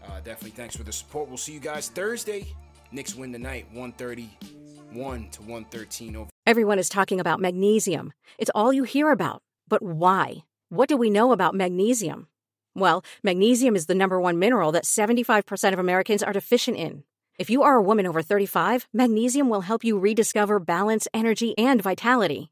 Uh, definitely thanks for the support. We'll see you guys Thursday. Knicks win tonight, 131 to 113 over. Everyone is talking about magnesium. It's all you hear about. But why? What do we know about magnesium? Well, magnesium is the number one mineral that 75% of Americans are deficient in. If you are a woman over 35, magnesium will help you rediscover balance, energy, and vitality.